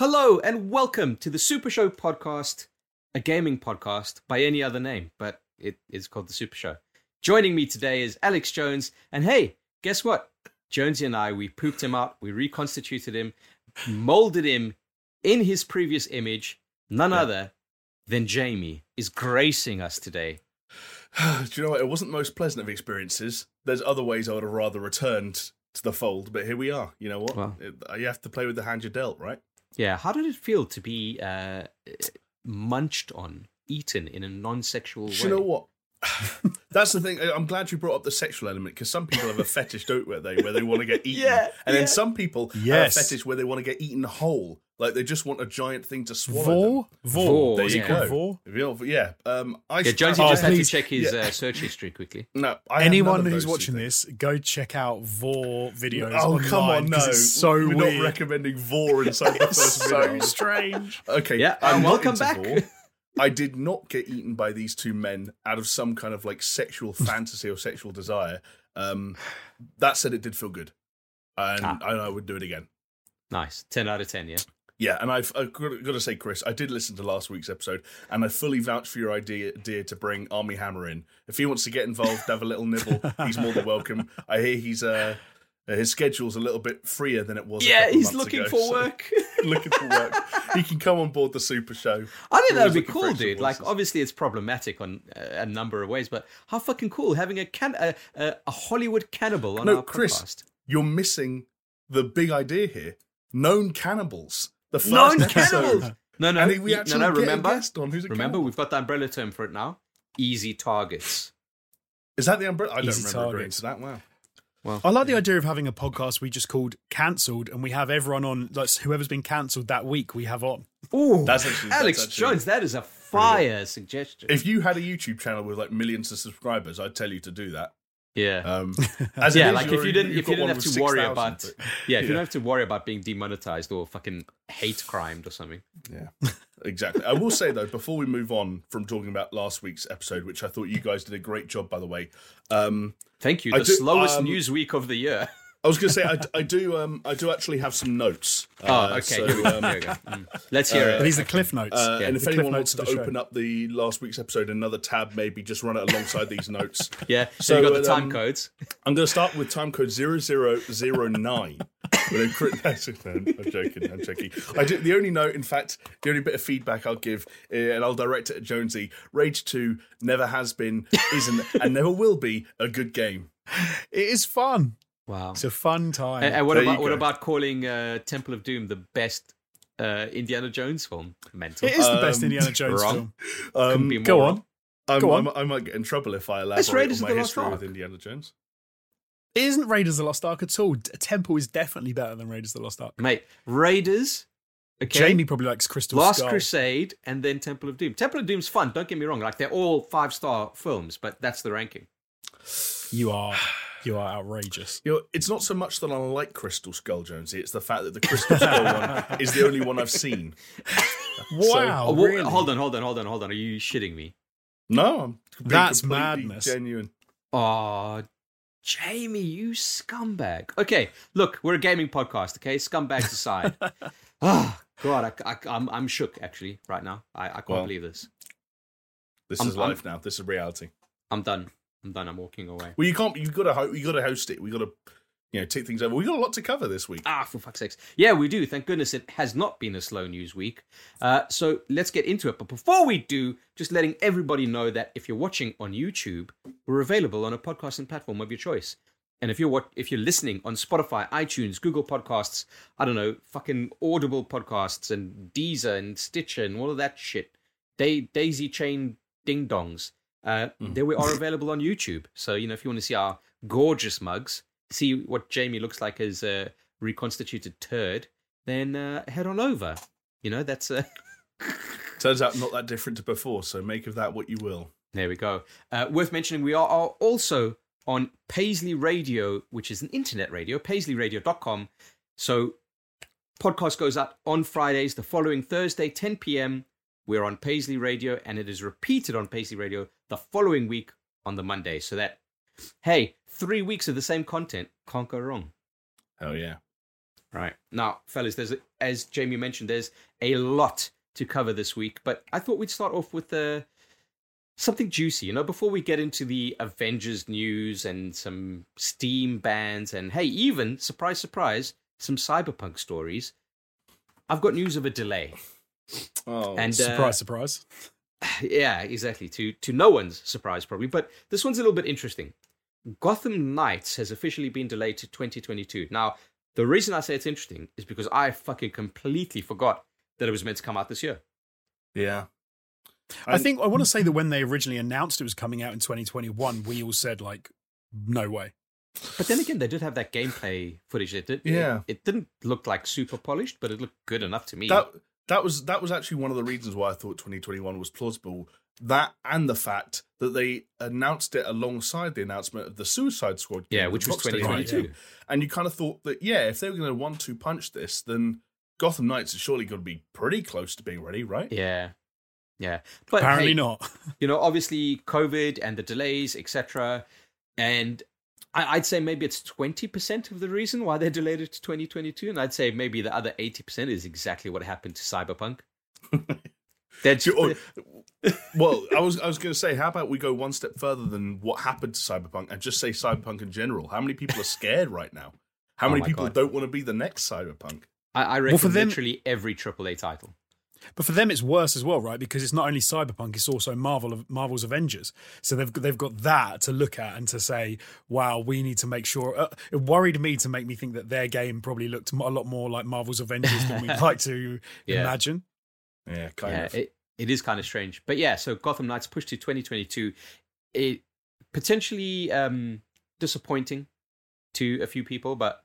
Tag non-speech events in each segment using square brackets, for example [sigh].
Hello and welcome to the Super Show podcast, a gaming podcast by any other name, but it is called the Super Show. Joining me today is Alex Jones, and hey, guess what? Jonesy and I, we pooped him out, we reconstituted him, molded him in his previous image. None Yeah. other than Jamie is gracing us today. [sighs] Do you know what? It wasn't the most pleasant of experiences. There's other ways I would have rather returned to the fold, but here we are. You know what? Well. It- you have to play with the hand you're dealt, right? Yeah, how did it feel to be uh, munched on, eaten in a non-sexual way? You know what? [sighs] That's the thing. I- I'm glad you brought up the sexual element because some people have a fetish, don't they, where they want to get eaten, Yeah, and yeah. then some people Yes. have a fetish where they want to get eaten whole, like they just want a giant thing to swallow. Vor? Vor. Vor, There Is you yeah. go. Vor? Yeah, um, I Yeah, Jonesy Oh, just had to check his Yeah. uh, search history quickly. No, I Anyone who's watching things. this, go check out Vor videos. Oh come on, online, no! 'cause It's so We're weird. not recommending Vor inside the [laughs] it's first so video. strange. Okay, Yeah, I'm and welcome into back. I did not get eaten by these two men out of some kind of like sexual [laughs] fantasy or sexual desire. Um, that said, it did feel good, and Ah. I, I would do it again. Nice, ten out of ten. Yeah. Yeah, and I've, I've got to say, Chris, I did listen to last week's episode, and I fully vouch for your idea, idea to bring Armie Hammer in. If he wants to get involved, have a little nibble, he's more than welcome. [laughs] I hear he's uh, his schedule's a little bit freer than it was. Yeah, he's looking ago, for so- work. [laughs] looking for work. he can come on board the Super Show. I think that would be cool, dude. Like, obviously, it's problematic on uh, a number of ways, but how fucking cool having a can a, a, a Hollywood cannibal on No, our Chris, podcast. You're missing the big idea here. Known cannibals. The first Known episode. cannibals. No, no, And we actually no, no. Remember, on who's a remember, cannibal. we've got the umbrella term for it now. Easy targets. Is that the umbrella? I don't Easy remember agreeing targets. to that. Wow. I like the idea of having a podcast we just called Cancelled, and we have everyone on, like whoever's been cancelled that week, we have on. Ooh, That's actually- that's Alex actually- Jones. That is a fire suggestion. If you had a YouTube channel with like millions of subscribers, I'd tell you to do that. yeah. Um, [laughs] as yeah, is, like if you're- didn't, if you got didn't have with to worry 6,000, about, but- yeah, if you yeah. don't have to worry about being demonetized or fucking hate crimed or something. Yeah, exactly. I will say though, before we move on from talking about last week's episode, which I thought you guys did a great job, by the way. Um, Thank you. The do- slowest um, news week of the year. I was going to say I, I do. Um, I do actually have some notes. Oh, Uh, okay. so, here, we go. um, Here we go. Mm. Let's hear uh, it. these are cliff notes. Uh, Yeah, and if the anyone wants to of show. open up the last week's episode, another tab, maybe just run it alongside these notes. [laughs] Yeah. So, so, you got the time um, codes. I'm going to start with time code 0009. [laughs] With [laughs] no, I'm joking. I'm joking. I do, the only note, in fact, the only bit of feedback I'll give, uh, and I'll direct it at Jonesy Rage 2 never has been, isn't, and never will be a good game. it is fun. Wow. It's a fun time. And, and what There about what about calling uh, Temple of Doom the best uh, Indiana Jones film? Mental. it is the best Um, Indiana Jones wrong. film. Um, be Go on. I'm, Go on. I'm- I might get in trouble if I It's elaborate Raiders on of my the Lost history Ark. with Indiana Jones. It isn't Raiders of the Lost Ark at all. Temple is definitely better than Raiders of the Lost Ark. Mate, Raiders. Okay. Jamie probably likes Crystal Last Skull. Crusade and then Temple of Doom. Temple of Doom's fun. Don't get me wrong. Like they're all five star films, but that's the ranking. You are [sighs] [sighs] [sighs] you are outrageous. You know, it's not so much that I like Crystal Skull, Jonesy. It's the fact that the Crystal Skull one [laughs] is the only one I've seen. Wow, Oh, wha- really? Hold on, hold on, hold on, hold on. Are you shitting me? No, I'm being That's madness. Genuine. Oh, Jamie, you scumbag. Okay, look, we're a gaming podcast. Okay, scumbags aside. oh [laughs] God, I, I, am I'm shook actually right now. I, I can't Well, believe this. This I'm- is life now. This is reality. I'm done. I'm done. I'm walking away. Well, you can't. You've got to. Ho- you got to host it. We got to, you know, take things over. We got a lot to cover this week. Ah, for fuck's sakes. Yeah, we do. Thank goodness it has not been a slow news week. Uh, so let's get into it. But before we do, just letting everybody know that if you're watching on YouTube, we're available on a podcasting platform of your choice. And if you're what if you're listening on Spotify, iTunes, Google Podcasts, I don't know, fucking Audible podcasts and Deezer and Stitcher and all of that shit, da- daisy chain ding dongs, uh, there we are available on YouTube. So you know if you want to see our gorgeous mugs, see what Jamie looks like as a reconstituted turd, then uh, head on over. You know that's uh, [laughs] Turns out not that different to before. So make of that what you will. There we go. Uh, worth mentioning, we are, are also on Paisley Radio, which is an internet radio, paisleyradio.com. So, podcast goes out on Fridays, the following Thursday, 10 p.m. We're on Paisley Radio, and it is repeated on Paisley Radio the following week on the Monday. So that, hey, three weeks of the same content can't go wrong. Oh yeah. Right. Now, fellas, there's a, as Jamie mentioned, there's a lot to cover this week, but I thought we'd start off with uh, something juicy. You know, before we get into the Avengers news and some Steam bans, and hey, even surprise, surprise, some Cyberpunk stories. I've got news of a delay. Oh, And uh, Surprise, surprise. [sighs] yeah, exactly. To to no one's surprise, probably. But this one's a little bit interesting. Gotham Knights has officially been delayed to 2022. Now, the reason I say it's interesting is because I fucking completely forgot that it was meant to come out this year. yeah. I think I want to say that when they originally announced it was coming out in 2021, we all said like, no way. But then again, they did have that gameplay footage. It did, Yeah. It, it didn't look like super polished, but it looked good enough to me. that that was that was actually one of the reasons why I thought 2021 was plausible. That and the fact that they announced it alongside the announcement of the Suicide Squad. game yeah, which was Rocksteady 2022. made. And you kind of thought that yeah, if they were going to one two punch this, then Gotham Knights is surely going to be pretty close to being ready, right? Yeah, yeah. But Apparently hey, not. you know, obviously COVID and the delays, etc. And I, I'd say maybe it's twenty percent of the reason why they delayed it to 2022, and I'd say maybe the other eighty percent is exactly what happened to Cyberpunk. [laughs] Oh, They're just, well, I was I was going to say, how about we go one step further than what happened to Cyberpunk and just say Cyberpunk in general? How many people are scared right now? How Oh many my people God. don't want to be the next Cyberpunk? I, I reckon for them- literally every AAA title. But for them, it's worse as well, right? Because it's not only Cyberpunk; it's also Marvel, of Marvel's Avengers. So they've they've got that to look at and to say, "Wow, we need to make sure." Uh, it worried me to make me think that their game probably looked a lot more like Marvel's Avengers than we'd [laughs] like to Yeah. imagine. Yeah, kind yeah, of. it, it is kind of strange. But yeah, so Gotham Knights pushed to 2022. It potentially um, disappointing to a few people, but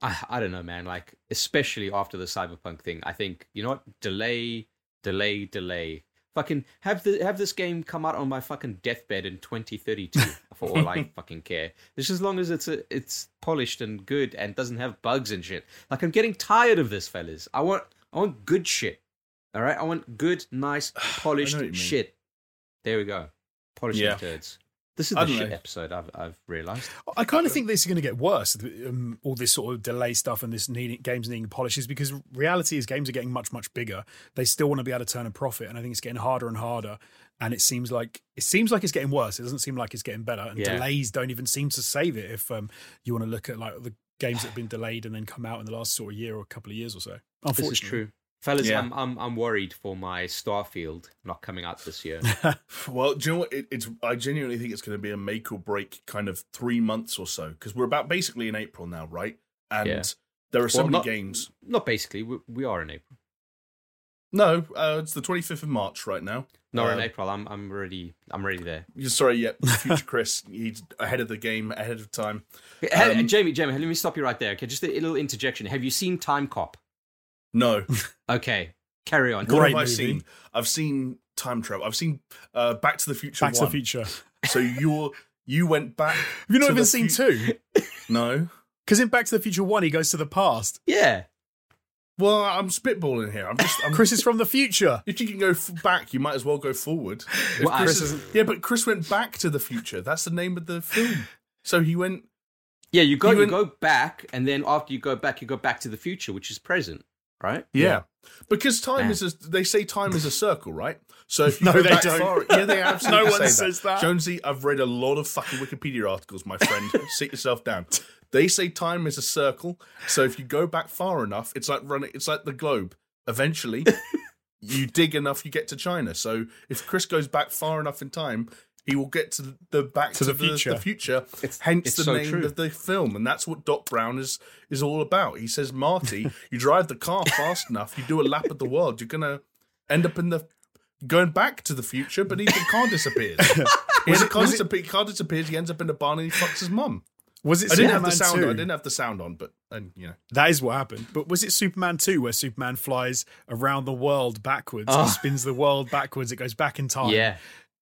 I, I don't know, man. Like, especially after the Cyberpunk thing, I think you know what? Delay, delay, delay. Fucking have the have this game come out on my fucking deathbed in 2032 [laughs] for all I fucking care. Just as long as it's a, it's polished and good and doesn't have bugs and shit. Like I'm getting tired of this, fellas. I want I want good shit. All right, I want good, nice, [sighs] polished what you mean. shit. There we go. Polished Yeah. turds. This is the shit know. episode. I've I've realized. I kind of think this is going to get worse. Um, all this sort of delay stuff and this needing, games needing polishes because reality is games are getting much much bigger. They still want to be able to turn a profit, and I think it's getting harder and harder. And it seems like it seems like it's getting worse. It doesn't seem like it's getting better. And Yeah. delays don't even seem to save it. If um, you want to look at like the games that have been delayed and then come out in the last sort of year or a couple of years or so. This Unfortunately, is true. Fellas, Yeah. I'm I'm I'm worried for my Starfield not coming out this year. [laughs] [laughs] Well, do you know what? It, it's I genuinely think it's going to be a make or break kind of three months or so because we're about basically in April now, right? And Yeah. there are so Well, many not- games. not basically. We, we are in April. No, uh, it's the 25th of March right now. No, we're in Uh, April. I'm I'm ready. I'm ready there. Yeah, Sorry, yeah, [laughs] future Chris, he's ahead of the game, ahead of time. Hey, Um, Jamie, Jamie, let me stop you right there. Okay, just a little interjection. Have you seen Time Cop? No, [laughs] Okay, carry on. what Great have I movie. seen? I've seen time travel. I've seen uh, Back to the Future. Back to the Future. So you you went back. Have you not to even seen fu- two? [laughs] No. Because in Back to the Future one, he goes to the past. Yeah, Well, I'm spitballing here. I'm just. I'm, Chris is from the future. if you can go f- back, you might as well go forward. If Well, Chris Chris is- yeah, but Chris went back to the future. That's the name of the film. So he went. yeah. You go You you went- go back, and then after you go back, you go back to the future, which is present, right? Yeah. Because time Man. is a, they say time is a circle, right? So if [laughs] you No, go they back don't. far, yeah, they [laughs] absolutely No one say says that. Jonesy, I've read a lot of fucking Wikipedia articles, my friend. [laughs] Sit yourself down. They say time is a circle, so if you go back far enough, it's like running. It's like the globe. Eventually, you dig enough, you get to China. So if Chris goes back far enough in time, he will get to the back to, the the, future. The, future. It's- hence it's the so name true. of the film, and that's what Doc Brown is is all about. He says, Marty, [laughs] you drive the car fast enough, you do a lap of the world, you're gonna end up in the going back to the future, but even the car disappears. [laughs] He the car, disappear, car disappears, he ends up in the barn and he fucks his mum. Was it I didn't have Superman the sound. 2? I didn't have the sound on, but and you know, That is what happened. But was it Superman 2 where Superman flies around the world backwards? Oh. Ah. He spins the world backwards. It goes back in time. Yeah.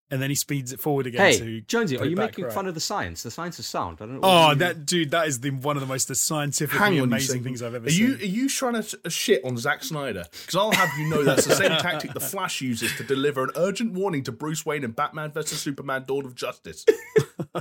And then he speeds it forward again Hey, to. Jonesy, are you making right. fun of the science? The science is sound. I don't know. Oh, that dude, that is the one of the most scientifically on, amazing things I've ever Are seen. you are you trying to shit on Zack Snyder? Because I'll have you know that's the same [laughs] tactic the Flash uses to deliver an urgent warning to Bruce Wayne in Batman vs Superman: Dawn of Justice. [laughs]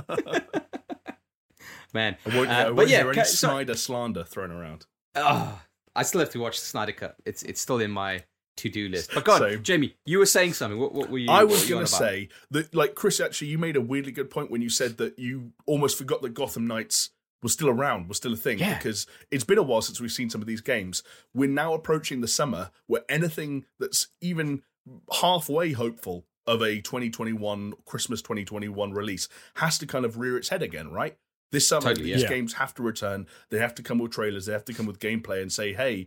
man. I won't, Uh, I but won't yeah, hear any ca- so- Snyder slander thrown around. Oh, I still have to watch the Snyder Cut. It's it's still in my to do list. But God, Same. Jamie, you were saying something. What, what were you? I was going to say that, like Chris, actually, you made a weirdly good point when you said that you almost forgot that Gotham Knights was still around, was still a thing, Yeah. because it's been a while since we've seen some of these games. We're now approaching the summer where anything that's even halfway hopeful of a 2021 Christmas 2021 release has to kind of rear its head again, right? This summer, Totally, these yeah. games have to return. They have to come with trailers. They have to come with gameplay and say, "Hey,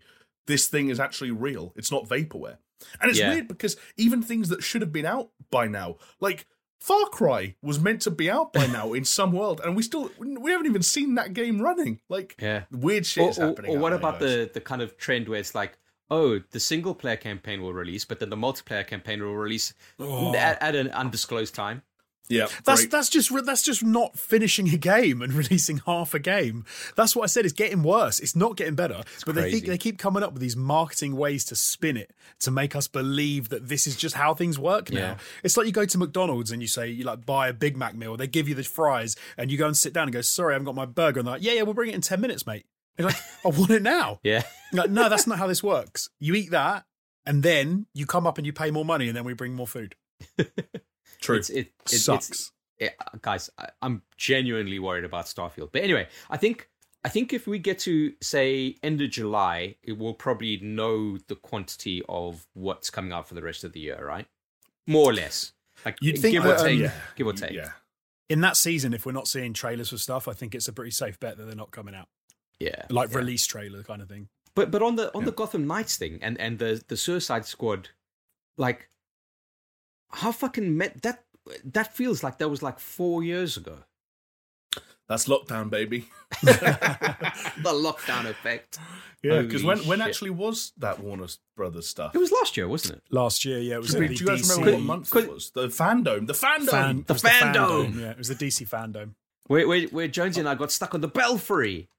this thing is actually real. It's not vaporware." And it's Yeah. weird because even things that should have been out by now, like Far Cry, was meant to be out by [laughs] now in some world, and we still we haven't even seen that game running. Like, Yeah. weird shit Or, is happening. or out what about guys. the the kind of trend where it's like, oh, the single player campaign will release, but then the multiplayer campaign will release Oh. at, at an undisclosed time. Yeah? That's great. that's just that's just not finishing a game and [laughs] releasing half a game. That's what I said. It's getting worse. It's not getting better. but they think crazy. they keep coming up with these marketing ways to spin it to make us believe that this is just how things work now. Yeah. It's like you go to McDonald's and you say you like buy a Big Mac meal. They give you the fries and you go and sit down and go, "Sorry, I haven't got my burger." And they're like, "Yeah, yeah, we'll bring it in ten minutes, mate." And you're like, [laughs] "I want it now." Yeah. You're like, no, that's not how this works. You eat that and then you come up and you pay more money and then we bring more food. [laughs] true. It's, it, it, Sucks. It's, it, guys, I, I'm genuinely worried about Starfield. But anyway, I think I think if we get to say end of July, it will probably know the quantity of what's coming out for the rest of the year, right? More or less. Like You'd think give or um, take, yeah, give or take. Yeah, in that season, if we're not seeing trailers for stuff, I think it's a pretty safe bet that they're not coming out. yeah. Like yeah. release trailer kind of thing. But but on the on Yeah. the Gotham Knights thing and and the the Suicide Squad, like how fucking met that that feels like that was like four years ago. that's lockdown, baby. [laughs] [laughs] the lockdown effect. Yeah, because when when shit. actually was that Warner Brothers stuff? It was last year, wasn't it? Last year, yeah, it was Do you guys DC remember what month it was? The fandom, the fandom. fan, it The fandom. Yeah, it was the DC fandom. Where where, where Jonesy and I got stuck on the belfry.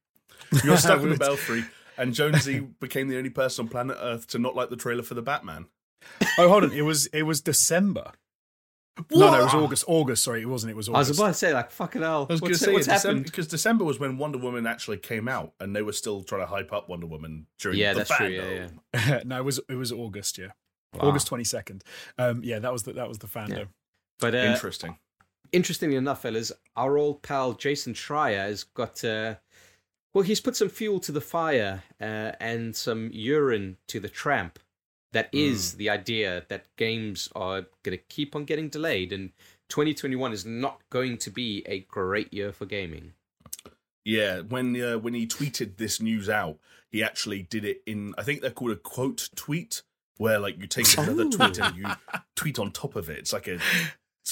You're stuck in the [laughs] belfry, and Jonesy became the only person on planet Earth to not like the trailer for the Batman. Oh, hold on, it was it was December. No, no, it was August. August, sorry, it wasn't. It was August. I was about to say, like, fucking hell. I was going to say what's December, happened? because December was when Wonder Woman actually came out, and they were still trying to hype up Wonder Woman during Yeah, the that's true. fandom. Yeah, yeah. [laughs] no, it was it was August. Yeah, Wow. August twenty second. Um, yeah, that was the that was the fandom. Yeah. But uh, Interesting. interestingly enough, fellas, our old pal Jason Schreier has got. Uh, well, he's put some fuel to the fire uh, and some urine to the tramp. That is the idea that games are going to keep on getting delayed, and 2021 is not going to be a great year for gaming. Yeah, when uh, when he tweeted this news out, he actually did it in I think they're called a quote tweet, where like you take another Oh. tweet and you tweet on top of it. It's like a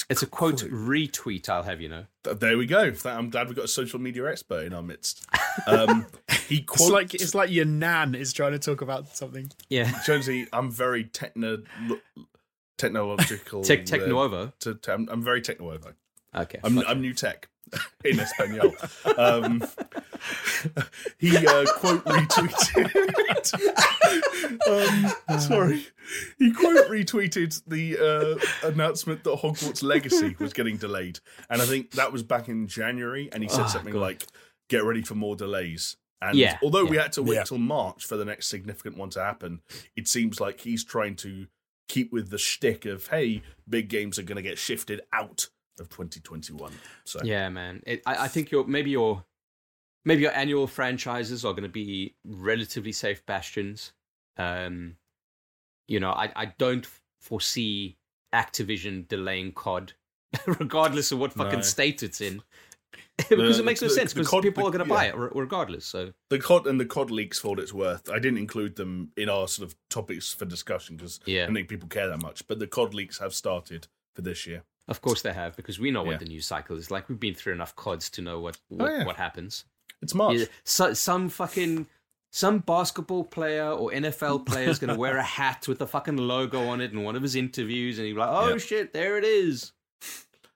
It's a quote retweet, I'll have you know. there we go. I'm glad we've got a social media expert in our midst. [laughs] Um, he It's like it's like your nan is trying to talk about something. Yeah. [laughs] Jonesy. I'm very techno technological. [laughs] Tech uh, Techno over. to, to- I'm, I'm very techno over. Okay. I'm, I'm new tech in Espanol. Um, he uh, quote retweeted. [laughs] um, sorry, he quote retweeted the uh, announcement that Hogwarts Legacy was getting delayed, and I think that was back in January. And he said Oh, something God. like, "Get ready for more delays." And Yeah, although we had to wait Yeah. till March for the next significant one to happen, it seems like he's trying to keep with the shtick of, "Hey, big games are going to get shifted out." Of 2021, so Yeah, man. It, I, I think your maybe your maybe your annual franchises are going to be relatively safe bastions. Um, you know, I I don't foresee Activision delaying COD, [laughs] regardless of what fucking No. state it's in, [laughs] because The- it makes no the- sense. Because people are going to buy yeah. it regardless. So the cod and the cod leaks for what it's worth. I didn't include them in our sort of topics for discussion because Yeah. I don't think people care that much. But the cod leaks have started for this year. Of course they have because we know Yeah. what the news cycle is like. We've been through enough CODs to know what oh, what, yeah. what happens. It's March. Yeah, so, some fucking some basketball player or NFL [laughs] player is going to wear a hat with the fucking logo on it in one of his interviews, and he'll be like, "Oh Yeah. shit, there it is."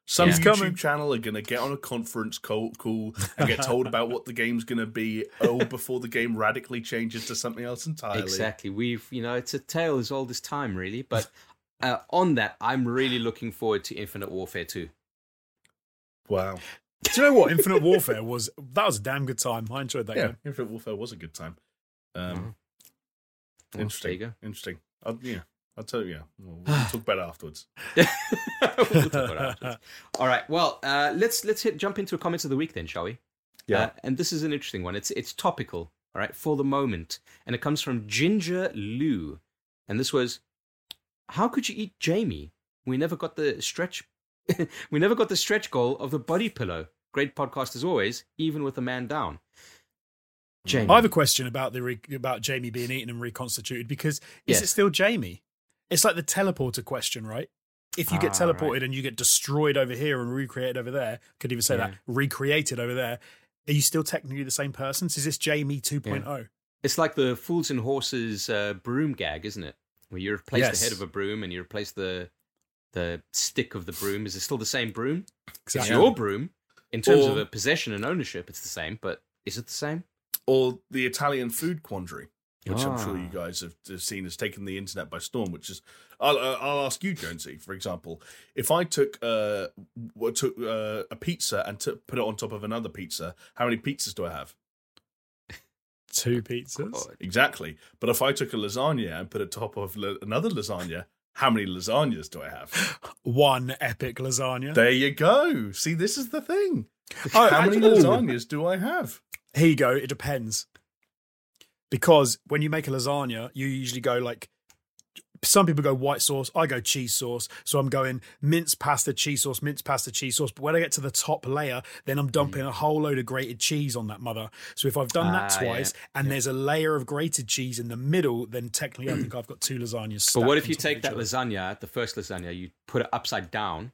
Some Yeah. YouTube Coming. channel are going to get on a conference call, call and get told about what the game's going to be oh before the game radically changes to something else entirely. Exactly. We've you know it's a tale as old as time, really. But uh, on that, I'm really looking forward to Infinite Warfare 2. Wow. Do you know what? Infinite Warfare was that was a damn good time. I enjoyed that Yeah, game. Infinite Warfare was a good time. Um, Well, interesting. there you go. Interesting. I'll, yeah, I'll tell you. Yeah, we'll, we'll [sighs] talk about it afterwards. [laughs] [laughs] We'll talk about it afterwards. All right. Well, uh, let's let's hit jump into a comments of the week then, shall we? Uh, and this is an interesting one. It's it's topical, all right, for the moment, and it comes from Ginger Lou, and this was, how could you eat Jamie? We never got the stretch, [laughs] we never got the stretch goal of the body pillow. Great podcast as always, even with the man down. Jamie, I have a question about the re- about Jamie being eaten and reconstituted because is Yes. it still Jamie? It's like the teleporter question, right? If you get Ah, teleported right. and you get destroyed over here and recreated over there, could even say that recreated over there, are you still technically the same person? So is this Jamie oh? 2.0? it's like the fools and horses uh, broom gag, isn't it? Where you replace Yes. the head of a broom and you replace the the stick of the broom. Is it still the same broom? It's your broom. In terms of Or- a possession and ownership, it's the same, but is it the same? Or the Italian food quandary, which I'm sure you Ah. guys have, seen has taken the internet by storm. Which is, I'll, uh, I'll ask you, Jonesy, for example, if I took uh, took uh, a pizza and took put it on top of another pizza, how many pizzas do I have? Two pizzas. Oh, exactly. But if I took a lasagna and put it top of la- another lasagna, how many lasagnas do I have? [gasps] One epic lasagna. There you go. See, this is the thing. Oh, How many lasagnas do I have? Here you go. It depends. Because when you make a lasagna, you usually go like some people go white sauce, I go cheese sauce. So I'm going mince pasta, cheese sauce, mince pasta, cheese sauce. But when I get to the top layer, then I'm dumping a whole load of grated cheese on that mother. So if I've done that Ah, yeah. twice and there's a layer of grated cheese in the middle, then technically I think I've got two lasagnas. But what if you take that lasagna, the first lasagna, you put it upside down?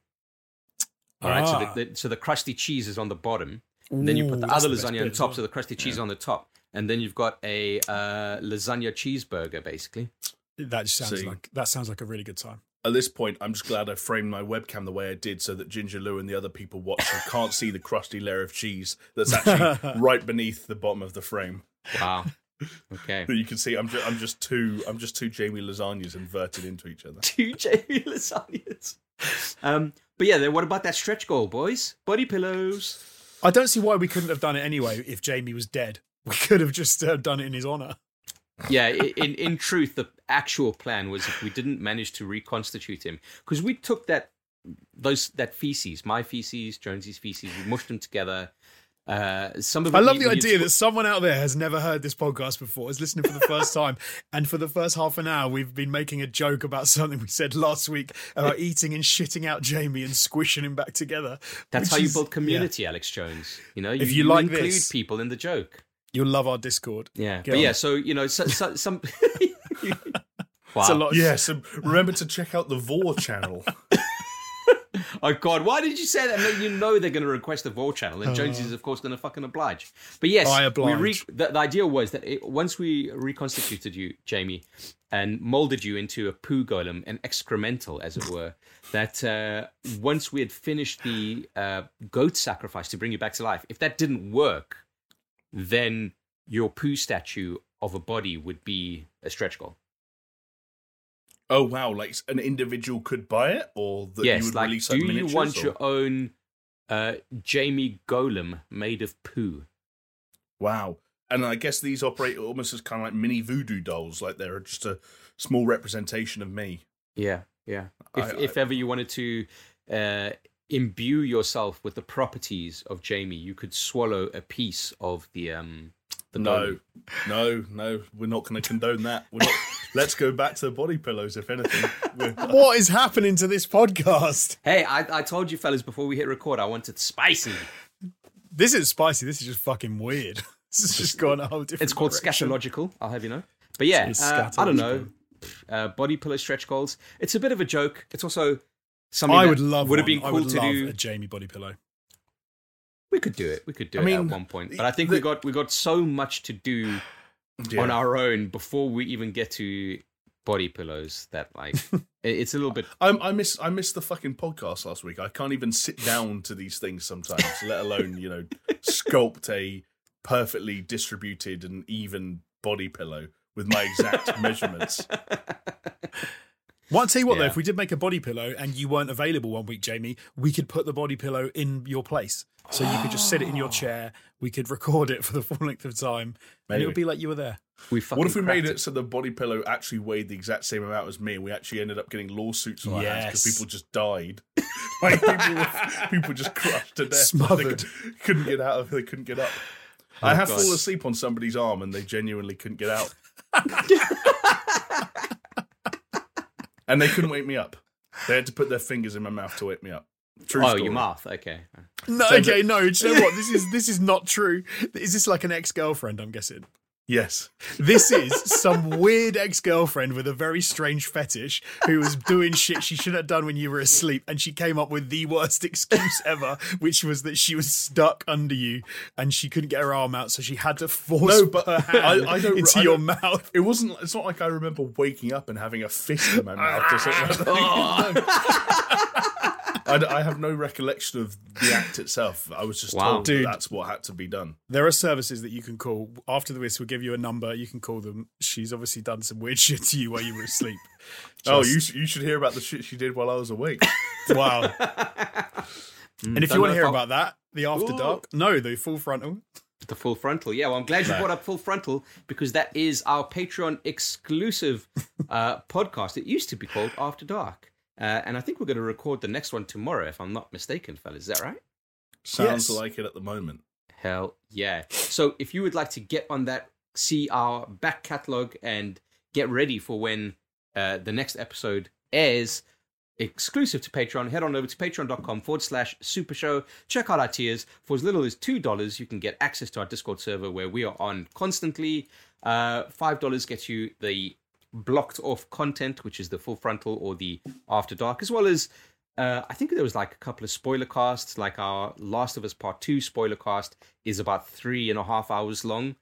All right, Ah. so the, the so the crusty cheese is on the bottom. And then you put the other lasagna on top, well. so the crusty cheese on the top, and then you've got a uh, lasagna cheeseburger, basically. That sounds See. like that sounds like a really good time. At this point, I'm just glad I framed my webcam the way I did so that Ginger Lou and the other people watching can't see the crusty layer of cheese that's actually [laughs] right beneath the bottom of the frame. Wow. [laughs] Okay. But you can see I'm just, I'm just two I'm just two Jamie lasagnas inverted into each other. Two [laughs] Jamie lasagnas. Um, but yeah, then what about that stretch goal, boys? Body pillows. I don't see why we couldn't have done it anyway if Jamie was dead. We could have just uh, done it in his honor. Yeah, in in truth, the actual plan was if we didn't manage to reconstitute him, because we took that those that feces, my feces, Jonesy's feces, we mushed them together. Uh, some of I love the idea that someone out there has never heard this podcast before, is listening for the first time, [laughs] and for the first half an hour, we've been making a joke about something we said last week about eating and shitting out Jamie and squishing him back together. That's how you build [laughs] community, Alex Jones. You know, you, If you like include this- people in the joke. Yeah. You'll love our Discord. Yeah, Get but on. yeah, so you know, so, so, some. wow. [laughs] It's a lot. Yes, and [laughs] remember to check out the Vor channel. [laughs] Oh God, why did you say that? No, you know they're going to request the Vol channel, and Jones is of course going to fucking oblige. But yes, I we re- oblige. the, the idea was that it, once we reconstituted you, Jamie, and molded you into a poo golem, an excremental, as it were, that uh, once we had finished the uh, goat sacrifice to bring you back to life, if that didn't work, then your poo statue of a body would be a stretch goal. Oh wow! Like an individual could buy it, or that you yes, would like release do you want or- your own uh, Jamie golem made of poo? Wow. And I guess these operate almost as kind of like mini voodoo dolls, like they're just a small representation of me. Yeah, yeah. If I- if ever you wanted to uh, imbue yourself with the properties of Jamie, you could swallow a piece of the um the No, golem. no, no, we're not going to condone that. We're not, [laughs] let's go back to the body pillows, if anything. [laughs] What is happening to this podcast? Hey, I, I told you fellas before we hit record, I wanted spicy. This is spicy. This is just fucking weird. [laughs] This has just gone a whole different. It's called direction. scatological. I'll have you know. But yeah, uh, I don't know. Uh, body pillow stretch goals. It's a bit of a joke. It's also something I would love. Would have been cool to do. a Jamie body pillow. We could do it. We could do I it mean, at one point. But I think we the- got we got so much to do [sighs] Yeah. on our own before we even get to body pillows that like [laughs] it's a little bit I, I miss I missed the fucking podcast last week. I can't even sit down to these things sometimes, [laughs] let alone you know sculpt a perfectly distributed and even body pillow with my exact [laughs] measurements. Well, I'll tell you what, though, if we did make a body pillow and you weren't available one week, Jamie, we could put the body pillow in your place. So you could just sit it in your [gasps] chair. We could record it for the [laughs] full length of time, and it would be like you were there. We What if we made cracked it so the body pillow actually weighed the exact same amount as me? and We actually ended up getting lawsuits on our hands because people just died. [laughs] like people, were, people just crushed to death. Smothered. They could- couldn't get out. of They couldn't get up. Oh, I have fallen asleep on somebody's arm and they genuinely couldn't get out. [laughs] and they couldn't wake me up. They had to put their fingers in my mouth to wake me up. True Oh, story. your mouth. Okay. No, okay, no. Do you know what? This is this is not true. Is this like an ex girlfriend? I'm guessing. Yes. This is some weird ex girlfriend with a very strange fetish who was doing shit she shouldn't have done when you were asleep, and she came up with the worst excuse ever, which was that she was stuck under you and she couldn't get her arm out, so she had to force No, but her hand I- I don't- into I your mouth. It wasn't. It's not like I remember waking up and having a fist in my mouth or something. Like that. Ah. [laughs] I, d- I have no recollection of the act itself. I was just Wow. told Dude. that that's what had to be done. There are services that you can call after the whist. We'll give you a number. You can call them. She's obviously done some weird [laughs] shit to you while you were asleep. oh, you you should hear about the shit she did while I was awake. [laughs] Wow. and if you want to hear I'll- about that, the after Ooh. dark, no, the full frontal. The full frontal. Yeah, well, I'm glad you brought up full frontal because that is our Patreon exclusive uh, [laughs] podcast. It used to be called After Dark. Uh, and I think we're going to record the next one tomorrow, if I'm not mistaken, fellas. Is that right? Sounds Yes. like it at the moment. Hell yeah. So if you would like to get on that, see our back catalog and get ready for when uh, the next episode airs, exclusive to Patreon, head on over to patreon.com forward slash super show. Check out our tiers. For as little as $2, you can get access to our Discord server where we are on constantly. Uh, $5 gets you the blocked off content, which is the full frontal or the after dark, as well as uh, I think there was like a couple of spoiler casts, like our Last of Us Part 2 spoiler cast is about three and a half hours long,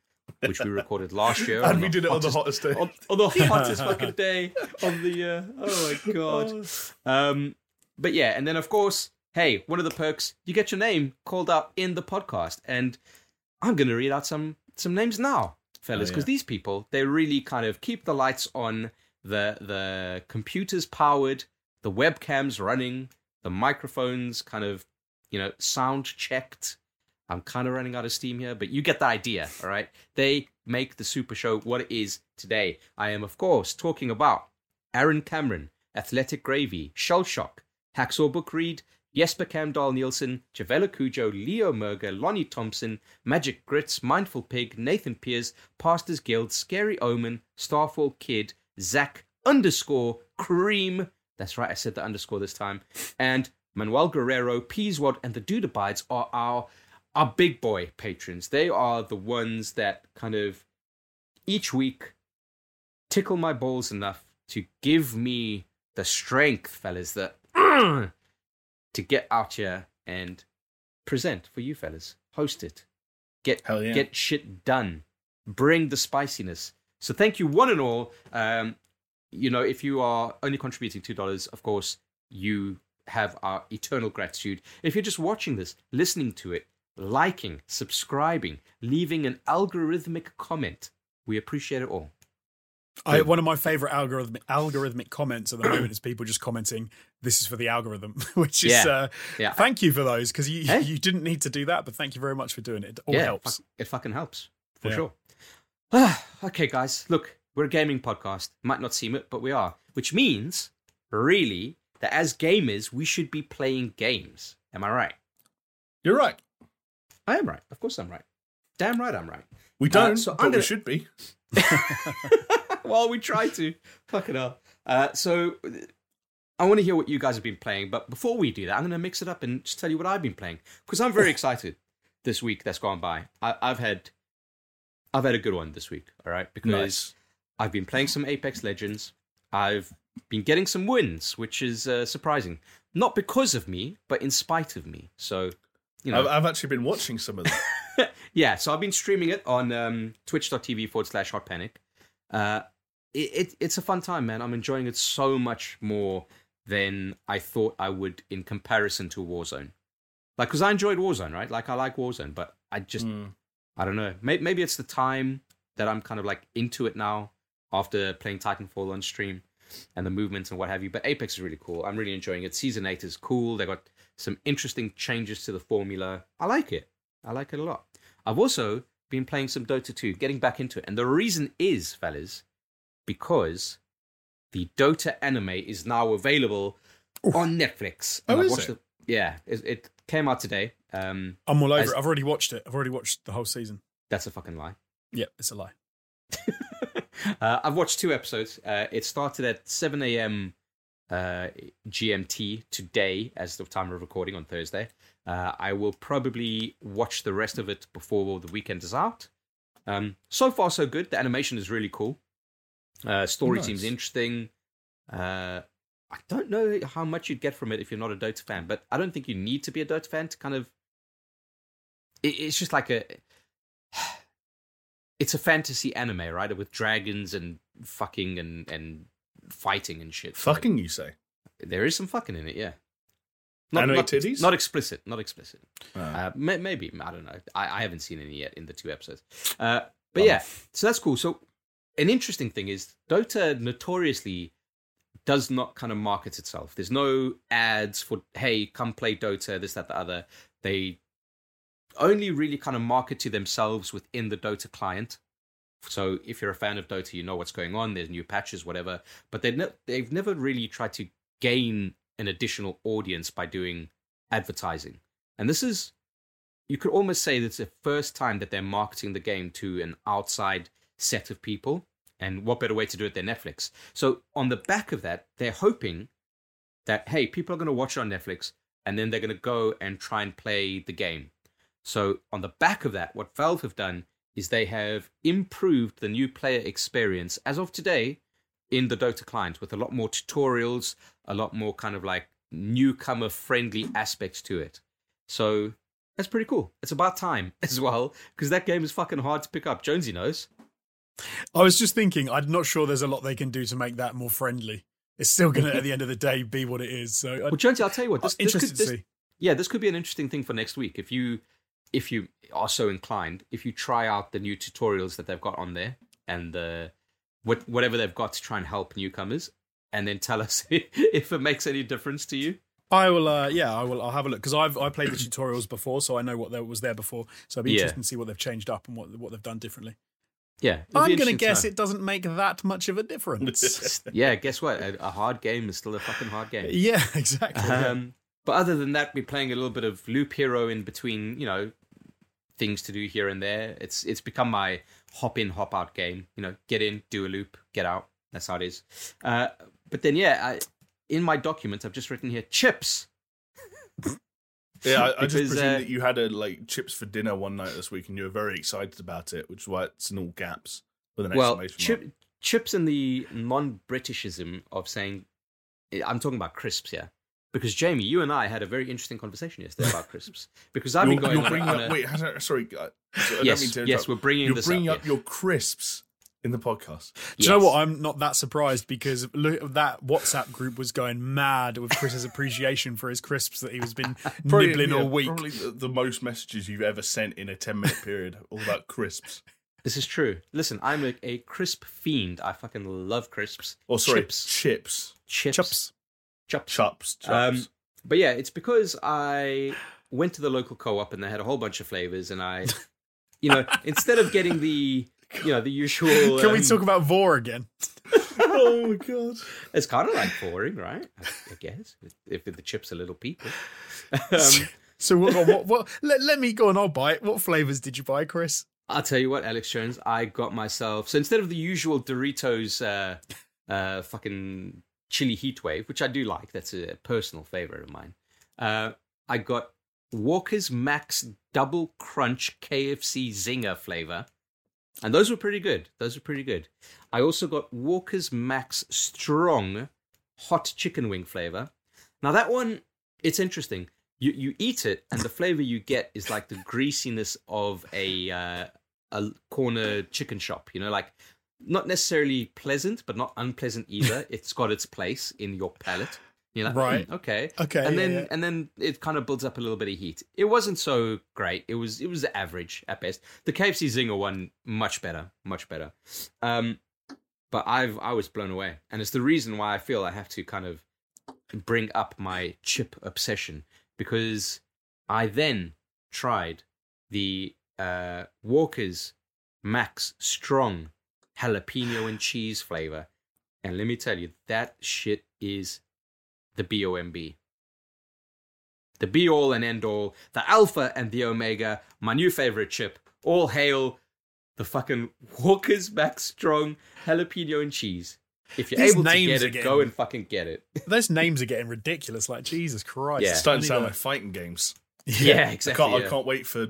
which we recorded last year. [laughs] And we did it on the hottest- day. on, on the [laughs] hottest fucking day of the year. Oh my [laughs] god. Um, but yeah, and then of course, hey, one of the perks, you get your name called out in the podcast, and I'm gonna read out some some names now, fellas, Oh, because yeah. these people they really kind of keep the lights on, the the computers powered, the webcams running, the microphones kind of you know sound checked. I'm kind of running out of steam here, but you get the idea, all right? They make the Super Show what it is today. I am, of course, talking about Aaron Cameron, Athletic Gravy, Shell Shock, Hacksaw Book Read, Jesper Camdal Nielsen, Javela Cujo, Leo Merger, Lonnie Thompson, Magic Grits, Mindful Pig, Nathan Pierce, Pastors Guild, Scary Omen, Starfall Kid, Zach underscore Cream. That's right, I said the underscore this time. And Manuel Guerrero, Peaswad, and the Dude Abides are our our big boy patrons. They are the ones that kind of each week tickle my balls enough to give me the strength, fellas, that [clears throat] to get out here and present for you fellas. Host it. Get Hell yeah. get shit done. Bring the spiciness. So thank you one and all. Um, you know, if you are only contributing two dollars, of course, you have our eternal gratitude. If you're just watching this, listening to it, liking, subscribing, leaving an algorithmic comment, we appreciate it all. I, one of my favorite algorithmic algorithmic comments at the moment is people just commenting, "This is for the algorithm," [laughs] which is Yeah. uh, Yeah. thank you for those because you Hey. you didn't need to do that, but thank you very much for doing it. It all yeah, helps. It fucking helps for Yeah. sure. [sighs] okay, guys, look, we're a gaming podcast. Might not seem it, but we are. Which means, really, that as gamers, we should be playing games. Am I right? You're right. I am right. Of course, I'm right. Damn right, I'm right. We don't, so but I'm we gonna- should be. [laughs] [laughs] well, we try to. Fuck it up. Uh, so, I want to hear what you guys have been playing. But before we do that, I'm going to mix it up and just tell you what I've been playing because I'm very [laughs] excited this week that's gone by. I, I've had, I've had a good one this week. All right, because Nice. I've been playing some Apex Legends. I've been getting some wins, which is uh, surprising. Not because of me, but in spite of me. So, you know, I've, I've actually been watching some of that. [laughs] yeah, so I've been streaming it on um, twitch.tv forward slash hot panic. Uh, it, it, it's a fun time, man. I'm enjoying it so much more than I thought I would in comparison to Warzone. Like, because I enjoyed Warzone, right? Like, I like Warzone, but I just, Mm. I don't know. Maybe, maybe it's the time that I'm kind of like into it now after playing Titanfall on stream. and the movements and what have you. But Apex is really cool. I'm really enjoying it. Season eight is cool. They got some interesting changes to the formula. I like it. I like it a lot. I've also been playing some Dota 2, getting back into it. And the reason is, fellas, because the Dota anime is now available on Netflix. Oh, is watched it? yeah, it, it came out today. Um, I'm all over As- it. I've already watched it. I've already watched the whole season. that's a fucking lie. Yep, it's a lie. [laughs] uh, I've watched two episodes. Uh, it started at 7 a.m. Uh, GMT today, as the time of recording on Thursday. Uh, I will probably watch the rest of it before the weekend is out. Um, so far, so good. The animation is really cool. Uh, story Nice. seems interesting. Uh, I don't know how much you'd get from it if you're not a Dota fan, but I don't think you need to be a Dota fan to kind of. It, it's just like a. [sighs] It's a fantasy anime, right? With dragons and fucking and and fighting and shit. So Fucking, you say? there is some fucking in it, yeah. Anime not, titties? Not explicit. Not explicit. Uh, Uh, may, maybe I don't know. I, I haven't seen any yet in the two episodes. Uh, but yeah, so that's cool. So an interesting thing is Dota notoriously does not kind of market itself. There's no ads for hey, come play Dota, this, that, the other. They only really kind of market to themselves within the Dota client. So if you're a fan of Dota, you know what's going on. There's new patches, whatever. But they ne- they've never really tried to gain an additional audience by doing advertising. And this is, you could almost say that's the first time that they're marketing the game to an outside set of people. And what better way to do it than Netflix? So on the back of that, they're hoping that hey, people are going to watch it on Netflix, and then they're going to go and try and play the game. So on the back of that, what Valve have done is they have improved the new player experience as of today in the Dota client with a lot more tutorials, a lot more kind of like newcomer friendly aspects to it. So that's pretty cool. It's about time [laughs] as well because that game is fucking hard to pick up. Jonesy knows. I was just thinking, I'm not sure there's a lot they can do to make that more friendly. It's still going to, at the end of the day, be what it is. So, Well, Jonesy, I'll tell you what. This, this could, to this- see. yeah, this could be an interesting thing for next week. If you if you are so inclined, if you try out the new tutorials that they've got on there and the what whatever they've got to try and help newcomers, and then tell us [laughs] if it makes any difference to you. I will, uh, yeah, I will. I'll have a look because I've I played the tutorials before, so I know what there was there before. So I'd be Yeah. interested to see what they've changed up and what what they've done differently. Yeah, I'm going to guess it doesn't make that much of a difference. [laughs] Yeah, guess what? A, a hard game is still a fucking hard game. [laughs] yeah, exactly. yeah. Um, but other than that, we're playing a little bit of Loop Hero in between, you know, things to do here and there. It's it's become my hop in, hop out game. You know, get in, do a loop, get out. That's how it is. Uh, but then, yeah, I, in my document, I've just written here chips. Yeah, I, I just presume uh, that you had a like chips for dinner one night this week, and you were very excited about it, which is why it's in all caps with an Well, exclamation chip, chips in the non-Britishism of saying, I'm talking about crisps here. Because Jamie, you and I had a very interesting conversation yesterday about [laughs] crisps. Because I've been going you're bringing up. a- Wait, sorry. I, I yes, yes, we're bringing You're bringing up. up yeah. your crisps in the podcast. Do you know what? I'm not that surprised because look, that WhatsApp group was going mad with Chris's appreciation for his crisps that he was been [laughs] nibbling yeah, all week. Probably the, the most messages you've ever sent in a ten minute period, all about crisps. This is true. Listen, I'm a, a crisp fiend. I fucking love crisps. Or sorry, chips, chips, chips, Chops. chops. chops, chops. Um, but yeah, it's because I went to the local co-op and they had a whole bunch of flavors, and I, you know, [laughs] instead of getting the, [laughs] you know, the usual. [laughs] Can we um, talk about Vor again? [laughs] oh my god! It's kind of like boring, right? I, I guess if the chips are little people. um, So what? what, what let, let me go and I'll buy it. What flavors did you buy, Chris? I'll tell you what, Alex Jones, I got myself. So instead of the usual Doritos, uh, uh, fucking chili heat wave, which I do like, that's a personal favorite of mine. Uh, I got Walker's Max Double Crunch KFC Zinger flavor, and those were pretty good. Those were pretty good. I also got Walker's Max Strong Hot Chicken Wing flavor. Now that one, it's interesting. You you eat it, and the flavor you get is like the greasiness of a uh, a corner chicken shop. You know, like not necessarily pleasant, but not unpleasant either. [laughs] it's got its place in your palate. You're like, Right. "Hmm, okay, Okay, and yeah, then yeah. and then it kind of builds up a little bit of heat. It wasn't so great. It was it was average at best. The KFC Zinger one much better, much better. Um, but I've I was blown away, and it's the reason why I feel I have to kind of bring up my chip obsession because I then tried the uh, Walker's Max Strong jalapeno and cheese flavor, and let me tell you, that shit is the BOMB. The be all and end all, the alpha and the omega, my new favorite chip. All hail the fucking Walker's Max Strong jalapeno and cheese. If you're These able to names get it, getting- go and fucking get it. [laughs] Those names are getting ridiculous. Like Jesus Christ. Yeah. It's starting to sound like fighting games. [laughs] a- Yeah, I exactly. can't, yeah. I can't wait for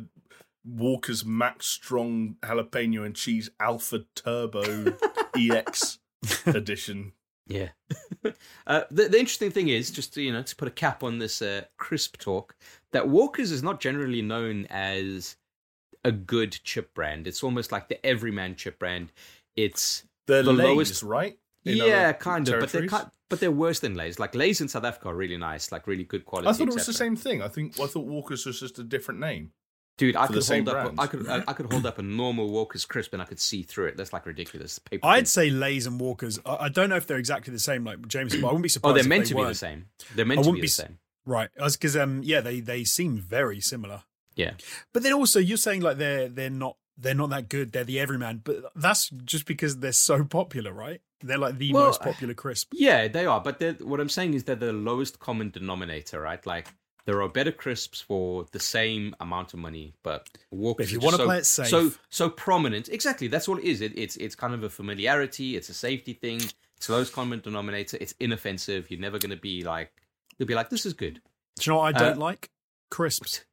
Walker's Max Strong Jalapeno and Cheese Alpha Turbo [laughs] EX edition. Yeah. [laughs] uh, the, the interesting thing is, just to, you know, to put a cap on this uh, crisp talk, that Walker's is not generally known as a good chip brand. It's almost like the everyman chip brand. It's The, The Lay's, lowest- right? In yeah, kind of, but they're but they're worse than Lay's. Like Lay's in South Africa are really nice, like really good quality. I thought it was the same thing. I think I thought Walker's was just a different name. Dude, I could hold up. brand. I could. I, I could hold up a [laughs] normal Walker's crisp and I could see through it. That's like ridiculous. Paper. I'd say Lays and Walkers. I, I don't know if they're exactly the same, like James. but I wouldn't be surprised. [clears throat] Oh, they're if meant they to be the same. They're meant I to be wouldn't the same. Right, because um, yeah, they they seem very similar. Yeah. But then also, you're saying like they're they're not they're not that good. They're the everyman, but that's just because they're so popular, right? They're like the Well, most popular crisp. Yeah, they are. But what I'm saying is they're the lowest common denominator, right? Like there are better crisps for the same amount of money, but if you wanna so, play it safe. so so prominent. Exactly, that's what it is. It, it's it's kind of a familiarity. It's a safety thing. It's lowest common denominator. It's inoffensive. You're never going to be like you'll be like this is good. Do you know what I don't Uh, like? Crisps.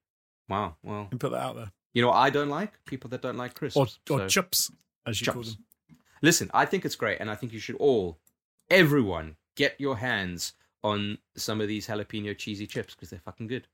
Wow. Well, And put that out there. you know what I don't like people that don't like crisps. Or or So- chups, as you call them. Listen, I think it's great, and I think you should all, everyone, get your hands on some of these jalapeno cheesy chips because they're fucking good.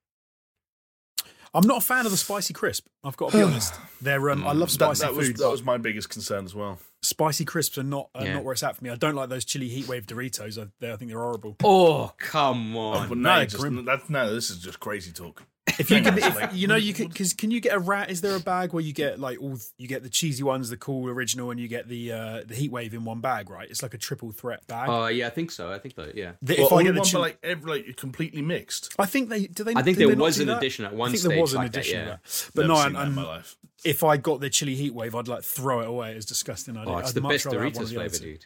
I'm not a fan of the spicy crisp. I've got to be [sighs] honest. They're um, I love spicy that was food. that was my biggest concern as well. spicy crisps are not are Yeah. not where it's at for me. I don't like those chili heatwave Doritos. I, they- I think they're horrible. Oh, come Oh, on. but no, now just, grim. no, this is just crazy talk. If you can, if, you know, you can because can you get a rat? Is there a bag where you get like all you get the cheesy ones, the cool original, and you get the uh, the heat wave in one bag, right? It's like a triple threat bag. Oh, yeah, I think so. I think so, yeah. The- Well, if I get the one, but like every like completely mixed. I think they do they. I think there was an that? addition at I one think stage there was an like that, addition yeah. that. But Never no, seen and, that my life. if I got the chili heat wave, I'd like throw it away. It's disgusting. I'd, Oh, it's I'd the best rather have one Doritos the flavor, dude.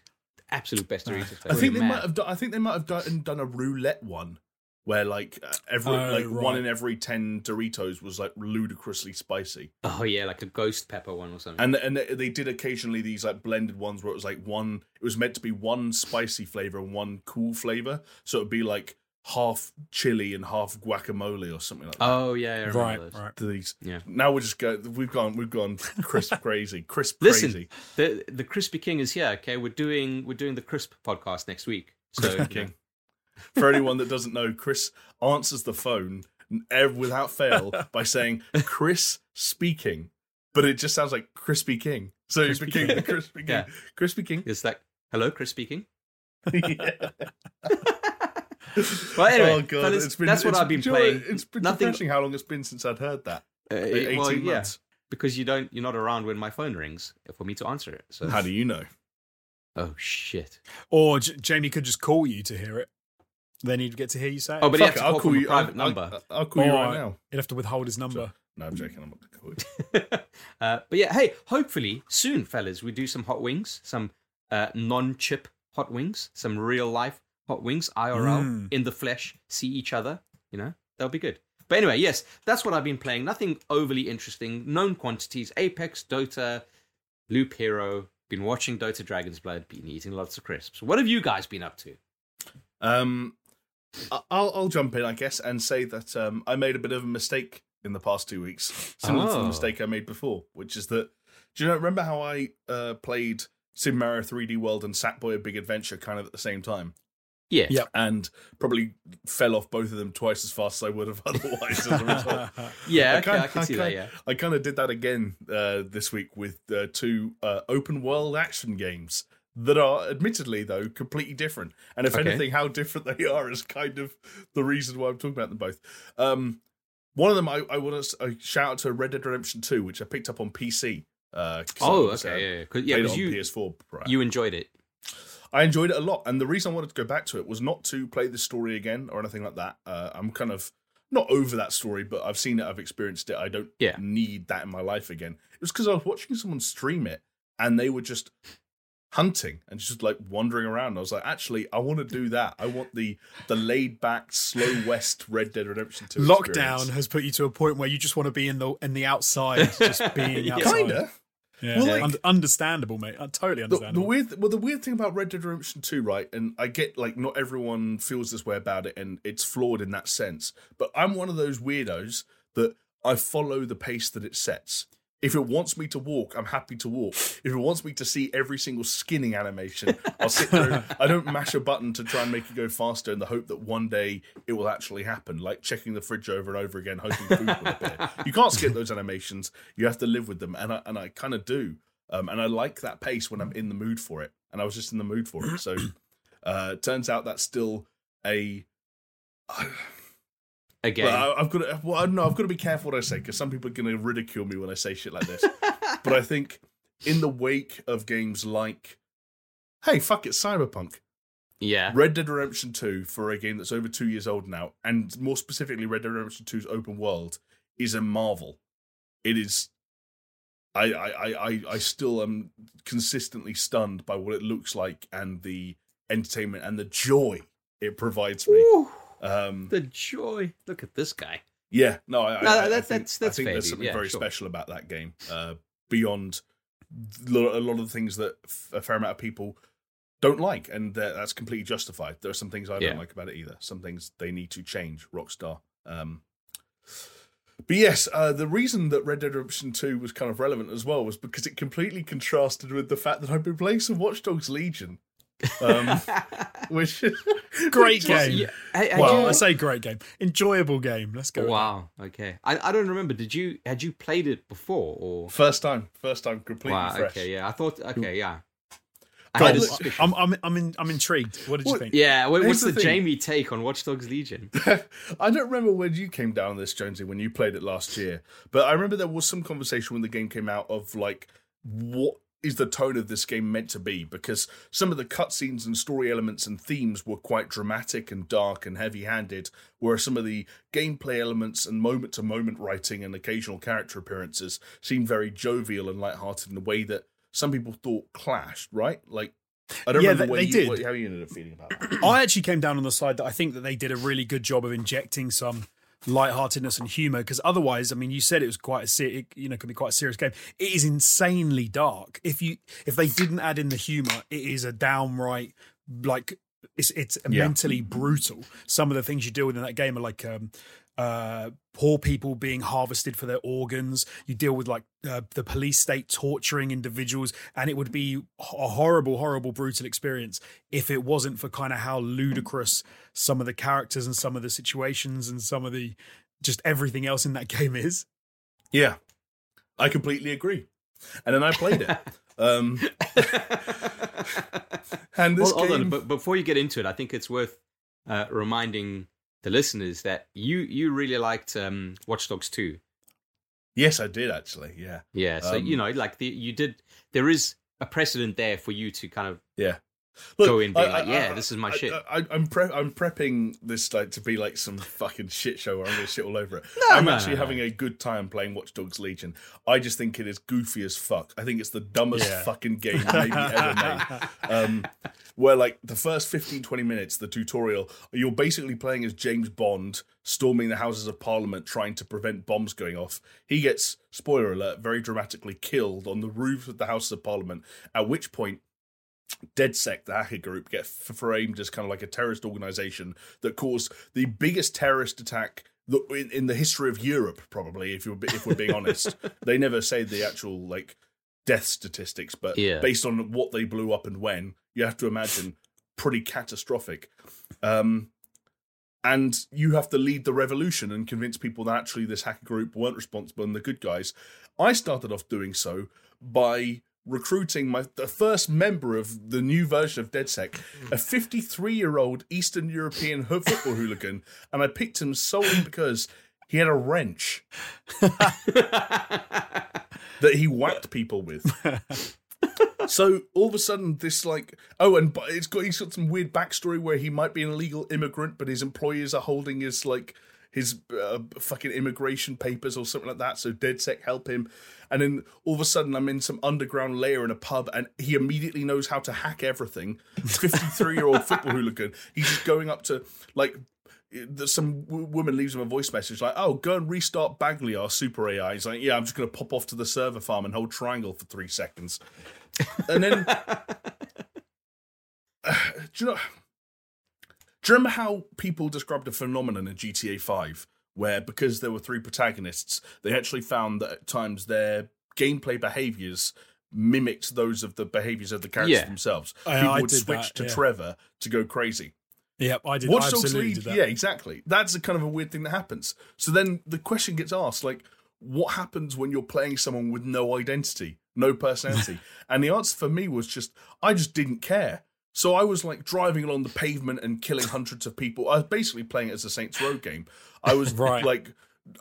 Absolute best Doritos flavor. I think they might have done. I think they might have done, done a roulette one where like uh, every Oh, like one in every ten Doritos was like ludicrously spicy, Oh, yeah, like a ghost pepper one or something. and and they- they did occasionally these like blended ones where it was like one. It was meant to be one spicy flavor and one cool flavor, so it'd be like half chili and half guacamole or something like that. oh, yeah, I remember Right, those. right. These Yeah. now we're just go. We've gone. We've gone crisp [laughs] crazy. Crisp Listen, crazy. the the Crispy King is here. Okay, we're doing we're doing the Crisp podcast next week. So Crispy King. For anyone that doesn't know, Chris answers the phone without fail [laughs] by saying "Chris speaking," but it just sounds like Crispy King. So it Crispy became King. the Crispy King. Yeah. Crispy King. it's like, hello, Chris speaking. [laughs] [laughs] yeah. Well, anyway, oh god, fellas, it's been, that's what it's- I've been do know playing. It's been Nothing- depressing how long it's been since I'd heard that. Uh, Eighteen well, yeah, months. because you don't, you're not around when my phone rings for me to answer it. So, How do you know? oh shit! Or J- Jamie could just call you to hear it. Then he'd get to hear you say it. Oh, but he had Fuck to it, call from a private I'll, number. I'll, I'll call you Or right now. He'd have to withhold his number. No, I'm joking. I'm not going to call you. [laughs] uh, but yeah, hey, hopefully soon, fellas, we do some hot wings, some uh, non-chip hot wings, some real life hot wings, IRL Mm. in the flesh, see each other. You know, that'll be good. But anyway, yes, that's what I've been playing. Nothing overly interesting. Known quantities: Apex, Dota, Loop Hero. Been watching Dota Dragon's Blood. Been eating lots of crisps. What have you guys been up to? Um, I- I'll I'll jump in, I guess, and say that um, I made a bit of a mistake in the past two weeks, [laughs] similar to the Oh. mistake I made before, which is that. Do you know? Remember how I uh, played Super Mario 3D World and Sackboy: A Big Adventure kind of at the same time, Yeah. Yeah. and probably fell off both of them twice as fast as I would have [laughs] otherwise. as a result. [laughs] Yeah, I okay, kinda- I see that. kinda- Yeah. I kind of did that again uh, this week with uh, two uh, open world action games that are, admittedly, though, completely different. And if Okay. anything, how different they are is kind of the reason why I'm talking about them both. Um, one of them, I, I want to shout out to Red Dead Redemption 2, which I picked up on PC. Uh, Oh, was, okay. uh, yeah, yeah. yeah, played because on you PS4. prior. you enjoyed it. I enjoyed it a lot, and the reason I wanted to go back to it was not to play the story again or anything like that. Uh, I'm kind of not over that story, but I've seen it, I've experienced it. I don't Yeah. need that in my life again. It was because I was watching someone stream it, and they were just hunting and just like wandering around. I was like, actually, I want to do that. I want the the laid back, slow west Red Dead Redemption Two Lockdown experience. has put you to a point where you just want to be in the in the outside, just [laughs] being Yeah. outside. Kinda. Yeah, Well, like- Un- understandable, mate. Uh, totally the, the understandable. weird well the weird thing about red dead redemption 2 right and i get like not everyone feels this way about it and it's flawed in that sense but i'm one of those weirdos that i follow the pace that it sets if it wants me to walk i'm happy to walk if it wants me to see every single skinning animation i'll sit there [laughs] i don't mash a button to try and make it go faster in the hope that one day it will actually happen like checking the fridge over and over again hoping food will appear you can't skip those animations you have to live with them and i, and I kind of do um, and I like that pace when I'm in the mood for it. And I was just in the mood for it. So uh, turns out that's still a. Again, Well, I, I've got to. Well, I know. I've got to be careful what I say because some people are going to ridicule me when I say shit like this. [laughs] but I think in the wake of games like, hey, fuck it, Cyberpunk, yeah. Red Dead Redemption 2 for a game that's over two years old now, and more specifically, Red Dead Redemption 2's open world is a marvel. It is. I, I, I, I- I still am consistently stunned by what it looks like and the entertainment and the joy it provides me. Ooh, Um, the joy. Look at this guy. yeah, no, I, No, I, I think, that's- that's I think there's something Yeah, very sure. special about that game. Uh, beyond a lot of the things that a fair amount of people don't like, and that's completely justified. There are some things I Yeah. don't like about it either. Some things they need to change. Rockstar. Um, but yes, uh, the reason that Red Dead Redemption 2 was kind of relevant as well was because it completely contrasted with the fact that I've been playing some Watch Dogs Legion. Um, [laughs] [laughs] which Great which was- game. Yeah. Hey, well, you- I say great game, enjoyable game. Let's go. with Wow. Okay. I, I don't remember. Did you had you played it before or? First time, first time, completely Wow. fresh. Okay. Yeah. I thought. Okay. Yeah. God, look, I'm, I'm I'm, in, I'm intrigued. What did you think? Yeah. What, Here's what's the the. Jamie take on Watch Dogs Legion? [laughs] I don't remember when you came down on this, Jonesy, when you played it last year, but I remember there was some conversation when the game came out of like, what is the tone of this game meant to be? Because some of the cutscenes and story elements and themes were quite dramatic and dark and heavy handed, whereas some of the gameplay elements and moment to moment writing and occasional character appearances seemed very jovial and lighthearted in a way that some people thought clashed, right? Like, I don't Yeah, remember they- what they you, did. What, how you ended up feeling about that. [clears throat] I actually came down on the side that I think that they did a really good job of injecting some lightheartedness and humor because otherwise i mean you said it was quite a ser- it, you know can be quite a serious game. It is insanely dark. If you if they didn't add in the humor it is a downright like it's it's Yeah. mentally brutal. Some of the things you deal with in that game are like um uh poor people being harvested for their organs you deal with like uh, the police state torturing individuals and it would be a horrible horrible brutal experience if it wasn't for kind of how ludicrous some of the characters and some of the situations and some of the just everything else in that [laughs] game is Yeah, I completely agree. And then I played it. [laughs] Um, [laughs] and this Hold, hold on, but before you get into it, I think it's worth uh, reminding the listeners that you you really liked um, Watch Dogs 2. yes, I did actually. Yeah, Yeah, so Um, you know, like the you did. There is a precedent there for you to kind of yeah. Go in being like, yeah, this is my I, shit. I, I'm pre- I'm prepping this like to be like some fucking shit show where I'm going to shit all over it. [laughs] No, I'm no, actually no, no. having a good time playing Watch Dogs Legion. I just think it is goofy as fuck. I think it's the dumbest Yeah. fucking [laughs] game maybe ever made. Um, where like the first 15 20 minutes the tutorial you're basically playing as james bond storming the houses of parliament trying to prevent bombs going off he gets spoiler alert very dramatically killed on the roof of the houses of parliament at which point DedSec, the hacker group, get f- framed as kind of like a terrorist organization that caused the biggest terrorist attack in, in the history of Europe, probably. If you're if we're being [laughs] honest, they never say the actual like death statistics, but Yeah. based on what they blew up and when, you have to imagine pretty catastrophic. Um, and you have to lead the revolution and convince people that actually this hacker group weren't responsible and the good guys. I started off doing so by recruiting my the first member of the new version of DedSec, a 53 year old Eastern European football [laughs] hooligan, and I picked him solely because he had a wrench [laughs] that he whacked people with. so all of a sudden, this like oh, and but it's got he's got some weird backstory where he might be an illegal immigrant, but his employers are holding his like his uh, fucking immigration papers or something like that. So DedSec help him, and then all of a sudden I'm in some underground layer in a pub, and he immediately knows how to hack everything. Fifty three year old [laughs] football hooligan. He's just going up to like. Some woman leaves him a voice message like, "Oh, go and restart Bagley, our super AI." He's like, "Yeah, I'm just going to pop off to the server farm and hold triangle for three seconds," and then [laughs] [sighs] do you know? Do you remember how people described a phenomenon in GTA 5 where because there were three protagonists, they actually found that at times their gameplay behaviors mimicked those of the behaviors of the characters Yeah. themselves. I- people I would did switch that, to yeah. Trevor to go crazy. Yep, I did. Watch I Dogs Lead, did that. yeah, exactly. That's a kind of a weird thing that happens. So then the question gets asked, like, what happens when you're playing someone with no identity, no personality? [laughs] and the answer for me was just, I just didn't care. So I was like driving along the pavement and killing hundreds of people. I was basically playing it as a Saints Row game. I was [laughs] Right. like,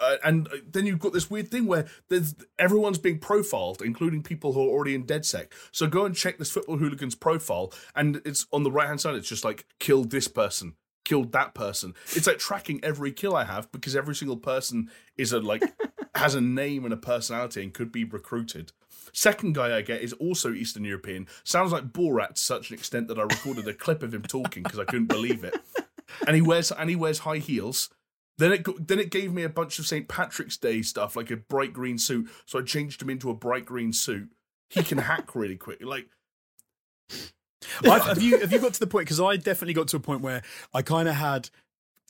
uh, and then you've got this weird thing where there's everyone's being profiled, including people who are already in DedSec. So go and check this football hooligan's profile, and it's on the right hand side. It's just like killed this person, killed that person. It's like tracking every kill I have because every single person is a like [laughs] has a name and a personality and could be recruited. Second guy I get is also Eastern European. Sounds like Borat to such an extent that I recorded a clip of him talking because I couldn't believe it. [laughs] And he wears and he wears high heels. Then it then it gave me a bunch of St Patrick's Day stuff like a bright green suit, so I changed him into a bright green suit. He can hack really quick. Like I've, have you have you got to the point? Because I definitely got to a point where I kind of had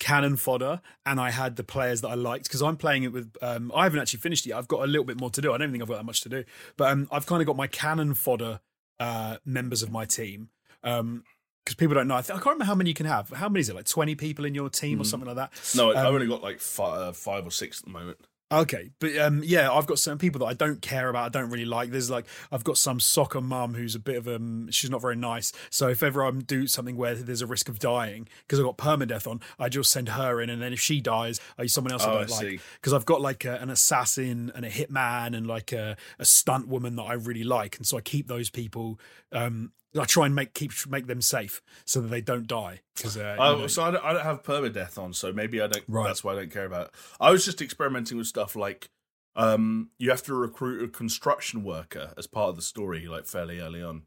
cannon fodder and I had the players that I liked because I'm playing it with. Um, I haven't actually finished it. yet. I've got a little bit more to do. I don't think I've got that much to do, but um, I've kind of got my cannon fodder uh, members of my team. Um, because people don't know. I, think, I can't remember how many you can have. How many is it? Like twenty people in your team or something like that. no, I've Um, only got like five, uh, five or six at the moment. Okay, but um, yeah, I've got certain people that I don't care about. I don't really like. There's like I've got some soccer mum who's a bit of um, she's not very nice. So if ever I do something where there's a risk of dying because I've got permadeath on, I just send her in, and then if she dies, I use someone else I Oh, don't I like because I've got like a, an assassin and a hitman and like a, a stunt woman that I really like, and so I keep those people. Um, I try and make keep make them safe so that they don't die because uh, you Oh, know- so I don't, I don't have permadeath on, so maybe I don't. Right. That's why I don't care about. It. I was just experimenting with stuff like, um, you have to recruit a construction worker as part of the story, like fairly early on,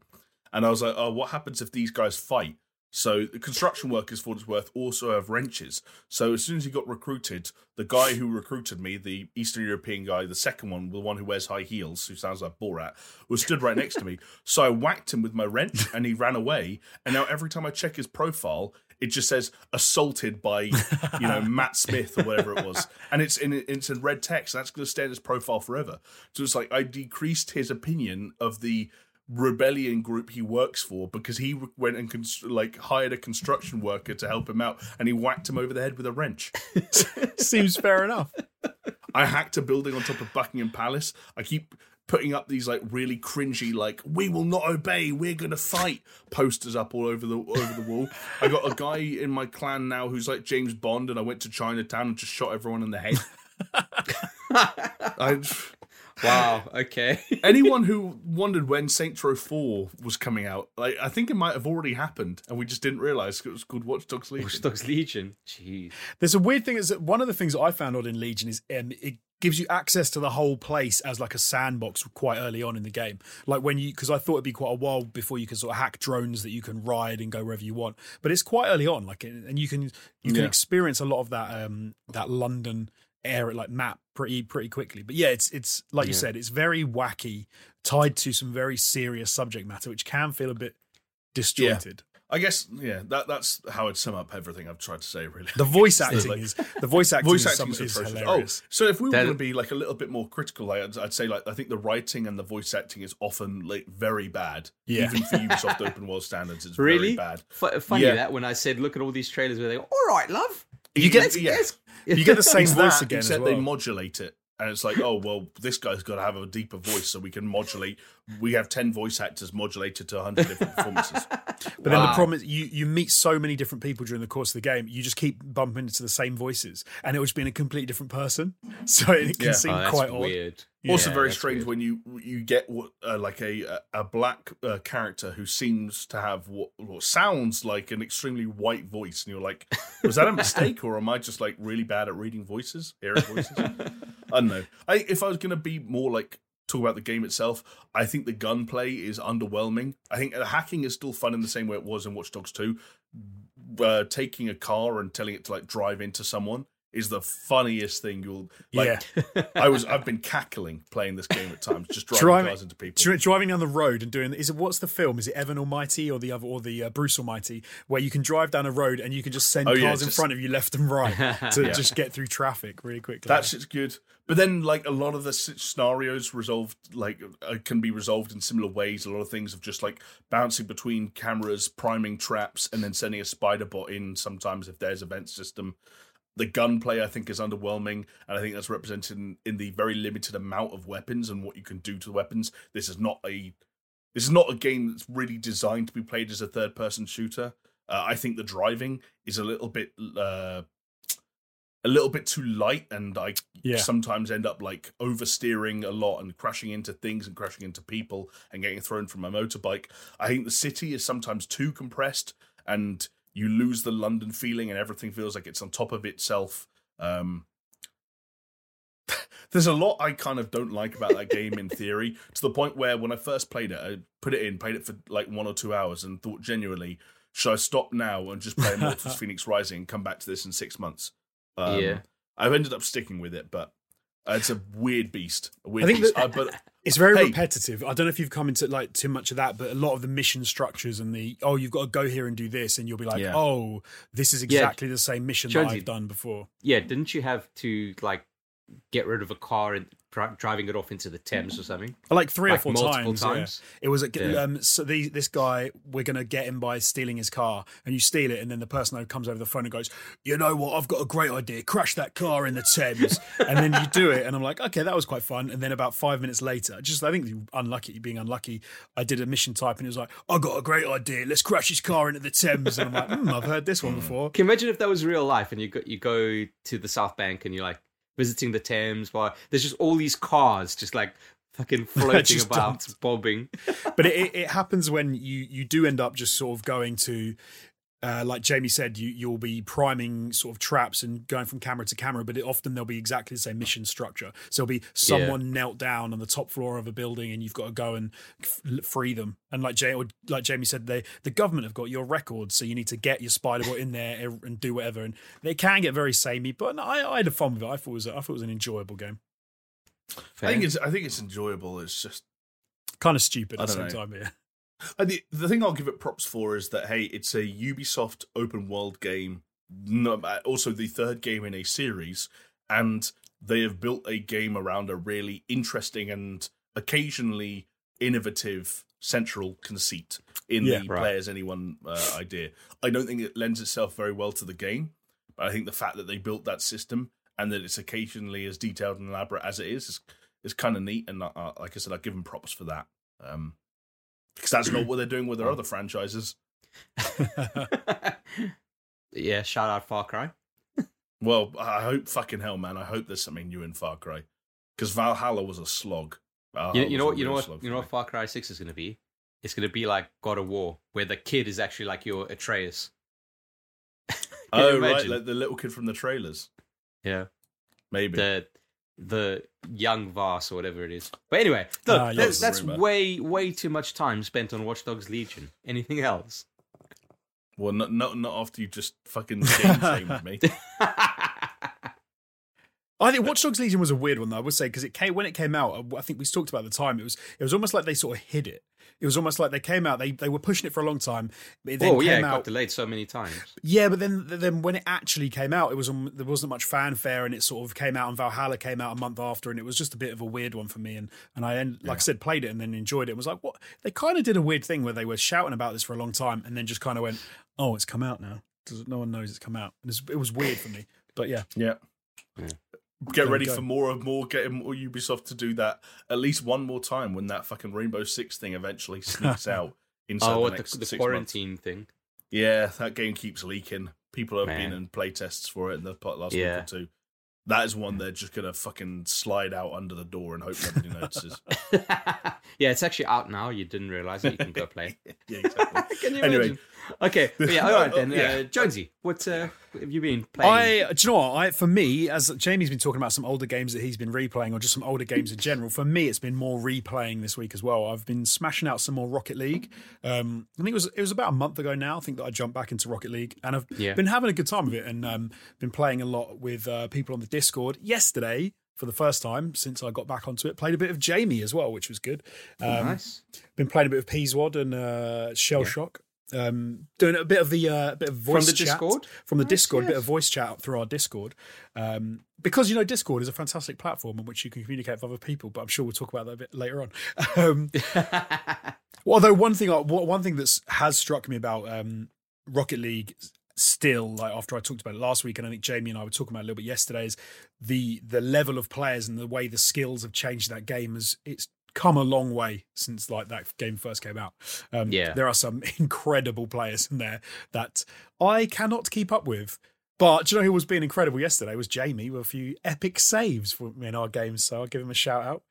and I was like, oh, what happens if these guys fight? So the construction workers, for what it's worth, also have wrenches. So as soon as he got recruited, the guy who recruited me, the Eastern European guy, the second one, the one who wears high heels, who sounds like Borat, was stood right next to me. [laughs] So I whacked him with my wrench, and he ran away. And now every time I check his profile, it just says assaulted by you know [laughs] Matt Smith or whatever it was, and it's in it's in red text. That's going to stay in his profile forever. So it's like I decreased his opinion of the rebellion group he works for because he went and cons- like hired a construction worker to help him out, and he whacked him over the head with a wrench. [laughs] seems fair enough. I hacked a building on top of Buckingham Palace. I keep putting up these like really cringy like we will not obey we're gonna fight posters up all over the over the wall i got a guy in my clan now who's like james bond and i went to chinatown and just shot everyone in the head [laughs] I, Wow. [laughs] Okay. anyone who [laughs] wondered when Saints Row 4 was coming out, like I think it might have already happened, and we just didn't realize it was called Watch Dogs Legion. Watch Dogs Legion. Jeez. There's a weird thing is that one of the things that I found odd in Legion is um, it gives you access to the whole place as like a sandbox quite early on in the game. Like when you, because I thought it'd be quite a while before you can sort of hack drones that you can ride and go wherever you want. But it's quite early on, like, and you can you can Yeah. experience a lot of that um that London area like map pretty pretty quickly. But yeah, it's it's like you Yeah. said, it's very wacky, tied to some very serious subject matter, which can feel a bit disjointed. I guess, yeah, that that's how I'd sum up everything I've tried to say, really. The voice [laughs] acting like- is the voice acting Voice is, acting some, is is oh, hilarious. Oh, so if we were going to be like a little bit more critical, like, I'd, I'd say like I think the writing and the voice acting is often like very bad. Yeah. Even for [laughs] Ubisoft open world standards, it's Really very bad. F- funny Yeah. that when I said, look at all these trailers where they go, all right, love. You get yeah. You get the same [laughs] voice again except well. they modulate it. and it's like, oh well, this guy's got to have a deeper voice so we can modulate. We have ten voice actors modulated to 100 different performances. [laughs] But then the problem is you you meet so many different people during the course of the game. You just keep bumping into the same voices, and it will just be a completely different person. [laughs] So it can Yeah. seem Oh, that's quite odd. weird. also Yeah, very strange weird. when you you get what uh, like a a black uh, character who seems to have what, what sounds like an extremely white voice, and you're like, [laughs] was that a mistake, or am I just like really bad at reading voices, hearing voices? I don't know. I if I was gonna be more like talk about the game itself, I think the gunplay is underwhelming. I think the hacking is still fun in the same way it was in Watch Dogs Two. Uh, taking a car and telling it to like drive into someone is the funniest thing you'll like. yeah, I was I've been cackling playing this game at times, just driving Driving- cars into people. Dri- driving down the road and doing is it what's the film? Is it Evan Almighty or the other or the uh, Bruce Almighty, where you can drive down a road and you can just send Oh, cars yeah, in front of you left and right [laughs] to just get through traffic really quickly. That shit's good. But then, like a lot of the scenarios resolved, like uh, can be resolved in similar ways. A lot of things of just like bouncing between cameras, priming traps, and then sending a spider bot in. Sometimes if there's a event system, the gunplay I think is underwhelming, and I think that's represented in, in the very limited amount of weapons and what you can do to the weapons. This is not a this is not a game that's really designed to be played as a third person shooter. Uh, I think the driving is a little bit uh, a little bit too light, and I Yeah. sometimes end up like oversteering a lot and crashing into things and crashing into people and getting thrown from a motorbike. I think the city is sometimes too compressed, and you lose the London feeling, and everything feels like it's on top of itself. Um, [laughs] there's a lot I kind of don't like about that game in theory, to the point where when I first played it, I put it in, played it for like one or two hours, and thought genuinely, should I stop now and just play [laughs] Immortals Phoenix Rising and come back to this in six months? Um, Yeah. I've ended up sticking with it, but it's a weird beast. A weird I think beast. that- Uh, but [laughs] It's very Hey. repetitive. I don't know if you've come into like too much of that, but a lot of the mission structures and the oh, you've got to go here and do this, and you'll be like, Yeah. oh, this is Yeah. exactly the same mission that I've done before. Yeah, didn't you have to like get rid of a car and dri- driving it off into the Thames or something? Like three Like or four multiple times. yeah. It was a, Yeah. um, so the, this guy. We're gonna get him by stealing his car, and you steal it, and then the person who comes over the phone and goes, "You know what? I've got a great idea. Crash that car in the Thames." and then you do it, and I'm like, "Okay, that was quite fun." And then about five minutes later, just I think unlucky, being unlucky, I did a mission type, and it was like, "I got a great idea. Let's crash his car into the Thames." And I'm like, hmm, "I've heard this one before." Can you imagine if that was real life and you go, you go to the South Bank and you're like visiting the Thames while there's just all these cars just like fucking [laughs] floating about, dumped. bobbing. but it, it, it happens when you you do end up just sort of going to uh, like Jamie said, you you'll be priming sort of traps and going from camera to camera, but it, often there'll be exactly the same mission structure. So there'll be someone knelt down on the top floor of a building, and you've got to go and f- free them. And like Jay, or like Jamie said, they the government have got your records, so you need to get your spider bot in there and do whatever. And they can get very samey, but no, I, I had fun with it. I thought it was I thought it was an enjoyable game. I think it's I think it's enjoyable. It's just Kind of stupid at the same know. time. Yeah. And the, the thing I'll give it props for is that hey, it's a Ubisoft open world game, uh, also the third game in a series, and they have built a game around a really interesting and occasionally innovative central conceit in Yeah, the right. players anyone uh, idea. I don't think it lends itself very well to the game, but I think the fact that they built that system and that it's occasionally as detailed and elaborate as it is is, is kind of neat. And uh, uh, like I said, I give them props for that. Um, because that's not what they're doing with their mm. other franchises. [laughs] yeah, shout out Far Cry. Well, I hope fucking hell, man. I hope there's something new in Far Cry because Valhalla was a slog. Valhalla You, you know what? You know what? You know what Far Cry Six is going to be? It's going to be like God of War, where the kid is actually like your Atreus. [laughs] Oh right, like the little kid from the trailers. Yeah, Maybe. the the young Vars or whatever it is. But anyway, look, Ah, that's, yes. that's Remember. way way too much time spent on Watch Dogs Legion. Anything else? well, not not not after you just fucking [laughs] game shamed me. [laughs] I think Watch Dogs Legion was a weird one, though. I would say because it came when it came out. I think we talked about at the time. It was it was almost like they sort of hid it. It was almost like they came out. They they were pushing it for a long time. but It oh yeah, it came got delayed so many times. Yeah, but then then when it actually came out, it was um, there wasn't much fanfare, and it sort of came out. And Valhalla came out a month after, and it was just a bit of a weird one for me. And and I end, like I said, played it and then enjoyed it. and was like, what? They kind of did a weird thing where they were shouting about this for a long time, and then just kind of went, oh, it's come out now. No one knows it's come out. And it's, it was weird for me. But yeah, yeah. Yeah. Get ready go. for more and more. Getting more Ubisoft to do that at least one more time when that fucking Rainbow Six thing eventually sneaks [laughs] out inside Oh, the what next the, the six quarantine thing. Yeah, that game keeps leaking. People have Man. been in playtests for it in the last Yeah. week or two. That is one they're just gonna fucking slide out under the door and hope nobody notices. [laughs] yeah, it's actually out now. You didn't realize it. You can go play. [laughs] yeah, exactly. can you Anyway. imagine? Okay, [laughs] but yeah, all right then. Yeah. Uh, Jonesy, what uh, have you been playing? I, do you know what? I, for me, as Jamie's been talking about some older games that he's been replaying, or just some older games in general. For me, it's been more replaying this week as well. I've been smashing out some more Rocket League. Um, I think it was it was about a month ago now. I think that I jumped back into Rocket League, and I've Yeah. been having a good time with it, and um, been playing a lot with uh, people on the Discord. Yesterday, for the first time since I got back onto it, played a bit of Jamie as well, which was good. Um, nice. Been playing a bit of Peaswad and uh, Shell Shock. Um, doing a bit of the uh, bit of voice the chat Discord? from the Nice, Discord, a bit of voice chat through our Discord, um, because you know Discord is a fantastic platform on which you can communicate with other people. But I'm sure we'll talk about that a bit later on. [laughs] Um, well, [laughs] although one thing, uh, one thing that has struck me about um, Rocket League still, like after I talked about it last week, and I think Jamie and I were talking about it a little bit yesterday, is the the level of players and the way the skills have changed that game. As it's come a long way since like that game first came out. Um, Yeah. there are some [laughs] incredible players in there that I cannot keep up with. But do you know who was being incredible yesterday was Jamie with a few epic saves in our games. So I'll give him a shout out,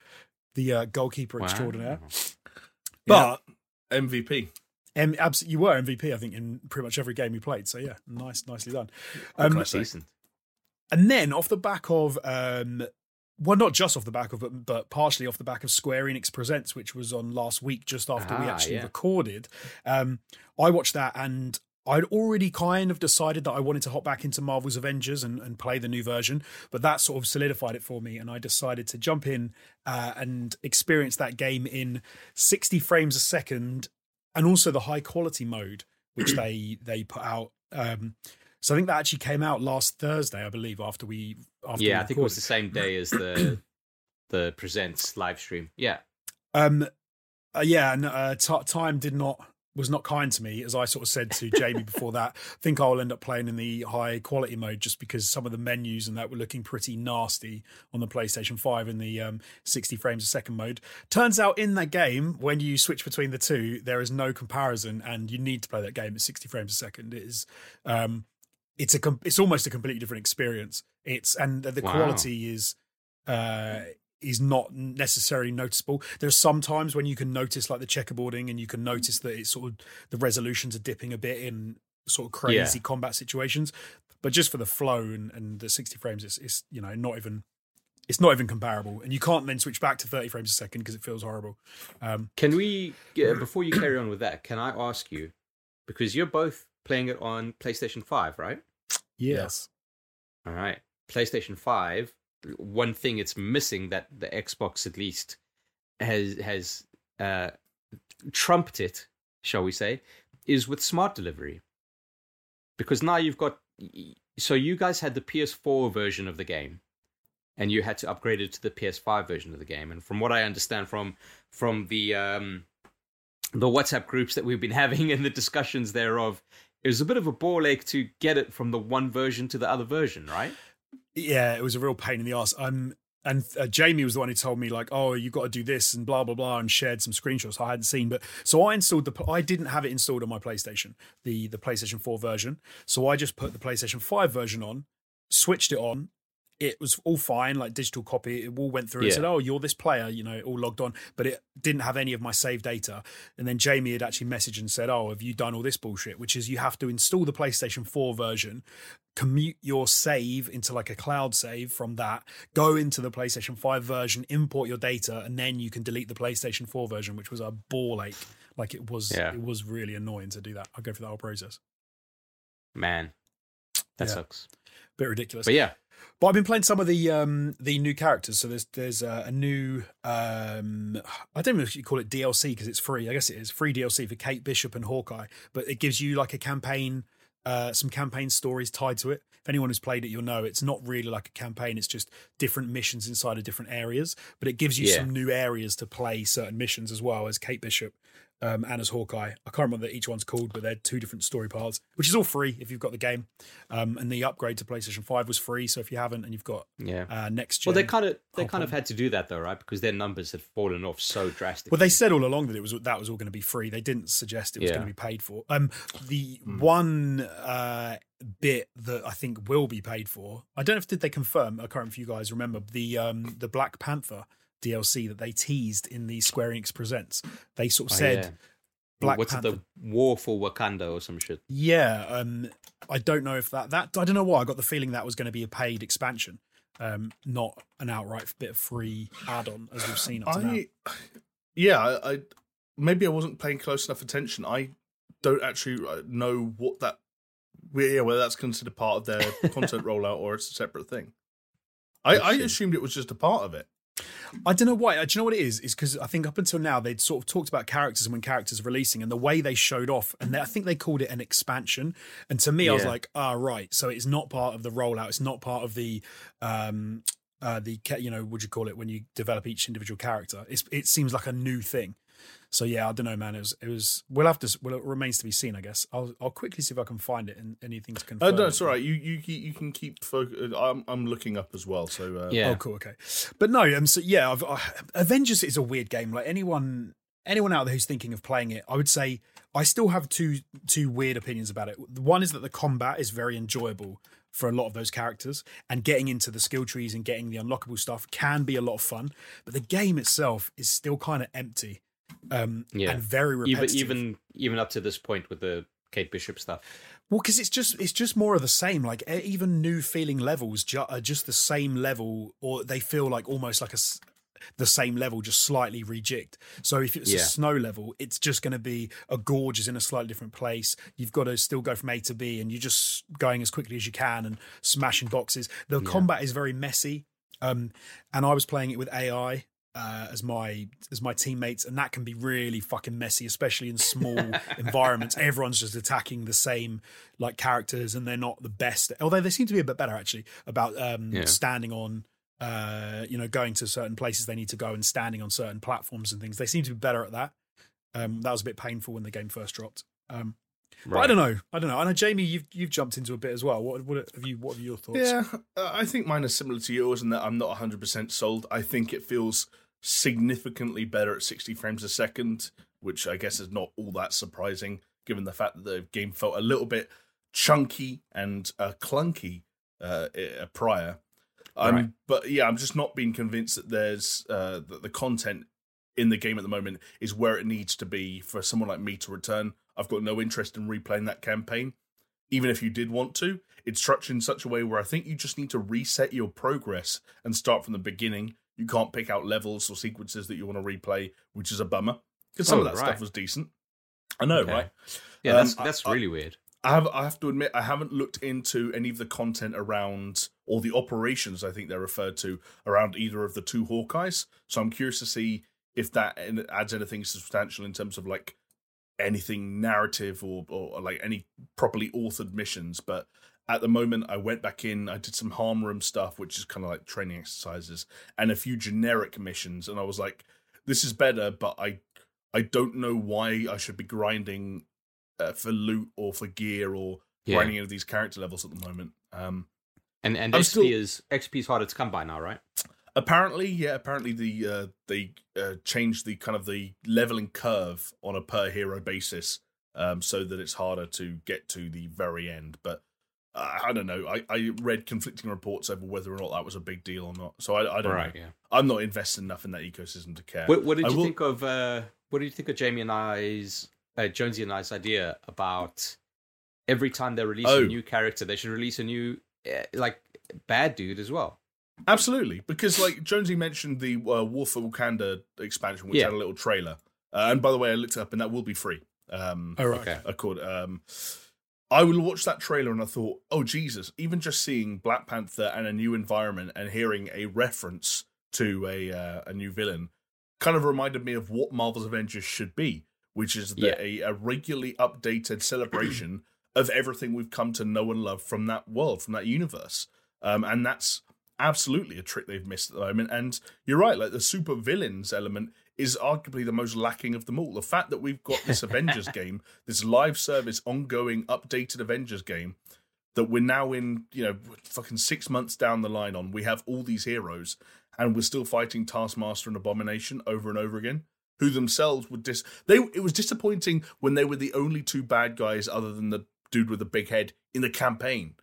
the uh, goalkeeper Wow. extraordinaire. Yeah. But MVP. M- abs- you were MVP, I think, in pretty much every game you played. So yeah, nice, nicely done. What Um, can I say? Decent. and then off the back of, um, well, not just off the back of, but, but partially off the back of Square Enix Presents, which was on last week, just after we Ah, actually yeah. recorded. Um, I watched that and I'd already kind of decided that I wanted to hop back into Marvel's Avengers and, and play the new version, but that sort of solidified it for me. And I decided to jump in uh, and experience that game in 60 frames a second and also the high quality mode, which they they put out. Um, so I think that actually came out last Thursday, I believe, after we Yeah, I think it was the same day as the [clears throat] the presents live stream. Yeah. Um, uh, yeah, and uh, t- time did not was not kind to me, as I sort of said to Jamie [laughs] before that. I think I'll end up playing in the high quality mode just because some of the menus and that were looking pretty nasty on the PlayStation Five in the um, sixty frames a second mode. Turns out in that game, when you switch between the two, there is no comparison, and you need to play that game at sixty frames a second. It is. Um, it's a it's almost a completely different experience. It's and the Wow. quality is uh is not necessarily noticeable. There's some times when you can notice like the checkerboarding and you can notice that it's sort of the resolutions are dipping a bit in sort of crazy Yeah. combat situations. But just for the flow and, and the 60 frames, it's, it's you know not even it's not even comparable. And you can't then switch back to 30 frames a second because it feels horrible. Um, Can we yeah, [clears throat] before you carry on with that? Can I ask you because you're both playing it on PlayStation Five, right? Yes. All right. PlayStation 5, one thing it's missing that the Xbox at least has has uh trumped it, shall we say, is with smart delivery. Because now you've got so you guys had the PS4 version of the game and you had to upgrade it to the PS5 version of the game and from what I understand from from the um the WhatsApp groups that we've been [laughs] having and the discussions thereof it was a bit of a ball ache to get it from the one version to the other version, right? yeah, it was a real pain in the ass. Um, and uh, Jamie was the one who told me like, oh, you got to do this and blah blah blah, and shared some screenshots I hadn't seen. But so I installed the, I didn't have it installed on my PlayStation, the the PlayStation Four version. So I just put the PlayStation Five version on, switched it on. It was all fine, like digital copy. It all went through and Yeah. said, "Oh, you're this player," you know, all logged on, but it didn't have any of my save data. And then Jamie had actually messaged and said, "Oh, have you done all this bullshit?" Which is you have to install the PlayStation 4 version, commute your save into like a cloud save from that, go into the PlayStation 5 version, import your data, and then you can delete the PlayStation 4 version, which was a ball ache. Like it was, Yeah. it was really annoying to do that. I'll go through the whole process. Man, that Yeah. sucks. Bit ridiculous. But yeah, But I've been playing some of the um the new characters. So there's there's uh, a new um I don't know if you call it DLC because it's free. I guess it is free DLC for Kate Bishop and Hawkeye. But it gives you like a campaign, uh, some campaign stories tied to it. If anyone who's played it, you'll know it's not really like a campaign. It's just different missions inside of different areas. But it gives you Yeah. some new areas to play certain missions as well as Kate Bishop. Um, and as Hawkeye. I can't remember each one's called, but they're two different story paths, which is all free if you've got the game. Um, and the upgrade to PlayStation Five was free, so if you haven't and you've got Yeah. uh, next gen, Well, they kind of they kind of had to do that though, right? Because their numbers had fallen off so drastically. Well, they said all along that it was that was all going to be free. They didn't suggest it was Yeah. going to be paid for. Um, the Hmm. one uh, bit that I think will be paid for, I don't know if did they confirm. I can't remember if you guys remember the um the Black Panther DLC that they teased in the Square Enix Presents. They sort of Oh, said yeah. Black What's Panther. it, the War for Wakanda or some shit? Yeah, um, I don't know if that that I don't know why I got the feeling that was going to be a paid expansion, um, not an outright bit of free add-on as we've seen up to now. I, yeah, I, I maybe I wasn't paying close enough attention. I don't actually uh, know what that, well, yeah, whether that's considered part of their [laughs] content rollout or it's a separate thing. I, I assumed it was just a part of it. I don't know why. uh, Do you know what it is? Is because I think up until now they'd sort of talked about characters and when characters are releasing and the way they showed off, and they, I think they called it an expansion. And to me, I was like, ah, right. So it's not part of the rollout. It's not part of the, um, uh, the you know, would you call it when you develop each individual character? It's it seems like a new thing. So yeah, I don't know, man. It was it was. We'll have to. Well, it remains to be seen, I guess. I'll I'll quickly see if I can find it and anything to Uh, confirm. no, it's all right. You you you can keep. Focus. I'm I'm looking up as well. So uh, Yeah. Oh, cool. Okay, but no. Um. So yeah, I've, uh, Avengers is a weird game. Like anyone, anyone out there who's thinking of playing it, I would say I still have two two weird opinions about it. One is that the combat is very enjoyable for a lot of those characters, and getting into the skill trees and getting the unlockable stuff can be a lot of fun. But the game itself is still kind of empty, um, Yeah. and very repetitive. even even up to this point with the Kate Bishop stuff. Well, because it's just it's just more of the same. Like even new feeling levels ju- are just the same level, or they feel like almost like a s- the same level, just slightly rejigged. So if it's Yeah. a snow level, it's just going to be a gorge is in a slightly different place. You've got to still go from A to B, and you're just going as quickly as you can and smashing boxes. The combat is very messy, um, and I was playing it with AI. Uh, as my as my teammates, and that can be really fucking messy, especially in small [laughs] environments. Everyone's just attacking the same like characters, and they're not the best. Although they seem to be a bit better actually about um, Yeah. standing on, uh, you know, going to certain places they need to go and standing on certain platforms and things. They seem to be better at that. Um, that was a bit painful when the game first dropped. Um, but I don't know. I don't know. I know Jamie, you've you've jumped into a bit as well. What what have you? What are your thoughts? Yeah, uh, I think mine is similar to yours in that I'm not 100% sold. I think it feels significantly better at 60 frames a second, which I guess is not all that surprising given the fact that the game felt a little bit chunky and uh, clunky uh, uh, prior. Um, Right. But yeah, I'm just not being convinced that there's uh, that the content in the game at the moment is where it needs to be for someone like me to return. I've got no interest in replaying that campaign even if you did want to, it's structured in such a way where I think you just need to reset your progress and start from the beginning. You can't pick out levels or sequences that you want to replay, which is a bummer because some Oh, of that right. stuff was decent. I know, Okay. right? Yeah, Um, that's that's I- really weird. I have I have to admit I haven't looked into any of the content around or the operations I think they're referred to around either of the two Hawkeyes. So I'm curious to see if that adds anything substantial in terms of like anything narrative or, or, like any properly authored missions. But at the moment, I went back in, I did some harm room stuff, which is kind of like training exercises, and a few generic missions, and I was like, this is better, but I I don't know why I should be grinding uh, for loot or for gear or Yeah. grinding of these character levels at the moment. Um, And and I'm XP still- is XP is harder to come by now, right? apparently, yeah, apparently the uh, they uh, changed the kind of the leveling curve on a per hero basis, um, so that it's harder to get to the very end. But I don't know. I, I read conflicting reports over whether or not that was a big deal or not. So I, I don't Right. know. Yeah. I'm not invested enough in that ecosystem to care. What, what did I you will- think of? Uh, what did you think of Jamie and I's uh, Jonesy and I's idea about every time they release Oh. a new character, they should release a new uh, like bad dude as well. Absolutely, because like Jonesy mentioned the uh, War for Wakanda expansion, which Yeah. had a little trailer. Uh, and by the way, I looked it up, and that will be free. Um, Oh, right. Okay. accord. Um, I will watch that trailer and I thought, oh Jesus! Even just seeing Black Panther and a new environment and hearing a reference to a uh, a new villain, kind of reminded me of what Marvel's Avengers should be, which is the, Yeah. a, a regularly updated celebration [clears throat] of everything we've come to know and love from that world, from that universe. Um, and that's absolutely a trick they've missed at the moment. And you're right, like the super villains element is arguably the most lacking of them all. The fact that we've got this [laughs] Avengers game, this live service, ongoing, updated Avengers game, that we're now in, you know, fucking six months down the line on, we have all these heroes, and we're still fighting Taskmaster and Abomination over and over again, who themselves would dis. They it was disappointing when they were the only two bad guys other than the dude with the big head in the campaign.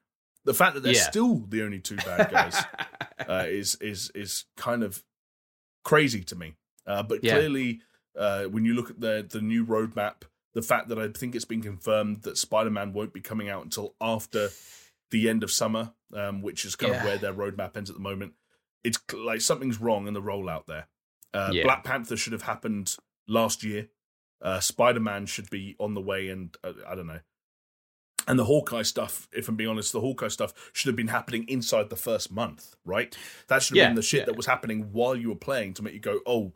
The fact that they're Yeah. still the only two bad guys [laughs] uh, is is is kind of crazy to me. Uh, but Yeah. clearly, uh, when you look at the the new roadmap, the fact that I think it's been confirmed that Spider Man won't be coming out until after the end of summer, um, which is kind Yeah. of where their roadmap ends at the moment. It's like something's wrong in the rollout there. Uh, Yeah. Black Panther should have happened last year. Uh, Spider Man should be on the way, and uh, I don't know. And the Hawkeye stuff, if I'm being honest, the Hawkeye stuff should have been happening inside the first month, right? That should have Yeah, been the shit that was happening while you were playing to make you go, oh,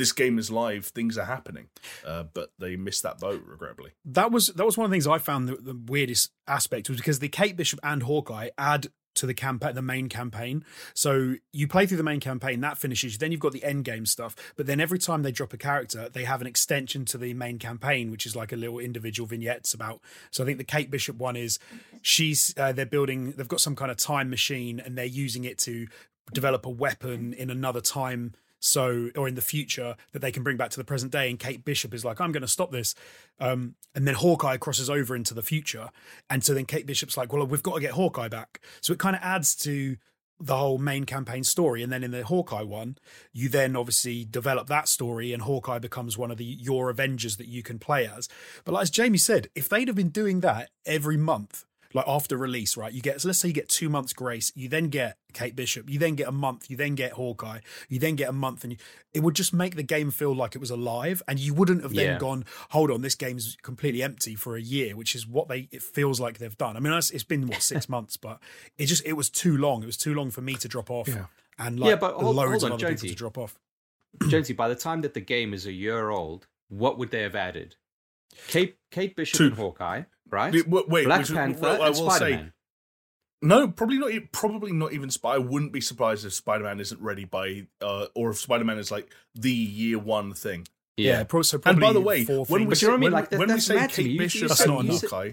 this game is live, things are happening. Uh, but they missed that boat, regrettably. that was that was one of the things I found the, the weirdest aspect was because the Kate Bishop and Hawkeye add to the campaign, the main campaign. So you play through the main campaign, that finishes. Then you've got the end game stuff. But then every time they drop a character, they have an extension to the main campaign, which is like a little individual vignettes about. So I think the Kate Bishop one is she's uh, they're building. They've got some kind of time machine, and they're using it to develop a weapon in another time so or in the future that they can bring back to the present day and kate bishop is like i'm going to stop this. Um, and then hawkeye crosses over into the future and so then kate bishop's like well we've got to get hawkeye back. So it kind of adds to the whole main campaign story and then in the hawkeye one you then obviously develop that story and hawkeye becomes one of the your avengers that you can play as. But like as jamie said if they'd have been doing that every month like after release, right? You get so let's say you get two months grace, you then get Kate Bishop, you then get a month, you then get Hawkeye, you then get a month, and you, it would just make the game feel like it was alive, and you wouldn't have then Yeah. gone, hold on, this game's completely empty for a year, which is what they it feels like they've done. I mean, it's, it's been what six [laughs] months, but it just it was too long. It was too long for me to drop off, Yeah. and like Yeah, but hold- loads hold on, of other people to drop off. Jonesy, by the time that the game is a year old, what would they have added? Kate, Kate Bishop Two. and Hawkeye, right? Wait, wait, Black which- Panther well, I and will Spider-Man. No, probably not. e- Probably not even. Sp- I wouldn't be surprised if Spider Man isn't ready by, uh, or if Spider Man is like the year one thing. Yeah, pro- so And by the way, when we things. But you I mean? when, Like, that- when we say mad me. Kate You- you Bishop said- and you said- Hawkeye,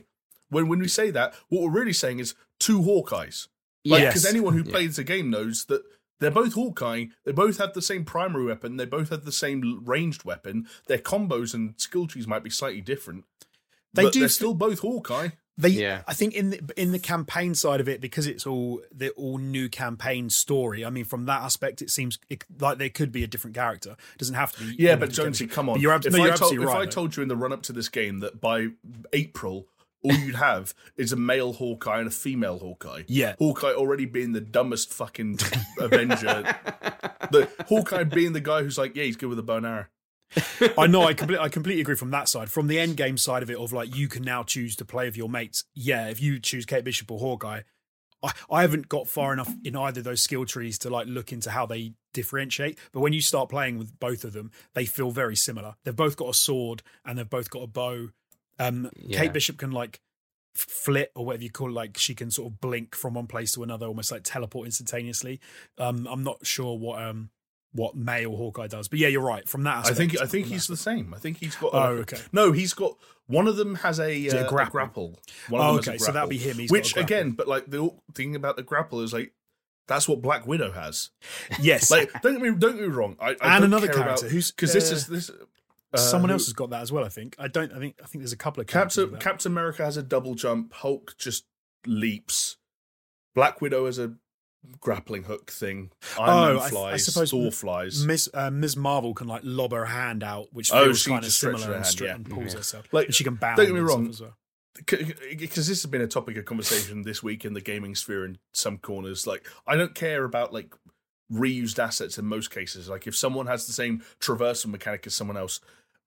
when when we say that, what we're really saying is two Hawkeyes. Like, Yes. because anyone who Yeah. plays the game knows that they're both Hawkeye. They both have the same primary weapon. They both have the same ranged weapon. Their combos and skill trees might be slightly different. They but do They're f- still both Hawkeye. They, Yeah. I think in the in the campaign side of it, because it's all the all new campaign story. I mean, from that aspect, it seems it, like there could be a different character. It doesn't have to be. Yeah, but the Jonesy, chemistry. come on. But you're, ab- if no, you're told, absolutely if right. I though. told you in the run up to this game that by April, all you'd have is a male Hawkeye and a female Hawkeye. Yeah. Hawkeye already being the dumbest fucking Avenger. [laughs] The Hawkeye being the guy who's like, yeah, he's good with a bow and arrow. I know. I completely, I completely agree from that side. From the end game side of it, of like you can now choose to play with your mates. Yeah, if you choose Kate Bishop or Hawkeye, I, I haven't got far enough in either of those skill trees to like look into how they differentiate. But when you start playing with both of them, they feel very similar. They've both got a sword and they've both got a bow. Um, Yeah. Kate Bishop can like flit or whatever you call it, like she can sort of blink from one place to another, almost like teleport instantaneously. Um, I'm not sure what um what male Hawkeye does, but yeah, you're right. From that, I think I think from that he's the same. I think he's got. Oh, a- okay. No, he's got one of them has a, it a uh, a grapple? grapple. One Oh, of them a okay, so that'd be him. He's got a Which again, but like the thing about the grapple is like that's what Black Widow has. Yes, Like, don't get me don't get me wrong. I, I and don't another care character about, who's because this uh, is this. Uh, someone who- else has got that as well. I think. I don't. I think. I think there's a couple of Captain. Captain America has a double jump. Hulk just leaps. Black Widow has a grappling hook thing. Iron Oh, Man I- I suppose Thor flies. Miss uh, Ms. Marvel can like lob her hand out, which Oh, she kind of similar her and, hand, yeah. and pulls Yeah. herself. Like, and she can bound. don't get me wrong, as well. because this has been a topic of conversation this week in the gaming sphere in some corners. Like, I don't care about like reused assets in most cases. Like, if someone has the same traversal mechanic as someone else,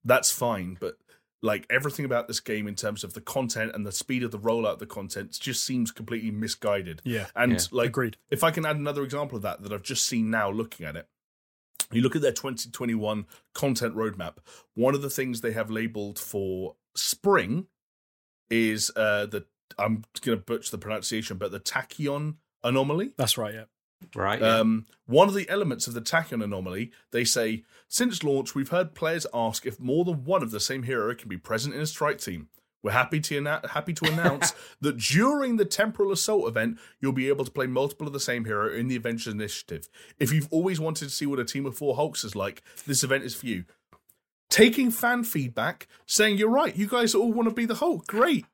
that's fine. But like everything about this game in terms of the content and the speed of the rollout of the content just seems completely misguided. Yeah, And Yeah. like, agreed. if I can add another example of that that I've just seen now looking at it, you look at their 2021 content roadmap. One of the things they have labeled for spring is uh, the I'm going to butcher the pronunciation, but the tachyon anomaly. That's right. Yeah. Right. yeah. Um, one of the elements of the Tachyon anomaly, they say, since launch, we've heard players ask if more than one of the same hero can be present in a strike team. We're happy to annou- happy to announce [laughs] that during the Temporal Assault event, you'll be able to play multiple of the same hero in the Avengers Initiative. If you've always wanted to see what a team of four Hulks is like, this event is for you. Taking fan feedback, saying you're right, you guys all want to be the Hulk, great,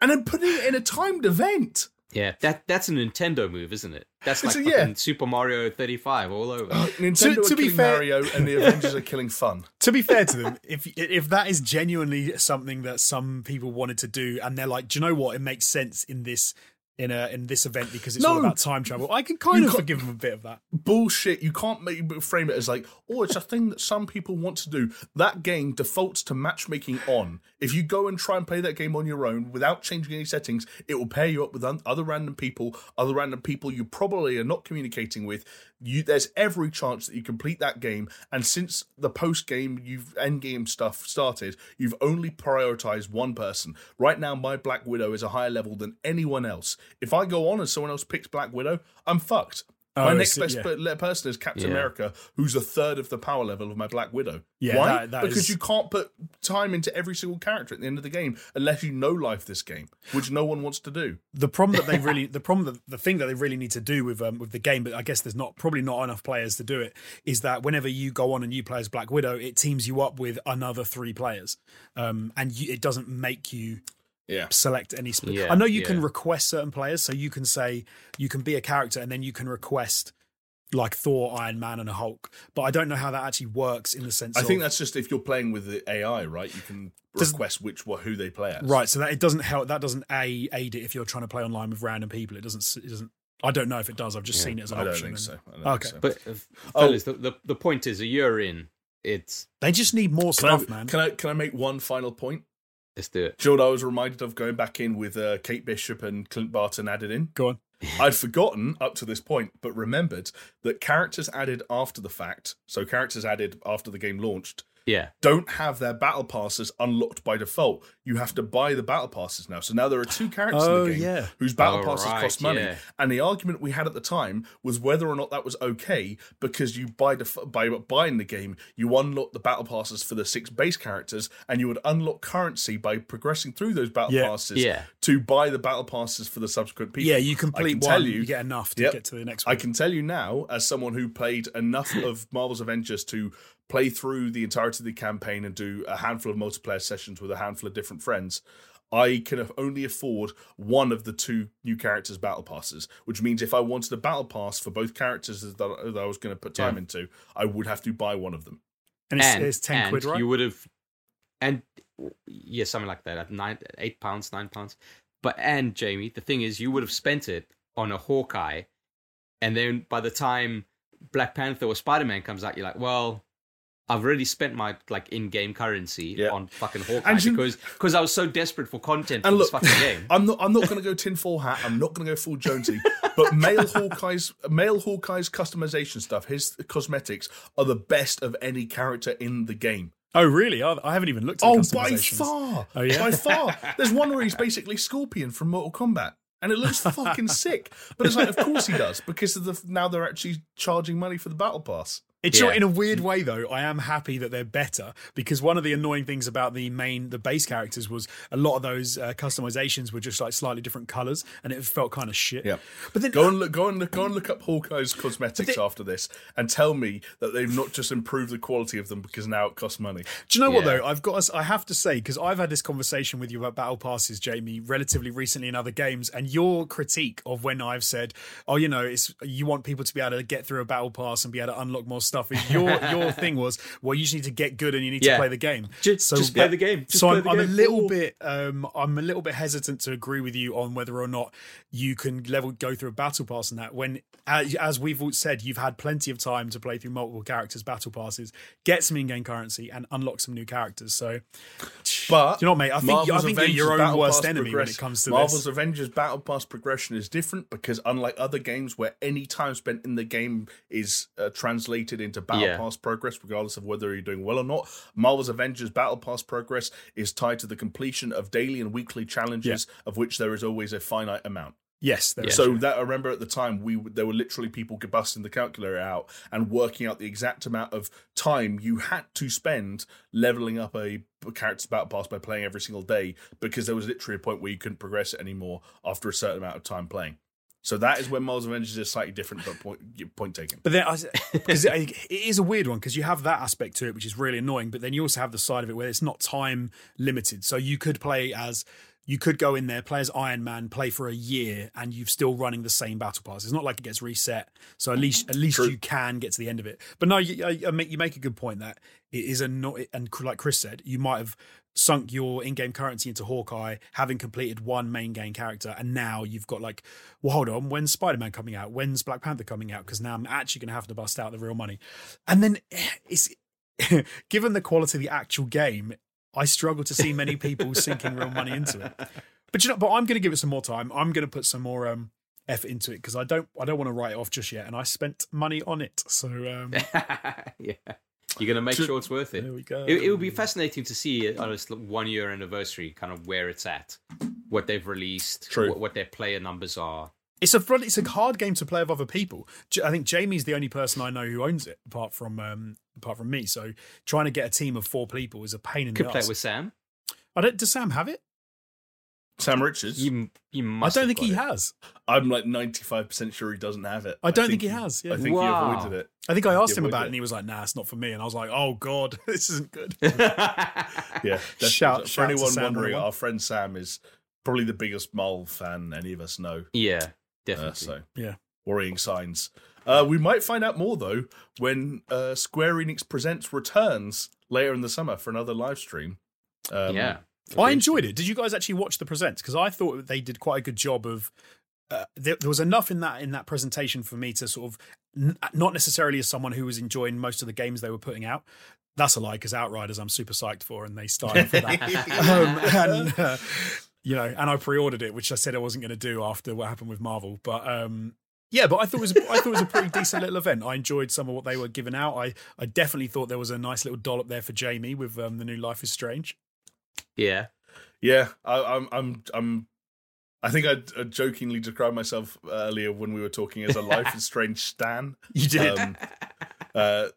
and then putting it in a timed event. Yeah, that that's a Nintendo move, isn't it? That's like a- yeah. Super Mario 35 all over. Oh, Nintendo To- to are be fair- Mario, and the Avengers are killing fun. [laughs] to be fair to them, if if that is genuinely something that some people wanted to do, and they're like, do you know what? It makes sense in this in a in this event because it's all No. about time travel. I can kind of can't- forgive them a bit of that. bullshit. You can't make, frame it as like, oh, it's a thing that some people want to do. That game defaults to matchmaking on. If you go and try and play that game on your own without changing any settings, it will pair you up with un- other random people, other random people you probably are not communicating with. You, there's every chance that you complete that game. And since the post game, you've end game stuff started, you've only prioritized one person. Right now, my Black Widow is a higher level than anyone else. If I go on and someone else picks Black Widow, I'm fucked. Oh, my next best yeah. per- person is Captain Yeah. America, who's a third of the power level of my Black Widow. Yeah, Why? that- that because is- you can't put time into every single character at the end of the game unless you know life this game, which no one wants to do. the problem that they really the problem that the thing that they really need to do with um, with the game but i guess there's not probably not enough players to do it is that whenever you go on and you play as black widow it teams you up with another three players um, and you, it doesn't make you Yeah. select any sp- Yeah, i know you can request certain players so you can say you can be a character and then you can request like thor iron man and a hulk but i don't know how that actually works in the sense I of think that's just if you're playing with the AI, right? You can Does- request which what who they play as. right so that it doesn't help that doesn't a aid it if you're trying to play online with random people it doesn't it doesn't i don't know if it does i've just Yeah, seen it as an I don't option think and- so. I don't Okay. think so. But uh, Oh. fellas, the, the the point is, a year in, it's They just need more Can I, stuff, man. can I can I make one final point? Let's do it. Do you know what I was reminded of going back in with uh, Kate Bishop and Clint Barton added in? Go on. [laughs] I'd forgotten up to this point, but remembered that characters added after the fact, so characters added after the game launched, Yeah, don't have their battle passes unlocked by default. You have to buy the battle passes now. So now there are two characters Oh, in the oh, game yeah. whose battle Oh, passes right, cost money. yeah. And the argument we had at the time was whether or not that was okay because you buy def- by buying the game, you unlock the battle passes for the six base characters, and you would unlock currency by progressing through those battle Yeah. passes Yeah. to buy the battle passes for the subsequent people. Yeah, you complete one, tell you, you, get enough to Yep. get to the next One. I can tell you now, as someone who played enough of Marvel's Avengers to play through the entirety of the campaign and do a handful of multiplayer sessions with a handful of different friends, I can only afford one of the two new characters' battle passes, which means if I wanted a battle pass for both characters that, that I was going to put time Yeah. into, I would have to buy one of them. and it's, and it's ten and quid, right? You would have, and yeah, something like that at nine, eight pounds, nine pounds. But and Jamie, the thing is, you would have spent it on a Hawkeye, and then by the time Black Panther or Spider Man comes out, you're like, well. I've already spent my like in-game currency Yeah. on fucking Hawkeye And because because I was so desperate for content for And this look, fucking game. [laughs] I'm not. I'm not going to go tinfoil hat. I'm not going to go full Jonesy. but male Hawkeye's male Hawkeye's customization stuff, his cosmetics are the best of any character in the game. oh, really? I, I haven't even looked at Oh, by far. Oh, yeah? By far. [laughs] There's one where he's basically Scorpion from Mortal Kombat. And it looks fucking sick. But it's like, of course he does, because of the now they're actually charging money for the battle pass. It's Yeah. in a weird way though. I am happy that they're better because one of the annoying things about the main the base characters was a lot of those uh, customizations were just like slightly different colors and it felt kind of shit. Yeah. But then Go and look go and look go and look up Hawkeye's cosmetics they- after this and tell me that they've not just improved the quality of them because now it costs money. Do you know what though? I've got. I have to say because I've had this conversation with you about battle passes, Jamie, relatively recently in other games, and your critique of when I've said, "Oh, you know, it's you want people to be able to get through a battle pass and be able to unlock more stuff." Your [laughs] your thing was, well, you just need to get good and you need Yeah. to play the game. Just- just play the game. Just so I'm, I'm a little bit, um, I'm a little bit hesitant to agree with you on whether or not you can level go through a battle pass and that. When, as, as we've all said, you've had plenty of time to play through multiple characters' battle passes, get some in-game currency, and unlock some new characters. So, But you know what, mate? I think- I think you're your own worst enemy when it comes to Marvel's this. Avengers Battle Pass progression is different because unlike other games where any time spent in the game is uh, translated into Battle Yeah. Pass progress, regardless of whether you're doing well or not, Marvel's Avengers Battle Pass progress is tied to the completion of daily and weekly challenges, of which there is always a finite amount. Yes, there Yeah. is. So that I remember at the time, we there were literally people busting the calculator out and working out the exact amount of time you had to spend leveling up a character's battle pass by playing every single day, because there was literally a point where you couldn't progress it anymore after a certain amount of time playing. So that is when Marvel's Avengers is slightly different, but point point taken. But then, it, it is a weird one because you have that aspect to it, which is really annoying. But then you also have the side of it where it's not time limited, so you could play as you could go in there, play as Iron Man, play for a year, and you're still running the same battle pass. It's not like it gets reset, so at least at least True. you can get to the end of it. But no, you, I, I make, you make a good point that it is a not, and like Chris said, you might have sunk your in-game currency into Hawkeye, having completed one main game character, and now you've got like, well, hold on, when's Spider-Man coming out? When's Black Panther coming out? Because now I'm actually going to have to bust out the real money, and then eh, it's [laughs] given the quality of the actual game, I struggle to see many people [laughs] sinking real money into it. But you know, but I'm going to give it some more time. I'm going to put some more um, effort into it because I don't I don't want to write it off just yet, and I spent money on it. So um, [laughs] yeah. You're going to make sure it's worth it. there we go. It, it would be fascinating to see on its one year anniversary, kind of where it's at, what they've released, True. What, what their player numbers are. It's a fun- it's a hard game to play with other people. I think Jamie's the only person I know who owns it, apart from um, apart from me. So trying to get a team of four people is a pain in Could the play ass. it with Sam. I don't. Does Sam have it? Sam Richards, You, you I don't have think he it. has. I'm like 95 percent sure he doesn't have it. I don't think he has, yeah. I think Wow. he avoided it. I think I asked Yeah, him about it, and he was like, "Nah, it's not for me." And I was like, "Oh God, [laughs] this isn't good." [laughs] Yeah, [laughs] definitely. Shout- for shout to anyone Sam wondering, Rowan. our friend Sam is probably the biggest Marvel fan any of us know. yeah, definitely. so Yeah. worrying signs. Uh, we might find out more though when uh, Square Enix Presents returns later in the summer for another live stream. Um, yeah. I enjoyed it. Did you guys actually watch the presents? Because I thought they did quite a good job of. Uh, there, there was enough in that in that presentation for me to sort of n- not necessarily as someone who was enjoying most of the games they were putting out. That's a lie because Outriders I'm super psyched for, and they started for that. [laughs] [laughs] um, and uh, you know, and I pre-ordered it, which I said I wasn't going to do after what happened with Marvel. But um, yeah, but I thought it was I thought it was a pretty decent little event. I enjoyed some of what they were giving out. I I definitely thought there was a nice little dollop there for Jamie with um, the new Life is Strange. Yeah. Yeah, I, I'm, I'm, I'm. I think I, I jokingly described myself earlier when we were talking as a Life is [laughs] Strange stan. You did. Um, uh,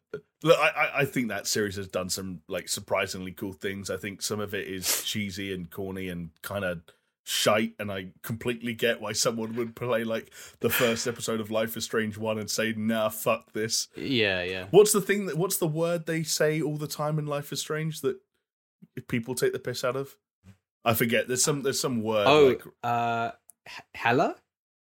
look, I, I- think that series has done some like surprisingly cool things. I think some of it is cheesy and corny and kind of shite, and I completely get why someone would play like the first episode of Life is Strange one and say, "Nah, fuck this." Yeah, yeah. What's the thing that? What's the word they say all the time in Life is Strange that people take the piss out of? I forget. There's some. There's some word. Oh, like, uh, Hella?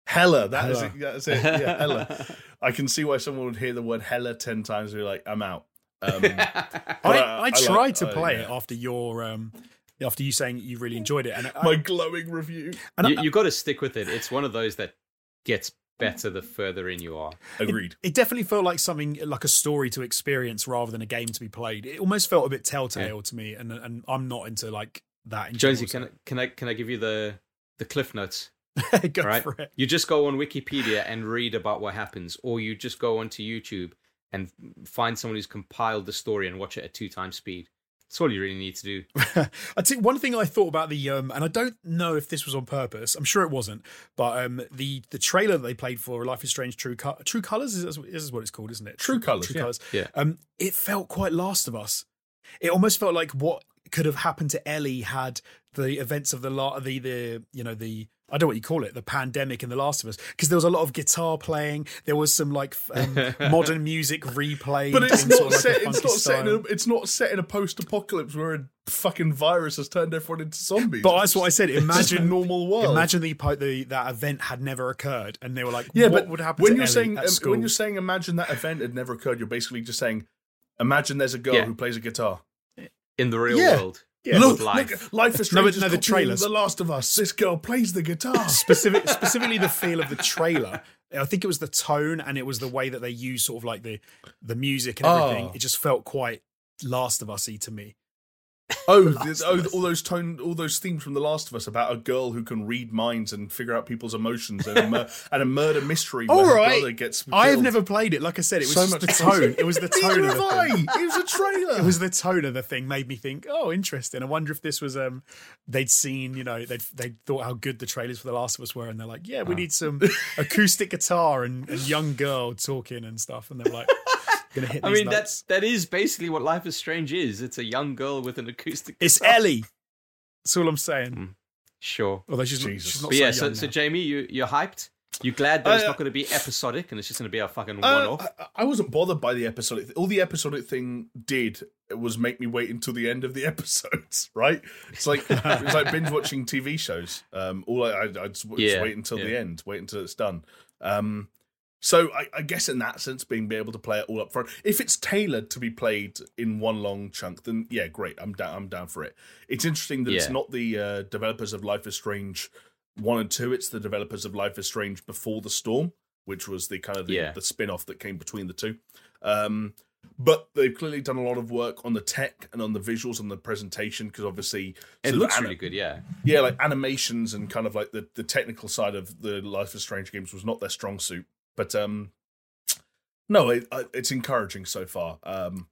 Hella. That is Hella. it. That's it. Yeah, hella. I can see why someone would hear the word hella ten times and be like, "I'm out." Um, [laughs] I, I- I, I tried like- to uh, play yeah. it after your um after you saying you really enjoyed it, and I, my glowing review. and you, I- you got to stick with it. It's one of those that gets better the further in you are. Agreed. it definitely felt like something like a story to experience rather than a game to be played. It almost felt a bit telltale to me, and and I'm not into like that. In Jonesy, general, can I, can I can I give you the the cliff notes? [laughs] go right? for it. You just go on Wikipedia and read about what happens, or you just go onto YouTube and find someone who's compiled the story and watch it at two times speed. That's all you really need to do. [laughs] I think one thing I thought about the um, and I don't know if this was on purpose. I'm sure it wasn't, but um, the the trailer that they played for Life is Strange True Co- True Colors is, is what it's called, isn't it? True Colours, True yeah. Colors. Yeah. Um, it felt quite Last of Us. It almost felt like what could have happened to Ellie had the events of the la- the the you know the I don't know what you call it the pandemic in The Last of Us because there was a lot of guitar playing. There was some like um, [laughs] modern music replayed. But it's not sort of like set. It's not set. In a, it's not set in a post-apocalypse where a fucking virus has turned everyone into zombies. But that's what I said. It's a Imagine normal world. Imagine the, the that event had never occurred, and they were like, Yeah, "What but would happen when to you're Ellie saying at um, school?" when you're saying imagine that event had never occurred, you're basically just saying imagine there's a girl Yeah. who plays a guitar. In the real Yeah. world. Yeah. look, life. look, Life is No, no, the trailers. The Last of Us. This girl plays the guitar. [laughs] [laughs] specific, specifically the feel of the trailer. I think it was the tone and it was the way that they use sort of like the the music and everything. Oh. It just felt quite Last of Us-y to me. Oh, oh, all those tone, all those themes from The Last of Us about a girl who can read minds and figure out people's emotions, and a, mur- [laughs] and a murder mystery All right. gets. I have never played it. Like I said, it was So just much the tone. It was the [laughs] tone of the have thing. I. It was a trailer. [laughs] It was the tone of the thing made me think, oh, interesting. I wonder if this was um they'd seen, you know, they'd they thought how good the trailers for The Last of Us were, and they're like, yeah, we need some acoustic guitar and a young girl talking and stuff, and they're like, gonna hit. I these mean, notes. that's that is basically what Life is Strange is. It's a young girl with an acoustic. it's guitar. Ellie. That's all I'm saying. Sure. Although she's, Jesus. she's not But so yeah, young so, so. Jamie, you you're hyped. You glad that it's Uh, not going to be episodic and it's just going to be a fucking Uh, one-off? I, I wasn't bothered by the episodic. All the episodic thing did was make me wait until the end of the [laughs] episodes. Right? It's like it's like binge watching TV shows. Um, all I, I, I just, w- just Yeah, wait until the end. Wait until it's done. Um, so I, I guess in that sense, being able to play it all up front, if it's tailored to be played in one long chunk, then yeah, great. I'm down. I'm down for it. It's interesting that it's not the uh, developers of Life is Strange one and two. It's the developers of Life is Strange Before the Storm, which was the kind of the, Yeah. the spin off that came between the two. Um, but they've clearly done a lot of work on the tech and on the visuals and the presentation because obviously it looks ana- really good, yeah. yeah, like animations and kind of like the, the technical side of the Life is Strange games was not their strong suit. But um, no, it, it's encouraging so far. Um,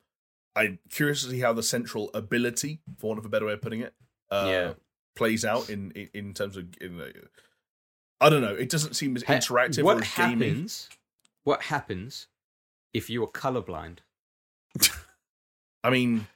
I'm curious to see how the central ability, for want of a better way of putting it, uh, Yeah. plays out in in, in terms of. In, uh, I don't know. It doesn't seem as interactive what or as happens? What happens if you are colorblind? I mean,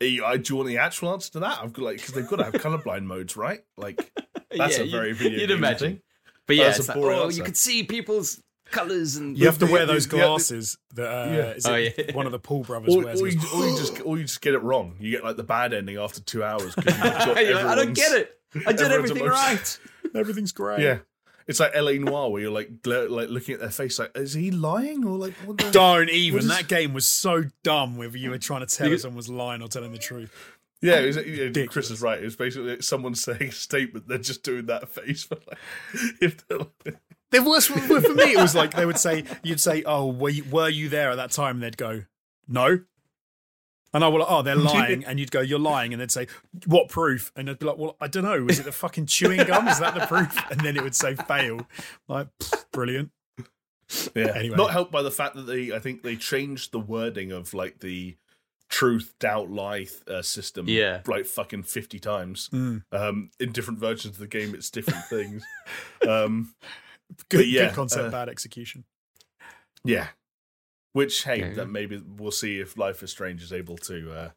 uh, do you want the actual answer to that? I've got like because they've got to have colorblind modes, right? Like [laughs] that's Yeah, a very video You'd imagine. thing. But yeah, That's it's a like, oh, answer. you could see people's colors and You have to wear those the- the- glasses that uh, Yeah. is Oh, yeah. one of the Paul brothers Or, wears. or, you, goes, or you just or you just get it wrong. You get like the bad ending after two hours. you've [laughs] got You're like, I don't get it. I did everything emotion. right. [laughs] Everything's great. Yeah, it's like LA Noire where you're like gla- like looking at their face, like is he lying or like what the? Don't even. What is- That game was so dumb. Whether you were trying to tell You- if someone was lying or telling the truth. Yeah, it was, yeah, Chris Ridiculous. is right. It was basically someone [laughs] saying a statement. They're just doing that face. But like, if they're like, The worst for for me, it was like they would say, you'd say, "Oh, were you, were you there at that time?" And they'd go, "No." And I will, oh, they're [laughs] lying, and you'd go, "You're lying," and they'd say, "What proof?" And I'd be like, "Well, I don't know. Was it the fucking chewing gum? Is that the proof?" And then it would say "fail." Like, brilliant. yeah, Anyway. not helped by the fact that they, I think they changed the wording of like the truth, doubt, lie uh, system. Yeah. like fucking fifty times. Mm. Um, in different versions of the game, it's different things. [laughs] Um, Good, yeah, good concept, uh, bad execution. Yeah. Which, hey, Yeah, yeah. that maybe we'll see if Life is Strange is able to uh,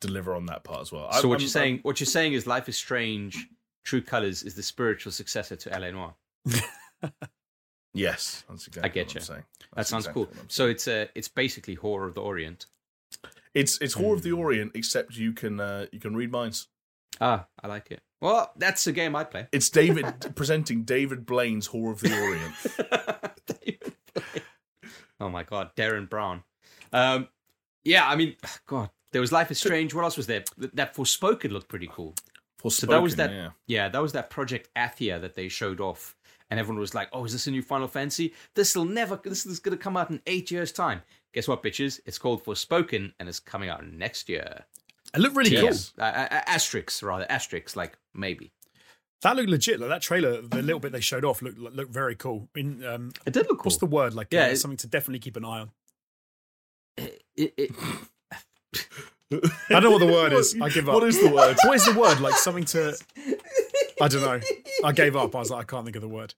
deliver on that part as well. So I'm- what I'm- you're saying? What you're saying is Life is Strange. True Colors is the spiritual successor to LA Noire. [laughs] yes, that's exactly I get what you. I'm saying. That sounds exactly cool. So it's uh, it's basically horror of the Orient. it's it's Horror Hmm. of the Orient, except you can uh, you can read minds. Ah, I like it. Well, that's a game I'd play. It's David [laughs] presenting David Blaine's Horror of the Orient. David Blaine. [laughs] oh my god, Derren Brown. Um, yeah, I mean, [sighs] God, there was Life is Strange. What else was there? Th- That Forspoken looked pretty cool. For So that was that. yeah. Yeah, that was that Project Athia that they showed off, and everyone was like, "Oh, is this a new Final Fantasy? This will never. This is going to come out in eight years' time." Guess what, bitches? It's called Forspoken, and it's coming out next year. It looked really cool. Yes, uh, uh, asterisks rather asterisks, like maybe. That looked legit. Like that trailer, the little bit they showed off looked looked very cool. In um, It did look cool. what's the word? Like, Yeah, yeah, it- something to definitely keep an eye on. It, it, I don't know what the word is. [laughs] I give up. What is the word? What is the word? Like something to. I don't know. I gave up. I was like, I can't think of the word.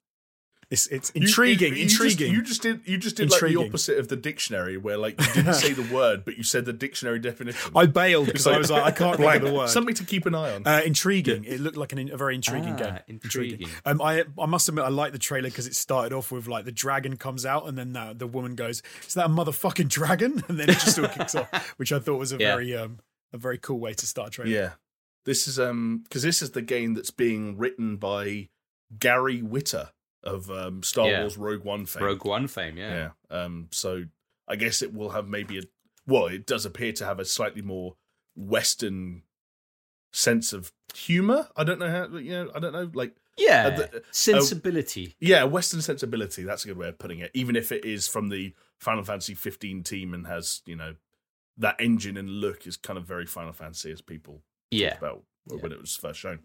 It's it's intriguing. you, you intriguing. Just, you just did. You just did like the opposite of the dictionary, where like you didn't say the word, but you said the dictionary definition. I bailed because I was like, I can't think of the word. Something to keep an eye on. Uh, intriguing. It looked like an, a very intriguing Ah, game. intriguing. Um, I I must admit I like the trailer because it started off with like the dragon comes out and then uh, the woman goes, "Is that a motherfucking dragon?" [laughs] And then it just all kicks off, [laughs] which I thought was a Yeah. very um a very cool way to start a trailer. Yeah. This is um because this is the game that's being written by Gary Whitta of um, Star Yeah. Wars Rogue One fame. Rogue One fame, yeah. Yeah. Um. So I guess it will have maybe a well, it does appear to have a slightly more Western sense of humor. I don't know how you know. I don't know. Like Yeah, Uh, the- sensibility. yeah, Western sensibility. That's a good way of putting it. Even if it is from the Final Fantasy 15 team and has you know that engine and look is kind of very Final Fantasy as people Yeah. about when it was first shown.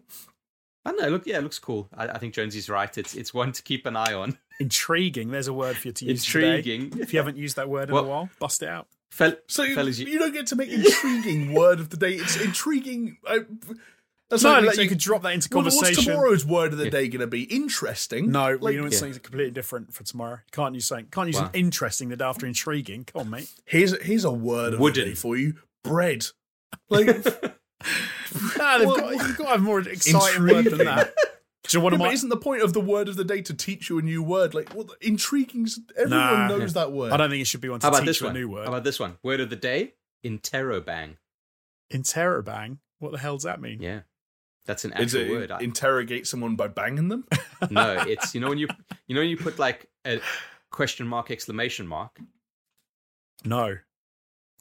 I know. Look, yeah, it looks cool. I, I think Jonesy's right. It's it's one to keep an eye on. [laughs] Intriguing. There's a word for you to use today. Intriguing. If you haven't used that word in Well- a while, bust it out. Fel- So you, fellas, you, you, don't get to make intriguing [laughs] word of the day. It's intriguing. Uh, that's No, like you could drop that into well, what's tomorrow's word of the day going to be? Interesting. No, Like, you know, it's Yeah. something completely different for tomorrow. Can't use something. Can't use Wow. an interesting the day after intriguing. Come on, mate. here's here's a word of Wooden. the day for you. Bread. Like [laughs] Nah, they've Well, got, you've got to have more exciting word than Intriguing. that. Do you know what Yeah, am but I? isn't the point of the word of the day to teach you a new word? Like, well, intriguing. Everyone Nah. knows that word. I don't think it should be one to how about teach this you a one? new word. How about this one? Word of the day: interrobang. Interrobang. What the hell does that mean? Yeah, that's an Is actual it word. I- interrogate someone by banging them? [laughs] no, [laughs] it's you know when you you know when you put like a question mark exclamation mark. No,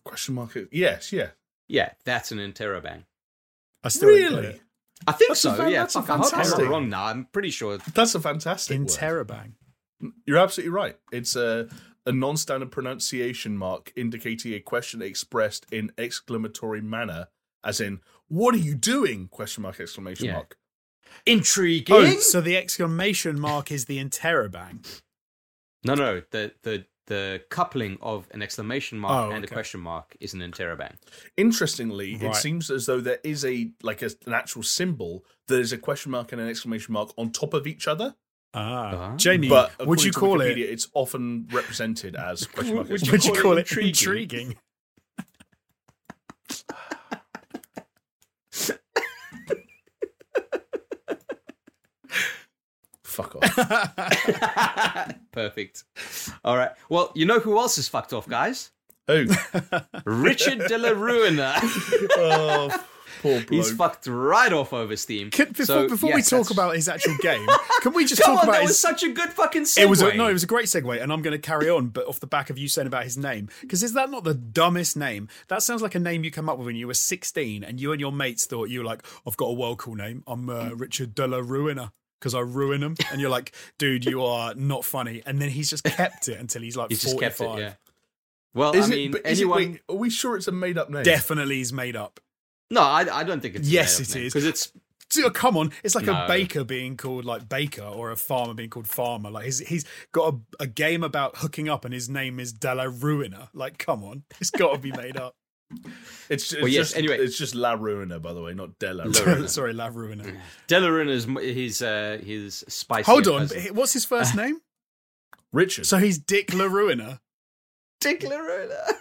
Question mark. Yes, yeah. Yeah, that's an interrobang. I still Really? I think That's so. fan- yeah, that's a fuck, I hope I'm wrong now. I'm pretty sure. That's a fantastic word. Interrobang. You're absolutely right. It's a a non-standard pronunciation mark indicating a question expressed in exclamatory manner, as in "What are you doing?" Question mark exclamation Yeah. mark. Intriguing. Oh, so the exclamation mark is the interrobang. No, no, the the the coupling of an exclamation mark Oh, and a question mark is an interrobang. Interestingly, it seems as though there is a like a, an actual symbol that is a question mark and an exclamation mark on top of each other. Ah, Ah. Jamie, But would according you to call Wikipedia, it? It's often represented as [laughs] question mark. Would you Would you call call it it intriguing? intriguing? [laughs] Fuck off. [laughs] Perfect. All right. Well, you know who else is fucked off, guys? oh, [laughs] Richard de la Ruina. [laughs] oh, poor [laughs] bloke. He's fucked right off over Steam. Can, before So, before we talk that's- about his actual game, can we just Come talk on, about that his? was such a good fucking segue. it was a, no, it was a great segue, and I'm going to carry on, but off the back of you saying about his name, because is that not the dumbest name? That sounds like a name you come up with when you were 16, and you and your mates thought you were like, "I've got a world cool name. I'm uh, Richard de la Ruina." Because I ruin them, and you're like, dude, you are not funny. And then he's just kept it until he's like He just 45. kept it. Yeah. Well, Is I mean, but is it- anyone. wait, are we sure it's a made-up name? Definitely is made up. No, I, I don't think it's. Yes, it is. because it's So, oh, come on, it's like No. a baker being called like baker or a farmer being called farmer. Like he's he's got a, a game about hooking up, and his name is Della Ruina. Like, come on, it's got to be made up. It's, it's Well, yes, just anyway. it's just La Ruina, by the way, not Della. La [laughs] Ruina. Ruina. Sorry, La Ruina. de la Ruina's his uh, his spicy. Hold on, cousin. but what's his first [laughs] name? Richard. So he's Dick La Ruina. Dick la Ruina.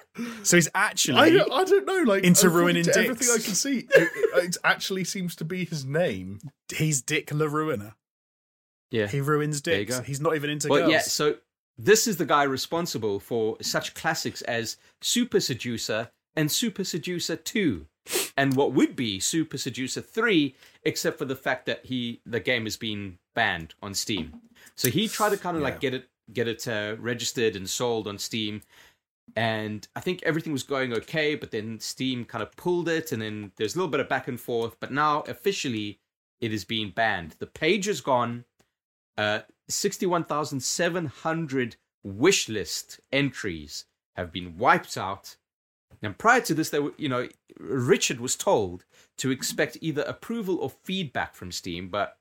So he's actually don't, I don't know. Like Into ruining dicks. everything I can see, it, it, it actually seems to be his name. he's Dick La Ruina. Yeah. He ruins There dicks. He's not even into Well, girls. yeah. So this is the guy responsible for such classics as Super Seducer and Super Seducer Two, and what would be Super Seducer Three, except for the fact that he the game has been banned on Steam. So he tried to kind of Yeah. like get it get it uh, registered and sold on Steam. And I think everything was going okay, but then Steam kind of pulled it, and then there's a little bit of back and forth. But now officially, it is being banned. The page is gone. Uh, 61,700 wish list entries have been wiped out. And prior to this, they were, you know, Richard was told to expect either approval or feedback from Steam, but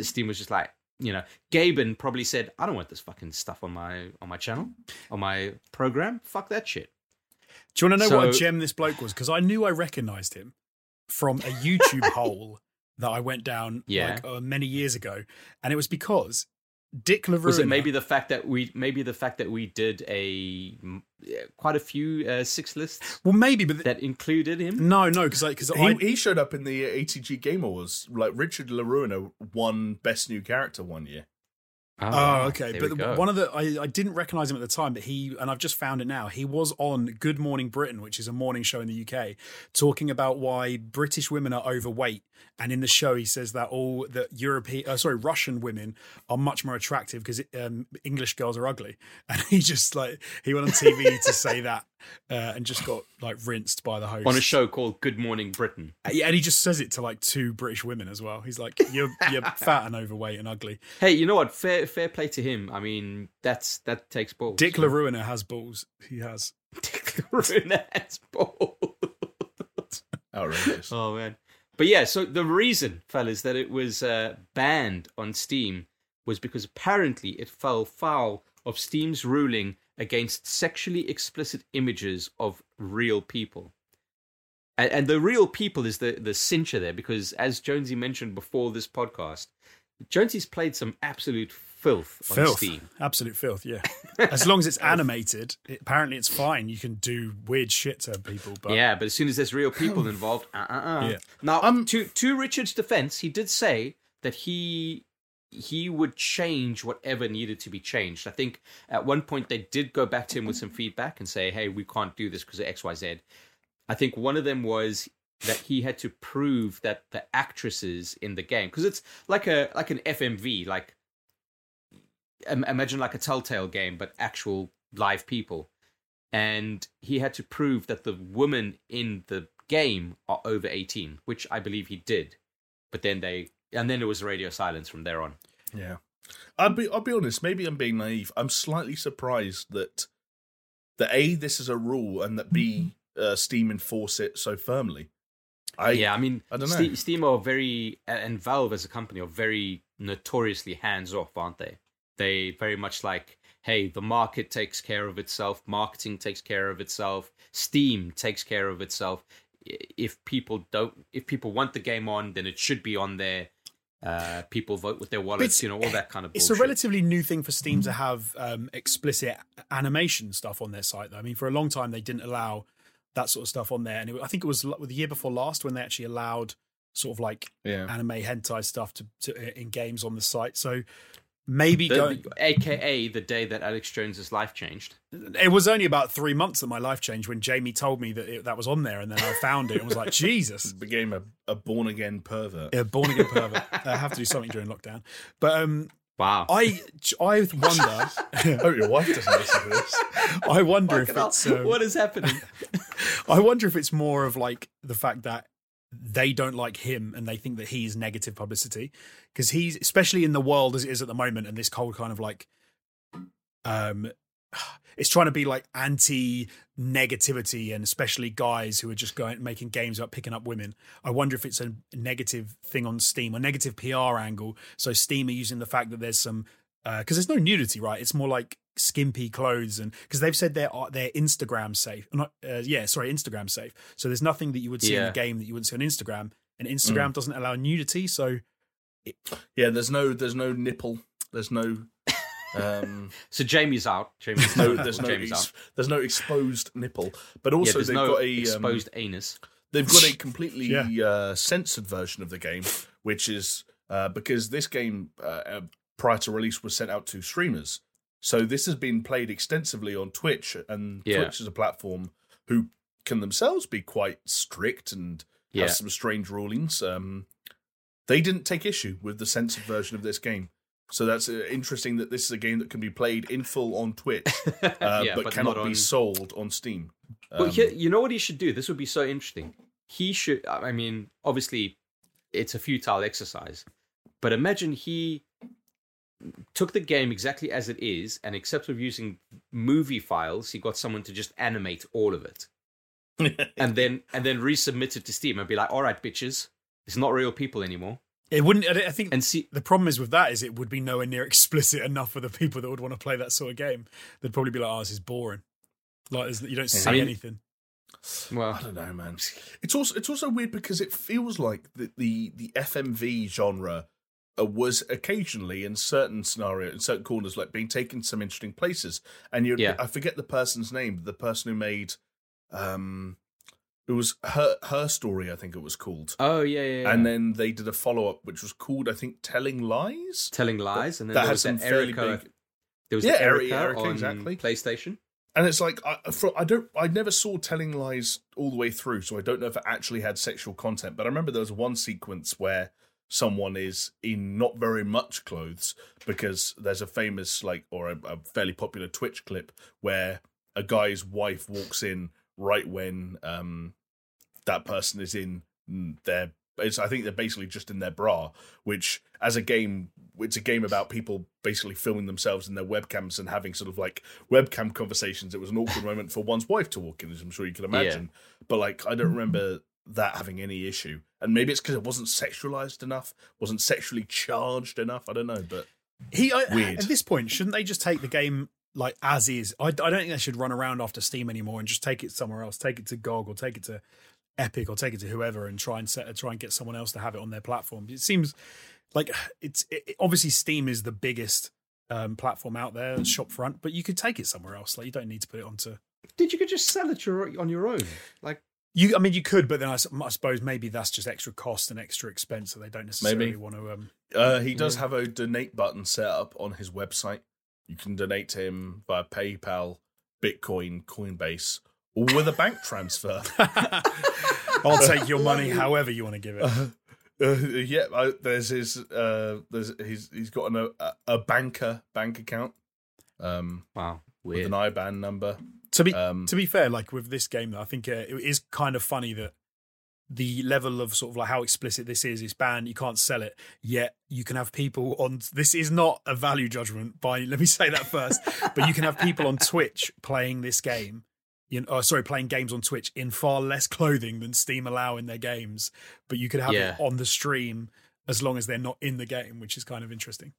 Steam was just like, you know, Gaben probably said, "I don't want this fucking stuff on my on my channel, on my program. Fuck that shit." Do you want to know what a gem this bloke was? Because I knew I recognised him from a YouTube [laughs] hole that I went down Yeah. like uh, many years ago, and it was because Dick La Ruina. Was it maybe the fact that we maybe the fact that we did a yeah, quite a few uh, six lists Well, maybe, but that included him? no, no, because because He, I he showed up in the ATG Game Awards. Like Richard La Ruina won Best New Character one year. Oh, okay. But we the- go. one of the I, I didn't recognize him at the time, but he and I've just found it now. He was on Good Morning Britain, which is a morning show in the UK, talking about why British women are overweight. And in the show, he says that all the European, uh, sorry, Russian women are much more attractive because um, English girls are ugly. [laughs] And he just like he went on TV to say that uh, and just got like rinsed by the host on a show called Good Morning Britain. Yeah, and he just says it to like two British women as well. He's like, "You're you're [laughs] fat and overweight and ugly." Hey, you know what? Fair fair play to him. I mean, that's that takes balls. Dick La Ruina has balls. He has. [laughs] Dick La Ruina has balls. [laughs] Outrageous. Oh man. But yeah, so the reason, fellas, that it was uh, banned on Steam was because apparently it fell foul of Steam's ruling against sexually explicit images of real people. And, and the real people is the, the cincher there because, as Jonesy mentioned before this podcast, Jonesy's played some absolute filth on filth, absolute filth. Yeah, [laughs] as long as it's animated, it, apparently it's fine. You can do weird shit to people. But Yeah, but as soon as there's real people [laughs] involved, uh, uh, uh. Yeah. Now, Um, to to Richard's defense, he did say that he he would change whatever needed to be changed. I think at one point they did go back to him with some feedback and say, "Hey, we can't do this because of X, Y, Z." I think one of them was that he had to prove that the actresses in the game because it's like a like an FMV, like imagine like a Telltale game, but actual live people. And he had to prove that the women in the game are over 18, which I believe he did. But then they, and then it was radio silence from there on. Yeah. I'll be I'll be honest, maybe I'm being naive. I'm slightly surprised that that A, this is a rule and that B uh, Steam enforce it so firmly. I yeah, I mean, I don't know. Ste- Steam are very, and Valve as a company are very notoriously hands off, aren't they? They very much like, hey, the market takes care of itself, marketing takes care of itself, Steam takes care of itself. If people don't, if people want the game on, then it should be on there. Uh, people vote with their wallets, it's- you know, all that kind of It's a relatively new thing for Steam to have um, explicit animation stuff on their site. Though I mean, for a long time they didn't allow that sort of stuff on there, and it, I think it was the year before last when they actually allowed sort of like yeah. anime hentai stuff to, to in games on the site. So maybe The- going. the- AKA the day that Alex Jones's life changed. It was only about three months that my life changed when Jamie told me that it, that was on there, and then I found it and was like, [laughs] Jesus. Became a, a born again pervert. Yeah, born again pervert. [laughs] I have to do something during lockdown. But um, Wow. I I wonder. [laughs] I hope your wife doesn't listen to this. I wonder if Fucking hell, it's. Um, what is happening? I wonder if it's more of like the fact that they don't like him and they think that he's negative publicity. Because he's especially in the world as it is at the moment and this cold kind of like um [sighs] it's trying to be like anti negativity and especially guys who are just going making games about picking up women. I wonder if it's a negative thing on steam a negative pr angle. So steam are using the fact that there's some because there's no nudity right it's more like skimpy clothes and because they've said they're they're instagram safe not uh, yeah sorry instagram safe so there's nothing that you would see in the game that you wouldn't see on instagram and instagram doesn't allow nudity so Yeah, there's no there's no nipple. There's no um [laughs] So Jamie's out. Jamie's no out. there's no Jamie's ex- out. there's no exposed nipple. But also there's they've no got a um, exposed anus. they've got a completely [laughs] Yeah. uh, censored version of the game, which is uh, because this game uh, uh, prior to release was sent out to streamers. So this has been played extensively on Twitch, and Yeah. Twitch is a platform who can themselves be quite strict and Yeah. have some strange rulings. Um, they didn't take issue with the censored version of this game. So that's uh, interesting that this is a game that can be played in full on Twitch, [laughs] uh, Yeah, but, but cannot not be sold on Steam. Well, Um, he- you know what he should do? This would be so interesting. He should. I mean, obviously, it's a futile exercise, but imagine he took the game exactly as it is, and except for using movie files, he got someone to just animate all of it, [laughs] and then and then resubmit it to Steam and be like, "All right, bitches, it's not real people anymore." it wouldn't i I think And see, the problem is with that is it would be nowhere near explicit enough for the people that would want to play that sort of game they'd probably be like oh this is boring like you don't see I mean- anything well, I don't know, man. It's also it's also weird because it feels like the the, the FMV genre was occasionally in certain scenarios, in certain corners, like being taken to some interesting places. And you, Yeah. I forget the person's name, the person who made, um, it was her her story, I think it was called. oh yeah, yeah, yeah. And then they did a follow up, which was called, I think, "Telling Lies." telling lies, and then that there was some that fairly Erica. big- There was Yeah, the Erica, Erica, Erica, on exactly. PlayStation. And it's like I, for, I don't, I never saw Telling Lies all the way through, so I don't know if it actually had sexual content. But I remember there was one sequence where someone is in not very much clothes because there's a famous, like, or a, a fairly popular Twitch clip where a guy's wife walks in right when um that person is in their. It's, I think they're basically just in their bra, which as a game, it's a game about people basically filming themselves in their webcams and having sort of like webcam conversations. It was an awkward moment for one's wife to walk in, as I'm sure you can imagine. But like, I don't remember that having any issue. And maybe it's because it wasn't sexualized enough, wasn't sexually charged enough. I don't know, but He I, Weird. at this point shouldn't they just take the game like as is? I, I don't think they should run around after Steam anymore and just take it somewhere else. Take it to GOG or take it to Epic or take it to whoever and try and set try and get someone else to have it on their platform. It seems like it's it, obviously Steam is the biggest um, platform out there, shop front, but you could take it somewhere else. Like you don't need to put it onto. Did you could just sell it your, on your own? Like, You, I mean, you could, but then I suppose maybe that's just extra cost and extra expense, that they don't necessarily Maybe. want to. Um, uh, he does have a donate button set up on his website. You can donate to him via PayPal, Bitcoin, Coinbase, or with a bank transfer. [laughs] I'll take your money however you want to give it. Uh, yeah, I, there's his. Uh, there's he's he's got an, a a banker bank account. Um, wow, with an IBAN number. To be Um, to be fair, like with this game, I think uh, it is kind of funny that the level of sort of like how explicit this is is banned. You can't sell it yet. You can have people on. This is not a value judgment. By let me say that first, [laughs] but you can have people on Twitch playing this game. You know, oh, sorry, playing games on Twitch in far less clothing than Steam allow in their games. But you could have Yeah. it on the stream as long as they're not in the game, which is kind of interesting.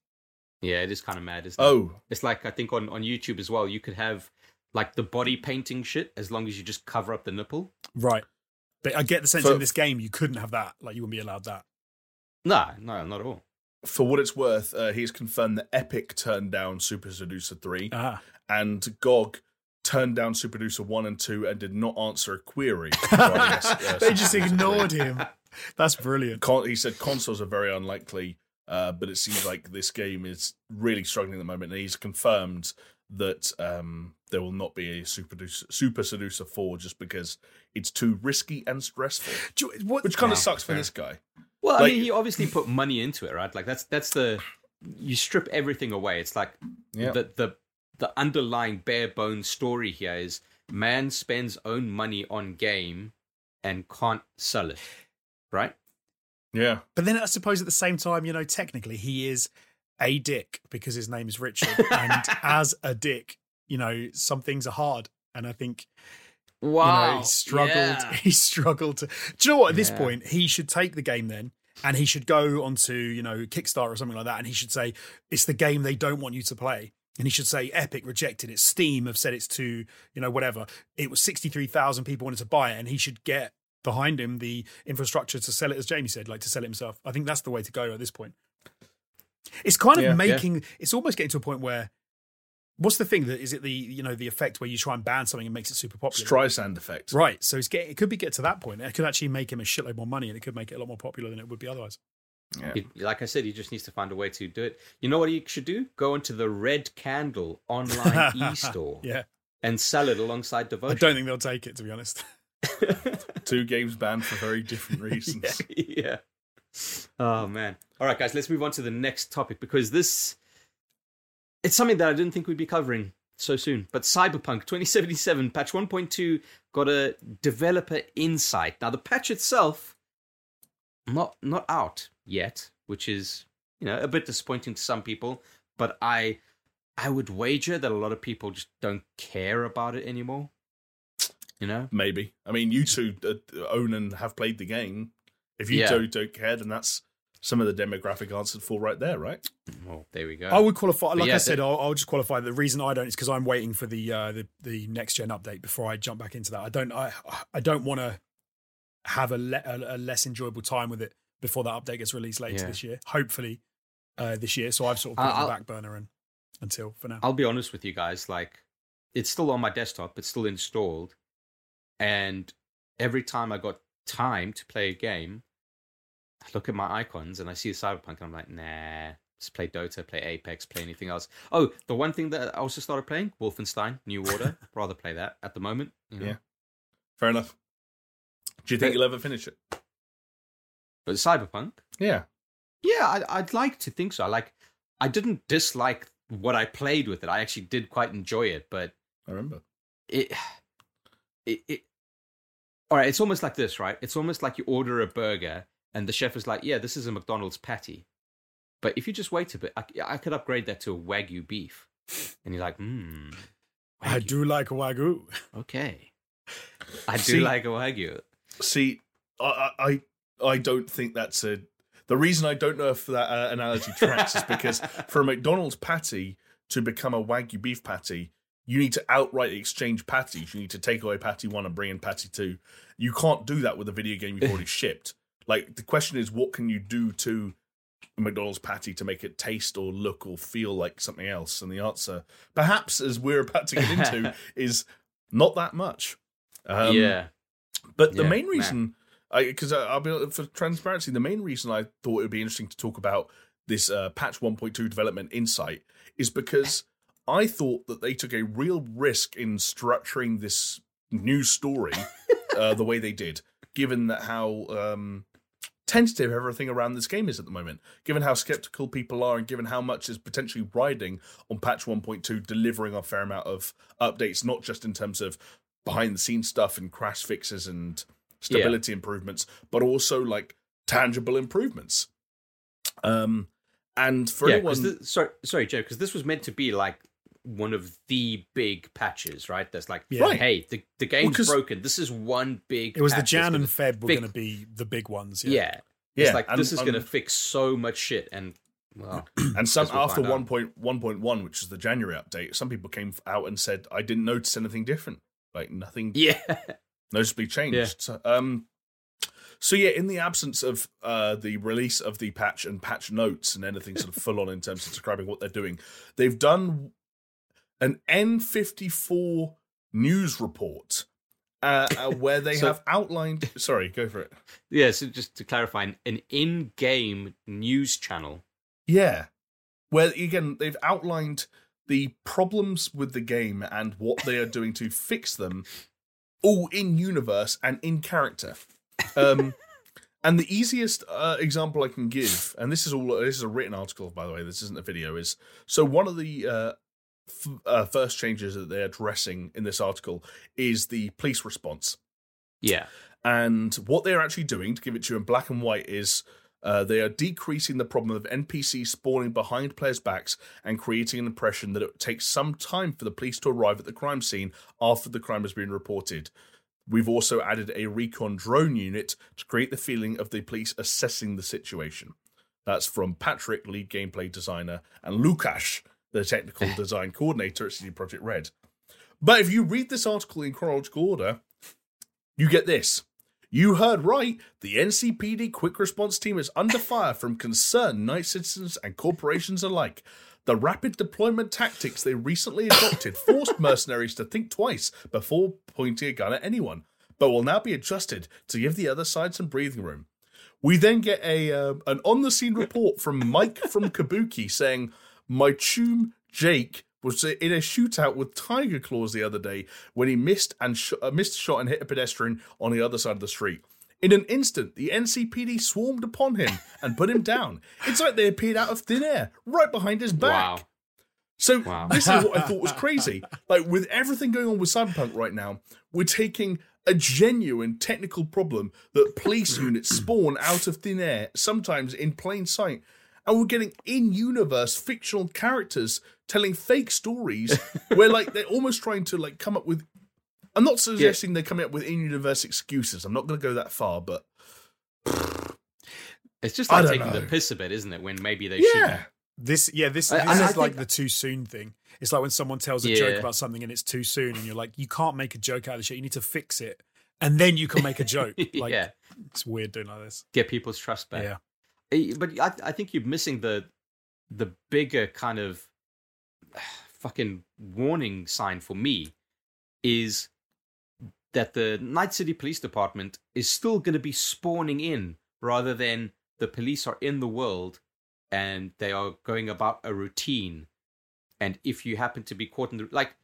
Yeah, it is kind of mad, isn't it? Oh, It's like I think on, on YouTube as well, you could have like the body painting shit as long as you just cover up the nipple. Right. But I get the sense For- in this game you couldn't have that. Like you wouldn't be allowed that. No, no, not at all. for what it's worth, uh, he's confirmed that Epic turned down Super Seducer three, Ah. and GOG turned down Super Seducer one and two, and did not answer a query. [laughs] regarding, uh, they just ignored him. That's brilliant. Con- he said consoles are very unlikely, uh, but it seems like this game is really struggling at the moment. And he's confirmed that um, there will not be a Super Seducer, Super Seducer 4 just because it's too risky and stressful. You- what- Which kind Wow, of sucks for this guy. Well, I mean, he obviously put money into it, right? Like that's that's the you strip everything away. It's like Yeah. the the the underlying bare bones story here is man spends own money on game and can't sell it, right? Yeah. but then I suppose at the same time, you know, technically he is a dick because his name is Richard, [laughs] and as a dick, you know, some things are hard, and I think you know he struggled. yeah. [laughs] He struggled to. Do you know what? At this Yeah. point, he should take the game then. And he should go onto, you know, Kickstarter or something like that, and he should say it's the game they don't want you to play. And he should say Epic rejected it. Steam have said it's too, you know, whatever. It was sixty three thousand people wanted to buy it, and he should get behind him the infrastructure to sell it, as Jamie said, like to sell it himself. I think that's the way to go at this point. It's kind of Yeah. making. It's almost getting to a point where. What's the thing that is it the you know the effect where you try and ban something and makes it super popular? Streisand effect. Right. So it's getting, it could be get to that point. It could actually make him a shitload more money and it could make it a lot more popular than it would be otherwise. Yeah. He- like I said, he just needs to find a way to do it. You know what he should do? Go into the Red Candle [laughs] online e-store Yeah. and sell it alongside I don't think they'll take it, to be honest. [laughs] Two games banned for very different reasons. [laughs] yeah. Oh man. All right, guys, let's move on to the next topic because this it's something that I didn't think we'd be covering so soon. But Cyberpunk 2077 patch 1.2 got a developer insight. Now the patch itself not not out yet, which is, you know, a bit disappointing to some people, but I I would wager that a lot of people just don't care about it anymore. You know? Maybe. I mean, you two uh, own and have played the game. If you Yeah. don't, don't care, then that's some of the demographic answered for right there, right? Well, there we go. I would qualify, like yeah, I said, the- I'll, I'll just qualify. The reason I don't is because I'm waiting for the, uh, the the next gen update before I jump back into that. I don't I I don't want to have a, le- a, a less enjoyable time with it before that update gets released later Yeah. this year. Hopefully, uh, this year. So I've sort of put it on the back burner and until for now. I'll be honest with you guys, like it's still on my desktop, it's still installed, and every time I got time to play a game, I look at my icons and I see Cyberpunk, and I'm like, nah, just play Dota, play Apex, play anything else. Oh, the one thing that I also started playing, Wolfenstein, New Order. [laughs] Rather play that at the moment. You know? Yeah. Fair enough. Do you think But- you'll ever finish it? But Cyberpunk, Yeah. yeah, I'd, I'd like to think so. Like, I didn't dislike what I played with it. I actually did quite enjoy it, but I remember. it, it, it all right it's almost like this right? It's almost like you order a burger and the chef is like yeah this is a mcdonald's patty. But if you just wait a bit i, I could upgrade that to a wagyu beef. And you're like hmm I do like wagyu. okay. I do See- like a wagyu. See, I, I I don't think that's a. The reason I don't know if that uh, analogy tracks is because [laughs] for a McDonald's patty to become a Wagyu beef patty, you need to outright exchange patties. You need to take away patty one and bring in patty two. You can't do that with a video game you've already [laughs] shipped. Like the question is, what can you do to a McDonald's patty to make it taste or look or feel like something else? And the answer, perhaps, as we're about to get into, [laughs] is not that much. Um, yeah. But the Yeah, main reason, because I'll be for transparency, the main reason I thought it would be interesting to talk about this uh, patch 1.2 development insight is because I thought that they took a real risk in structuring this new story [laughs] uh, the way they did, given that how um, tentative everything around this game is at the moment, given how skeptical people are, and given how much is potentially riding on patch 1.2 delivering a fair amount of updates, not just in terms of behind the scenes stuff and crash fixes and stability improvements, but also like tangible improvements. Um, and for yeah, anyone, thi- sorry, sorry, Joe, because this was meant to be like one of the big patches, right? That's like, Yeah. Right. hey, the, the game's 'cause- broken. This is one big. It was the patch that's Jan and Feb were going to be the big ones. Yeah. Yeah. yeah, it's like and- this is going to fix so much shit, and well, [clears throat] And some after one point one point one, which is the January update, some people came out and said, "I didn't notice anything different. Like nothing [laughs] yeah, noticeably changed." So, um, so yeah, in the absence of uh, the release of the patch and patch notes and anything sort of full on in terms of describing what they're doing, they've done an N54 news report uh, uh, [laughs] where they So- have outlined. Sorry, go for it. [laughs] yeah. So just to clarify, an- an in-game news channel. Yeah. Where again they've outlined the problems with the game and what they are doing to [laughs] fix them all in universe and in character. Um and the easiest uh, example I can give, and this is all this is a written article by the way, this isn't a video, is so one of the uh, f- uh, first changes that they're addressing in this article is the police response. Yeah, And what they're actually doing, to give it to you in black and white, is uh, they are decreasing the problem of NPCs spawning behind players' backs and creating an impression that it takes some time for the police to arrive at the crime scene after the crime has been reported. We've also added a recon drone unit to create the feeling of the police assessing the situation. That's from Patrick, lead gameplay designer, and Lukash, the technical [laughs] design coordinator at CD Projekt Red. But if you read this article in chronological order, you get this. You heard right. The NCPD quick response team is under [laughs] fire from concerned night citizens and corporations alike. The rapid deployment tactics they recently adopted forced [laughs] mercenaries to think twice before pointing a gun at anyone, but will now be adjusted to give the other side some breathing room. We then get a uh, an on the scene report from Mike from Kabuki saying, "My chum Jake was in a shootout with tiger claws the other day when he missed and sh- uh, missed a shot and hit a pedestrian on the other side of the street. In an instant, the NCPD swarmed upon him and put him down. It's like they appeared out of thin air, right behind his back." wow. So Wow. this is what I thought was [laughs] crazy. Like with everything going on with Cyberpunk right now, we're taking a genuine technical problem that police units spawn out of thin air, sometimes in plain sight, and we're getting in-universe fictional characters telling fake stories [laughs] where like they're almost trying to like come up with. I'm not suggesting they're coming up with in-universe excuses. I'm not going to go that far, but [sighs] It's just like don't taking the piss a bit, isn't it? When maybe they yeah. shouldn't. This, yeah, this, I- this and I is like think- the too soon thing. It's like when someone tells a Yeah. joke about something and it's too soon, and you're like, you can't make a joke out of the shit. You need to fix it, and then you can make a joke. [laughs] Like, yeah, it's weird doing like this. get people's trust back. Yeah. Eh, But I, I think you're missing the the bigger kind of [sighs] fucking warning sign for me is that the Night City Police Department is still going to be spawning in rather than the police are in the world and they are going about a routine. And if you happen to be caught in the like,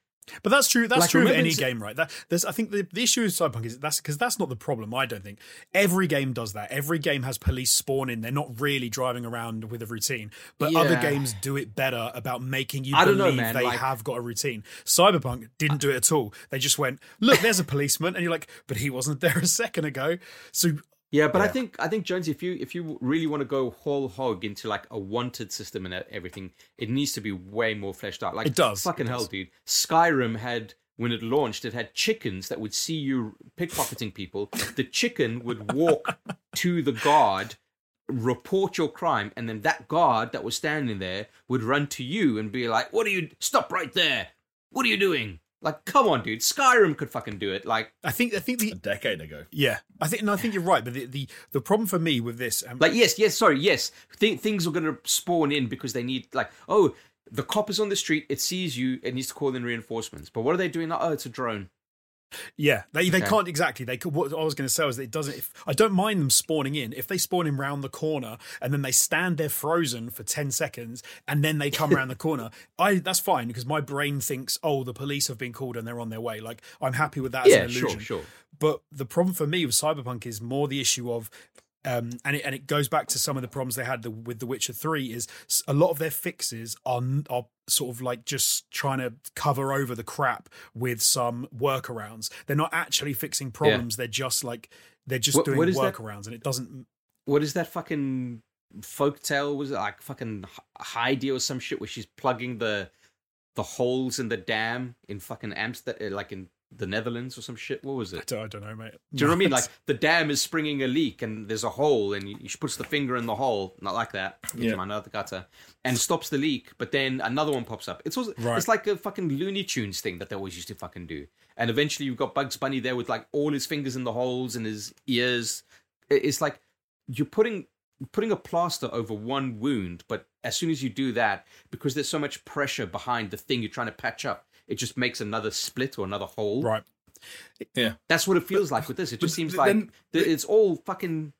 But that's true. That's Like, true of any game, right? That there's, I think the, the issue with Cyberpunk is that's because that's not the problem. I don't think every game does that. Every game has police spawn in. They're not really driving around with a routine, but other games do it better about making you I don't know, believe man, they like- have got a routine. Cyberpunk didn't do it at all. They just went, "Look, there's a policeman," and you're like, "But he wasn't there a second ago." So Yeah, but I think I think Jones, if you if you really want to go whole hog into like a wanted system and everything, it needs to be way more fleshed out. Like It does, Fucking it hell, does. dude. Skyrim had when it launched, it had chickens that would see you pickpocketing people. The chicken would walk [laughs] to the guard, report your crime, and then that guard that was standing there would run to you and be like, "What are you? Stop right there! What are you doing?" Like, come on, dude. Skyrim could fucking do it. Like, I think I think the A decade ago. yeah, I think and I think you're right. But the the, the problem for me with this, um, like yes, yes. Sorry, yes. Th- things are gonna spawn in because they need like, oh, the cop is on the street. It sees you. It needs to call in reinforcements. But what are they doing? Like, oh, it's a drone. Yeah, they they can't exactly. They could. What I was going to say was that it doesn't. If I don't mind them spawning in, if they spawn in round the corner and then they stand there frozen for ten seconds and then they come around the [laughs] corner, I that's fine because my brain thinks, oh, the police have been called and they're on their way. Like I'm happy with that Yeah, as an illusion. sure, sure. But the problem for me with Cyberpunk is more the issue of. Um, and it and it goes back to some of the problems they had the, with The Witcher Three. Is a lot of their fixes are are sort of like just trying to cover over the crap with some workarounds. They're not actually fixing problems. They're just like they're just What- doing what is that? workarounds, and it doesn't. What is that fucking folktale? Was it like fucking Heidi or some shit where she's plugging the the holes in the dam in fucking Amsterdam, like in the Netherlands or some shit? What was I it? don't, I don't know, mate. Do you know what I mean? Like the dam is springing a leak and there's a hole and she puts the finger in the hole, not like that, Yeah. yeah. another gutter, and stops the leak. But then another one pops up. It's also, Right. it's like a fucking Looney Tunes thing that they always used to fucking do. And eventually you've got Bugs Bunny there with like all his fingers in the holes and his ears. It's like you're putting putting a plaster over one wound, but as soon as you do that, because there's so much pressure behind the thing you're trying to patch up, it just makes another split or another hole. right. Yeah. That's what it feels like with this. It just seems then- like it's all fucking.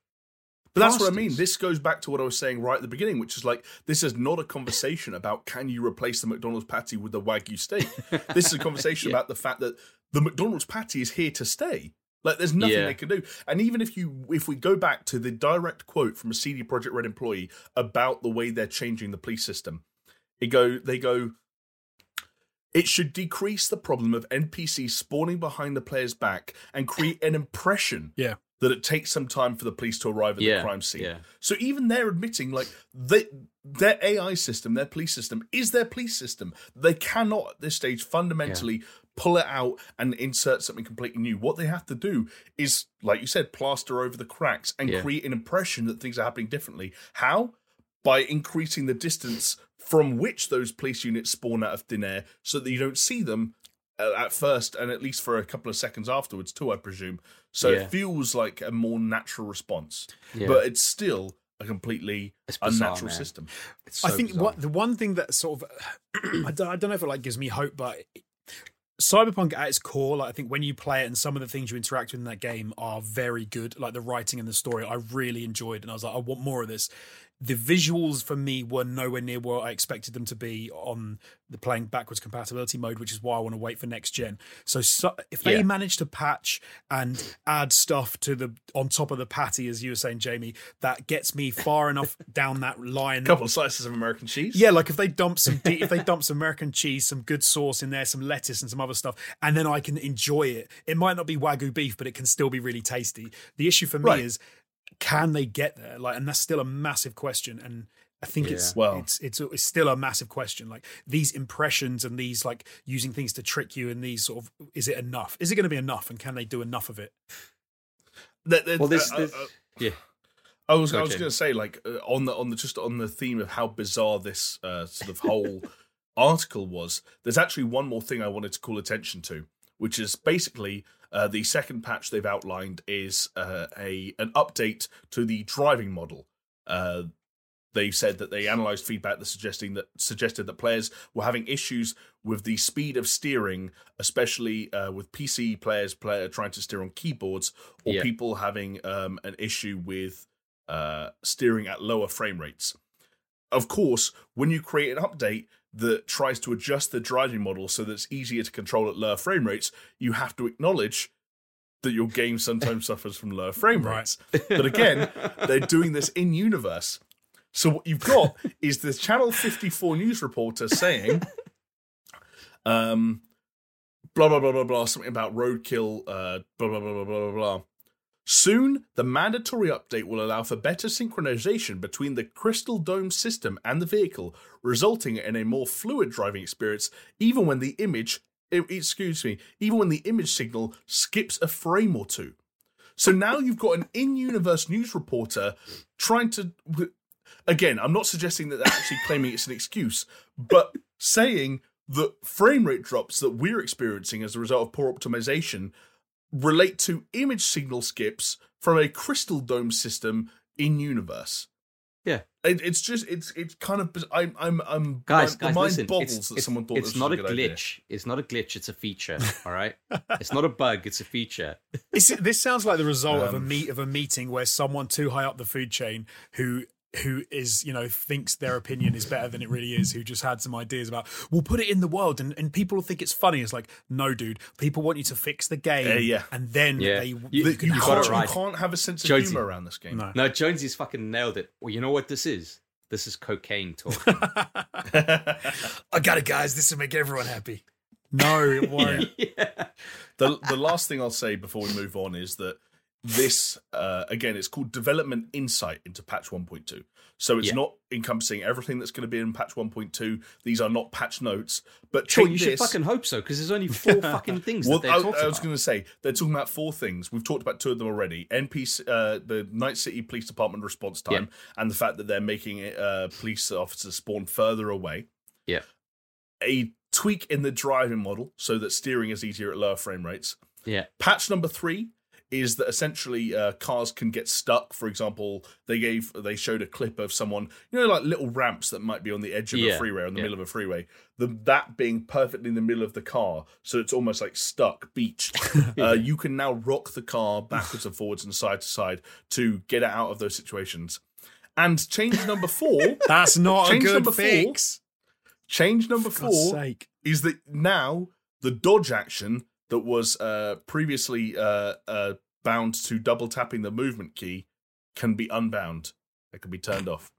But that's what I mean. This goes back to what I was saying right at the beginning, which is like this is not a conversation about can you replace the McDonald's patty with the Wagyu steak. [laughs] this is a conversation Yeah. about the fact that the McDonald's patty is here to stay. Like there's nothing Yeah. they can do. And even if you if we go back to the direct quote from a CD Projekt Red employee about the way they're changing the police system, it go they go it should decrease the problem of NPCs spawning behind the player's back and create an impression Yeah. that it takes some time for the police to arrive at Yeah, the crime scene. yeah. So even they're admitting like they, their AI system, their police system is their police system. They cannot at this stage fundamentally pull it out and insert something completely new. What they have to do is, like you said, plaster over the cracks and Yeah. create an impression that things are happening differently. How? By increasing the distance from which those police units spawn out of thin air so that you don't see them uh, at first and at least for a couple of seconds afterwards too i presume so Yeah. it feels like a more natural response Yeah. but it's still a completely It's bizarre, unnatural man. system It's I think bizarre. what the one thing that sort of [clears throat] I don't, I don't know if it like gives me hope, but Cyberpunk at its core, like I think when you play it and some of the things you interact with in that game are very good, like the writing and the story, I really enjoyed, and I was like, I want more of this. The visuals for me were nowhere near where I expected them to be on the playing backwards compatibility mode, which is why I want to wait for next gen. So, so if they Yeah. manage to patch and add stuff to the on top of the patty, as you were saying, Jamie, that gets me far [laughs] enough down that line a couple of slices of american cheese yeah, like if they dump some de- if they dump [laughs] some American cheese, some good sauce in there, some lettuce and some other stuff, and then I can enjoy it. It might not be wagyu beef, but it can still be really tasty. The issue for me Right. is can they get there? Like, and that's still a massive question. And I think it's Well- it's, it's it's still a massive question. Like these impressions and these like using things to trick you and these sort of is it enough? Is it going to be enough? And can they do enough of it? That- that- Well, this, uh, this uh, yeah. I was, Go, I was going to say, like, uh, on the on the just on the theme of how bizarre this uh, sort of whole [laughs] article was. There's actually one more thing I wanted to call attention to, which is basically uh, the second patch they've outlined is uh, a an update to the driving model. Uh, they said that they analyzed feedback that suggesting that suggested that players were having issues with the speed of steering, especially uh, with PC players player trying to steer on keyboards, or Yeah. people having um, an issue with uh, steering at lower frame rates. Of course, when you create an update that tries to adjust the driving model so that it's easier to control at lower frame rates, you have to acknowledge that your game sometimes [laughs] suffers from lower frame Right. rates. But again, they're doing this in universe. So what you've got [laughs] is the Channel 54 news reporter saying, um, blah blah blah blah blah, something about roadkill, uh, blah blah blah blah blah blah. Soon, the mandatory update will allow for better synchronization between the Crystal Dome system and the vehicle, resulting in a more fluid driving experience, even when the image excuse me, even when the image signal skips a frame or two. So now you've got an in-universe news reporter trying to. Again, I'm not suggesting that they're actually claiming it's an excuse, but saying that frame rate drops that we're experiencing as a result of poor optimization relate to image signal skips from a crystal dome system in universe. Yeah. It, it's just it's it's kind of I'm I'm I'm Guys, my, guys, mind listen. boggles It's, that it's- someone thought it's not a was a good idea. glitch. It's not a glitch. It's a feature. [laughs] All right. it's not a bug. It's a feature. It's, this sounds like the result of a Um, meet of a meeting where someone too high up the food chain who who is you know thinks their opinion is better than it really is who just had some ideas about we'll put it in the world and, and people will think it's funny it's like no dude people want you to fix the game Uh, yeah. and then Yeah. they You- you, can you, can't, right. you can't have a sense of Jonesy. humor around this game. no No, Jonesy's fucking nailed it. Well, you know what this is? This is cocaine talk. [laughs] [laughs] I got it guys this will make everyone happy [laughs] no it won't yeah. the the last thing I'll say before we move on is that this uh, again it's called development insight into patch 1.2 so it's Yeah. not encompassing everything that's going to be in patch 1.2 these are not patch notes but Sure, you should fucking hope so because there's only four [laughs] fucking things well, I, I was going to say they're talking about four things. We've talked about two of them already: NPC, uh, the Night City Police Department response time, and the fact that they're making it, uh, police officers spawn further away. Yeah. A tweak in the driving model so that steering is easier at lower frame rates. Yeah. Patch number three is that essentially uh, cars can get stuck. For example, they gave they showed a clip of someone, you know, like little ramps that might be on the edge of a freeway in the yeah. middle of a freeway. The that being perfectly in the middle of the car, so it's almost like stuck, beached. [laughs] uh, you can now rock the car backwards and forwards and side to side to get it out of those situations. And change number four, [laughs] that's not a Change good number four. fix change number for four sake is that now the dodge action that was uh, previously uh, uh, bound to double tapping the movement key can be unbound. It can be turned off.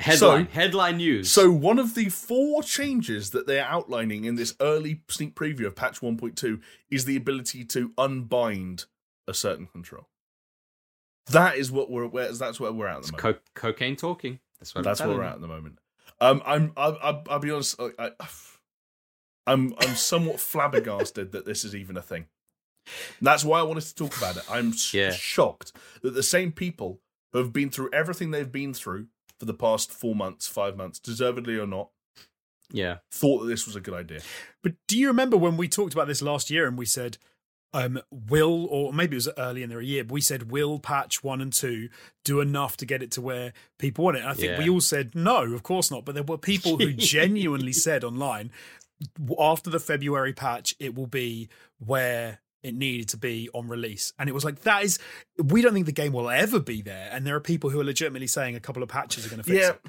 Headline. So- headline news. So one of the four changes that they're outlining in this early sneak preview of patch 1.2 is the ability to unbind a certain control. That is what we're where, that's where we're at at the it's moment. co- cocaine talking. That's what That's where we're at at the moment. Um, I'm, I, I, I'll be honest. I, I, I'm, I'm somewhat flabbergasted that this is even a thing. That's why I wanted to talk about it. I'm sh- Yeah. shocked that the same people who have been through everything they've been through for the past four months, five months, deservedly or not, Yeah. thought that this was a good idea. But do you remember when we talked about this last year and we said, um, will, or maybe it was early in the year, but we said, will patch one and two do enough to get it to where people want it? And I think Yeah. we all said, no, of course not. But there were people who [laughs] genuinely said online, after the February patch, it will be where it needed to be on release. And it was like, that is, we don't think the game will ever be there. And there are people who are legitimately saying a couple of patches are going to fix yeah. it.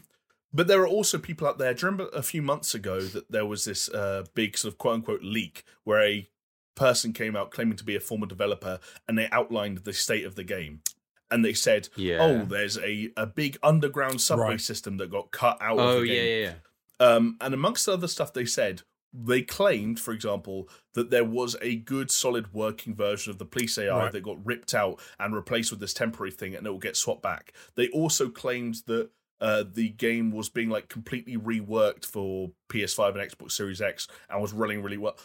But there are also people out there. Do you remember a few months ago that there was this uh, big sort of quote unquote leak where a person came out claiming to be a former developer and they outlined the state of the game. And they said, Yeah. oh, there's a, a big underground subway Right. system that got cut out Oh of the yeah, game. yeah, yeah. Um, and amongst other stuff they said, they claimed, for example, that there was a good, solid working version of the police AI Right. that got ripped out and replaced with this temporary thing, and it will get swapped back. They also claimed that uh, the game was being like completely reworked for PS5 and Xbox Series X and was running really well.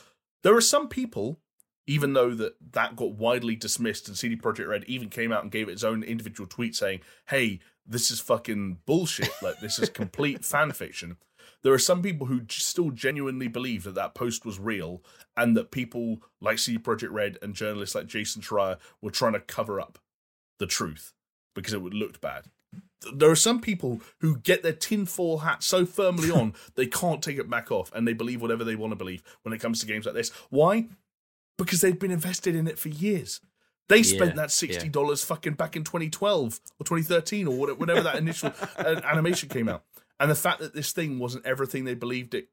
There are some people, even though that that got widely dismissed, and CD Projekt Red even came out and gave its own individual tweet saying, "Hey, this is fucking bullshit. Like this is complete [laughs] fan fiction." There are some people who still genuinely believe that that post was real, and that people like CD Projekt Red and journalists like Jason Schreier were trying to cover up the truth because it would looked bad. There are some people who get their tinfoil hat so firmly [laughs] on they can't take it back off, and they believe whatever they want to believe when it comes to games like this. Why? Because they've been invested in it for years. They spent Yeah, that sixty dollars fucking back in 2012 or 2013 or whatever, whenever that initial [laughs] uh, animation came out. And the fact that this thing wasn't everything they believed it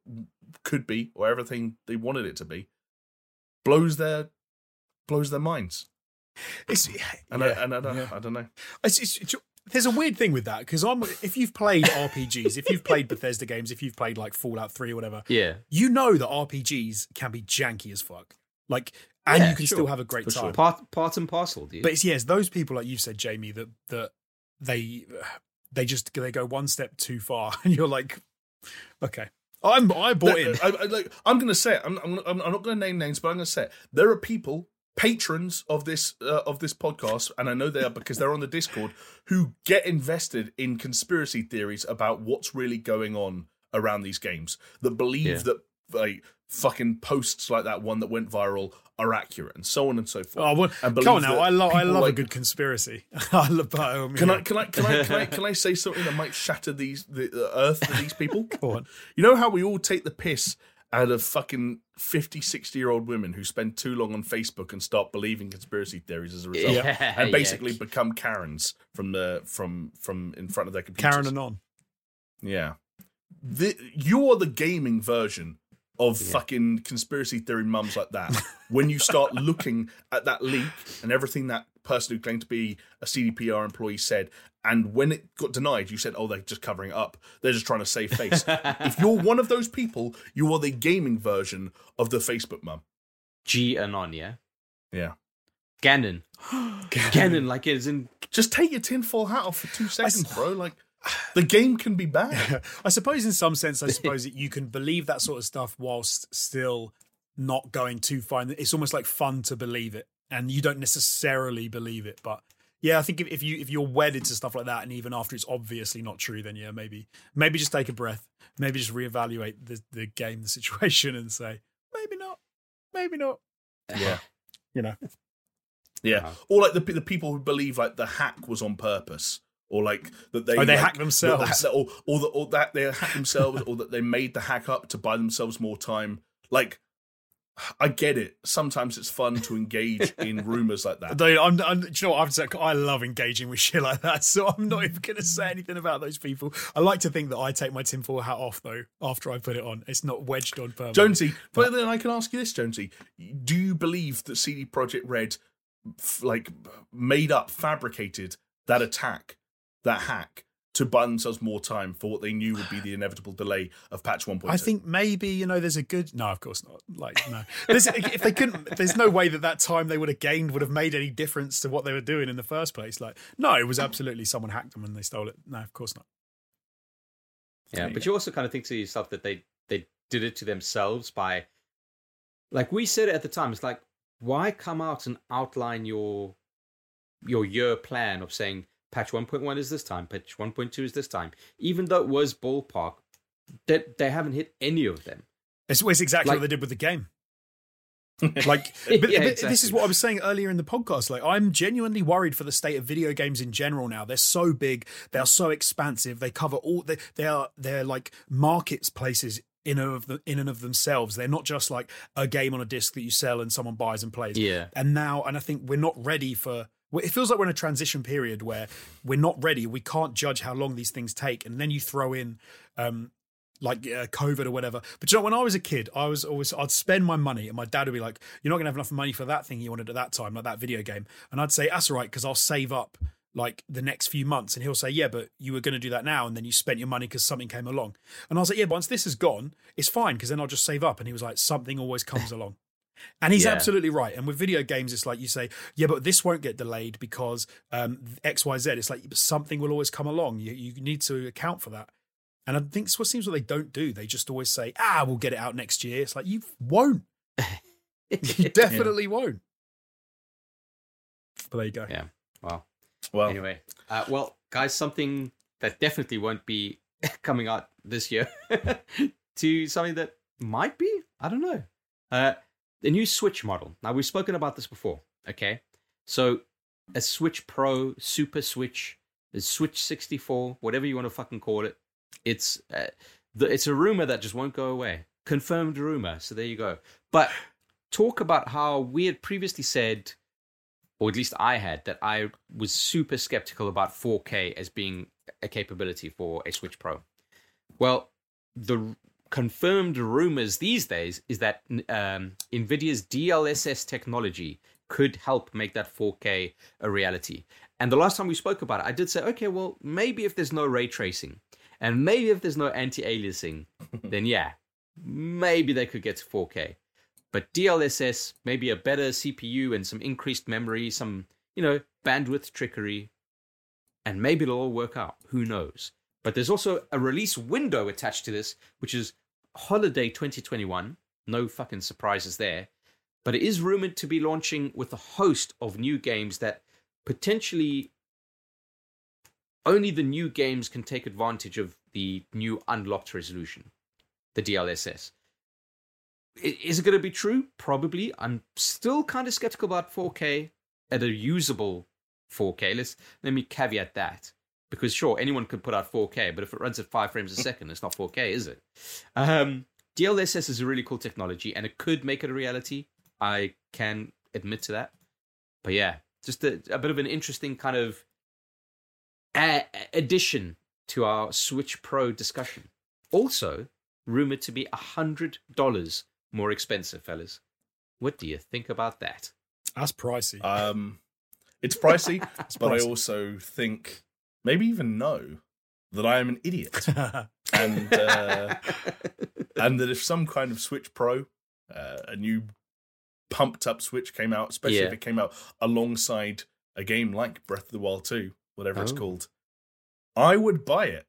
could be or everything they wanted it to be blows their blows their minds. It's, And yeah, I, and I, don't, yeah. I don't know. It's, it's, it's- there's a weird thing with that because I'm if you've played RPGs, if you've played Bethesda games, if you've played like Fallout Three or whatever, Yeah. you know that RPGs can be janky as fuck. Like, and Yeah, you can sure. still have a great For time. sure. Part part and parcel, dude. But it's yes, those people like you said, Jamie, that that they they just they go one step too far, [laughs] and you're like, okay, I'm I bought in. I, I, like, I'm going to say it. I'm, I'm, I'm not going to name names, but I'm going to say it. There are people, patrons of this uh, of this podcast, and I know they are because they're on the Discord, who get invested in conspiracy theories about what's really going on around these games. That believe Yeah. that like fucking posts like that one that went viral are accurate, and so on and so forth. Oh, well, come on now. [laughs] I love I love a good conspiracy. I love. Um, Can yeah. I can I can I can I [laughs] can I say something that might shatter these the, the earth to these people? [laughs] Go on. You know how we all take the piss out of fucking 50, 60 year old women who spend too long on Facebook and start believing conspiracy theories as a result, Yeah, and yeah. basically become Karens from the from from in front of their computers. Karen and on. yeah, the, you are the gaming version of fucking conspiracy theory mums like that. when you start [laughs] looking at that leak and everything that person who claimed to be a CDPR employee said, and when it got denied, you said, "Oh, they're just covering it up. They're just trying to save face." if [laughs] you're one of those people, you are the gaming version of the Facebook mum. G Anon, yeah? Yeah. Ganon. [gasps] Ganon, like it's in. Just take your tinfoil hat off for two seconds, bro. Like the game can be bad. [laughs] I suppose, in some sense, I [laughs] suppose that you can believe that sort of stuff whilst still not going too far. It's almost like fun to believe it, and you don't necessarily believe it. But yeah, I think if, if you if you're wedded to stuff like that, and even after it's obviously not true, then yeah, maybe maybe just take a breath, maybe just reevaluate the the game, the [laughs] situation, and say maybe not, maybe not. Yeah. You know, Yeah, Wow. or like the the people who believe like the hack was on purpose, or like that they Oh, they like, hacked themselves. or or, the, or that they hacked themselves, or that they made the hack up to buy themselves more time. Like, I get it. Sometimes it's fun to engage in [laughs] rumors like that. Dude, I'm, I'm, do you know what? I've said, I love engaging with shit like that, [laughs] so I'm not even going to say anything about those people. I like to think that I take my tinfoil hat off though after I put it on. It's not wedged on permanently. Jonesy, but then I can ask you this, Jonesy: Do you believe that CD Projekt Red, f- like, made up, fabricated that attack, that hack, to buy themselves more time for what they knew would be the inevitable delay of patch 1.2? I think maybe you know there's a good no, of course not. Like no, There's- if they couldn't, there's no way that that time they would have gained would have made any difference to what they were doing in the first place. Like no, it was absolutely someone hacked them and they stole it. No, of course not. Yeah, but you also kind of think to yourself that they they did it to themselves by, like we said it at the time, it's like why come out and outline your your year plan of saying patch 1.1 is this time, patch 1.2 is this time, even though it was ballpark, that they haven't hit any of them. It's, it's exactly Like- what they did with the game. [laughs] like, but, Yeah, but this is what I was saying earlier in the podcast. Like, I'm genuinely worried for the state of video games in general now. They're so big, they are so expansive. They cover all. They, they are they're like marketplaces in of the, in and of themselves. They're not just like a game on a disc that you sell and someone buys and plays. Yeah. And now, and I think we're not ready for. Well, It feels like we're in a transition period where we're not ready. We can't judge how long these things take, and then you throw in um, like uh, COVID or whatever. But you know, when I was a kid, I was always I'd spend my money, and my dad would be like, "You're not gonna have enough money for that thing you wanted at that time, like that video game." And I'd say, "That's all right, because I'll save up like the next few months." And he'll say, "Yeah, but you were gonna do that now, and then you spent your money because something came along." And I was like, "Yeah, but once this is gone, it's fine because then I'll just save up." And he was like, "Something always comes [laughs] along." And he's Yeah. absolutely right. And with video games, it's like you say, yeah, but this won't get delayed because um, X, Y, Z. It's like something will always come along. You, you need to account for that. And I think it's what seems what they don't do. They just always say, ah, we'll get it out next year. It's like, you won't. [laughs] You definitely won't. But there you go. Yeah. Wow. well, Anyway, uh, well, guys, something that definitely won't be [laughs] coming out this year [laughs] to something that might be. I don't know. Uh, the new Switch model. Now we've spoken about this before. Okay, so a Switch Pro, Super Switch, a Switch 64, whatever you want to fucking call it. It's uh, the, it's a rumor that just won't go away. Confirmed rumor. So there you go. But talk about how we had previously said or at least I had, that I was super skeptical about 4K as being a capability for a Switch Pro. Well, the confirmed rumors these days is that um, NVIDIA's DLSS technology could help make that 4K a reality. And the last time we spoke about it, I did say, okay, well, maybe if there's no ray tracing and maybe if there's no anti aliasing, [laughs] then yeah, maybe they could get to 4K but DLSS, maybe a better CPU and some increased memory, some, you know, bandwidth trickery, and maybe it'll all work out. Who knows? But there's also a release window attached to this, which is holiday 2021. No fucking surprises there. But it is rumored to be launching with a host of new games that potentially only the new games can take advantage of the new unlocked resolution, the DLSS. Is it going to be true? Probably. I'm still kind of skeptical about 4K at a usable 4K. Let's let me caveat that because sure, anyone could put out 4K, but if it runs at five frames a second, it's not 4K, is it? Um, DLSS is a really cool technology, and it could make it a reality. I can admit to that. But yeah, just a, a bit of an interesting kind of a- addition to our Switch Pro discussion. Also, rumored to be a hundred dollars more expensive, fellas. What do you think about that? That's pricey. Um, it's pricey, [laughs] but I also think maybe even know that I am an idiot, [laughs] and uh, and that if some kind of Switch Pro, uh, a new pumped up Switch came out, especially if it came out alongside a game like Breath of the Wild 2, whatever it's Oh. called, I would buy it.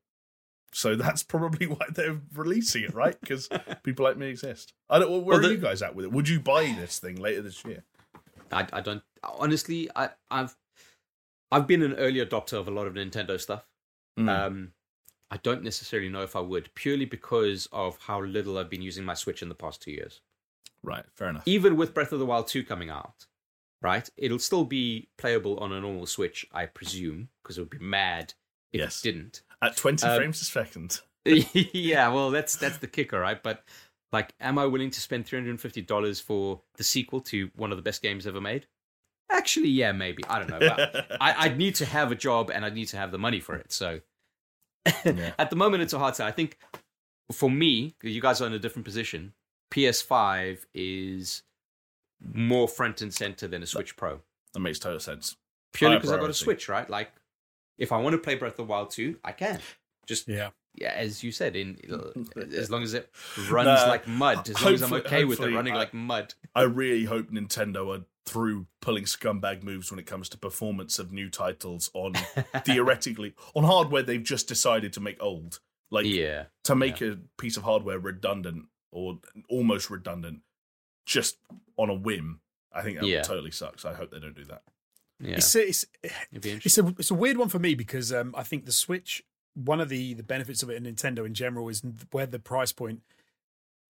So that's probably [laughs] why they're releasing it, right? Because [laughs] people like me exist. I don't. Where Well, are you guys at with it? Would you buy this thing later this year? I, I don't honestly. I, I've I've been an early adopter of a lot of Nintendo stuff. Mm. Um, I don't necessarily know if I would, purely because of how little I've been using my Switch in the past two years. right, fair enough. Even with Breath of the Wild 2 coming out, right? It'll still be playable on a normal Switch, I presume, because it would be mad if Yes. it didn't. At 20 Um, frames a second. [laughs] [laughs] yeah, well, that's that's the kicker, right? But like, am I willing to spend three hundred and fifty dollars for the sequel to one of the best games ever made? Actually, yeah, maybe. I don't know. But [laughs] I, I'd need to have a job and I'd need to have the money for it. So Yeah. [laughs] at the moment, it's a hard sell. I think for me, you guys are in a different position. PS5 is more front and center than a Switch Pro, That makes total sense. purely because I've got a. Switch, right? Like, if I want to play Breath of the Wild 2, I can. Just yeah. yeah, as you said, in [laughs] as long as it runs Nah, like mud, as long as I'm okay with it running I- like mud. I really hope Nintendo are through pulling scumbag moves when it comes to performance of new titles on [laughs] theoretically on hardware they've just decided to make old. Like yeah, to make a piece of hardware redundant or almost redundant just on a whim. I think that Yeah. totally sucks. I hope they don't do that. yeah, It's, it's, it'd be interesting. it's a it's a weird one for me because um, I think the Switch. One of the the benefits of it in Nintendo in general is where the price point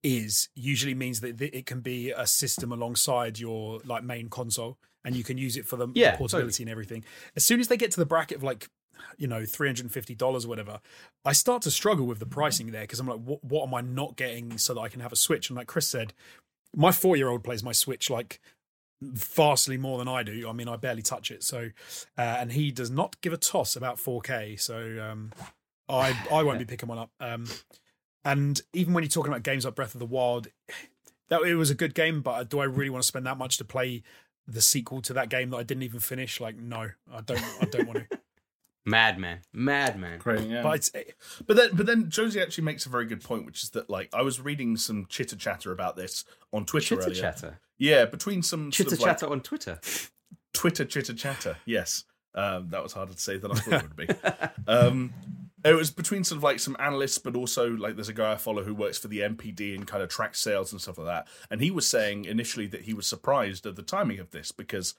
is usually means that it can be a system alongside your like main console and you can use it for the Yeah, portability and everything. As soon as they get to the bracket of like you know three hundred and fifty dollars or whatever, I start to struggle with the pricing there because I'm like, what what am I not getting so that I can have a Switch? And like Chris said, my four year old plays my Switch like vastly more than I do. I mean, I barely touch it. So, uh, and he does not give a toss about 4K. So, um, I I won't be [laughs] picking one up. Um, and even when you're talking about games like Breath of the Wild, that it was a good game, but do I really want to spend that much to play the sequel to that game that I didn't even finish? Like, no, I don't. I don't want to. [laughs] Madman, madman. Great, yeah. But it's But then, but then Jonesy actually makes a very good point, which is that like I was reading some chitter chatter about this on Twitter Chitter earlier. chatter, Yeah, between some chitter sort of, like, chatter on Twitter. Twitter chitter chatter. Yes, um, that was harder to say than I thought it would be. [laughs] Um, it was between sort of like some analysts, but also like there's a guy I follow who works for the NPD and kind of tracks sales and stuff like that. And he was saying initially that he was surprised at the timing of this because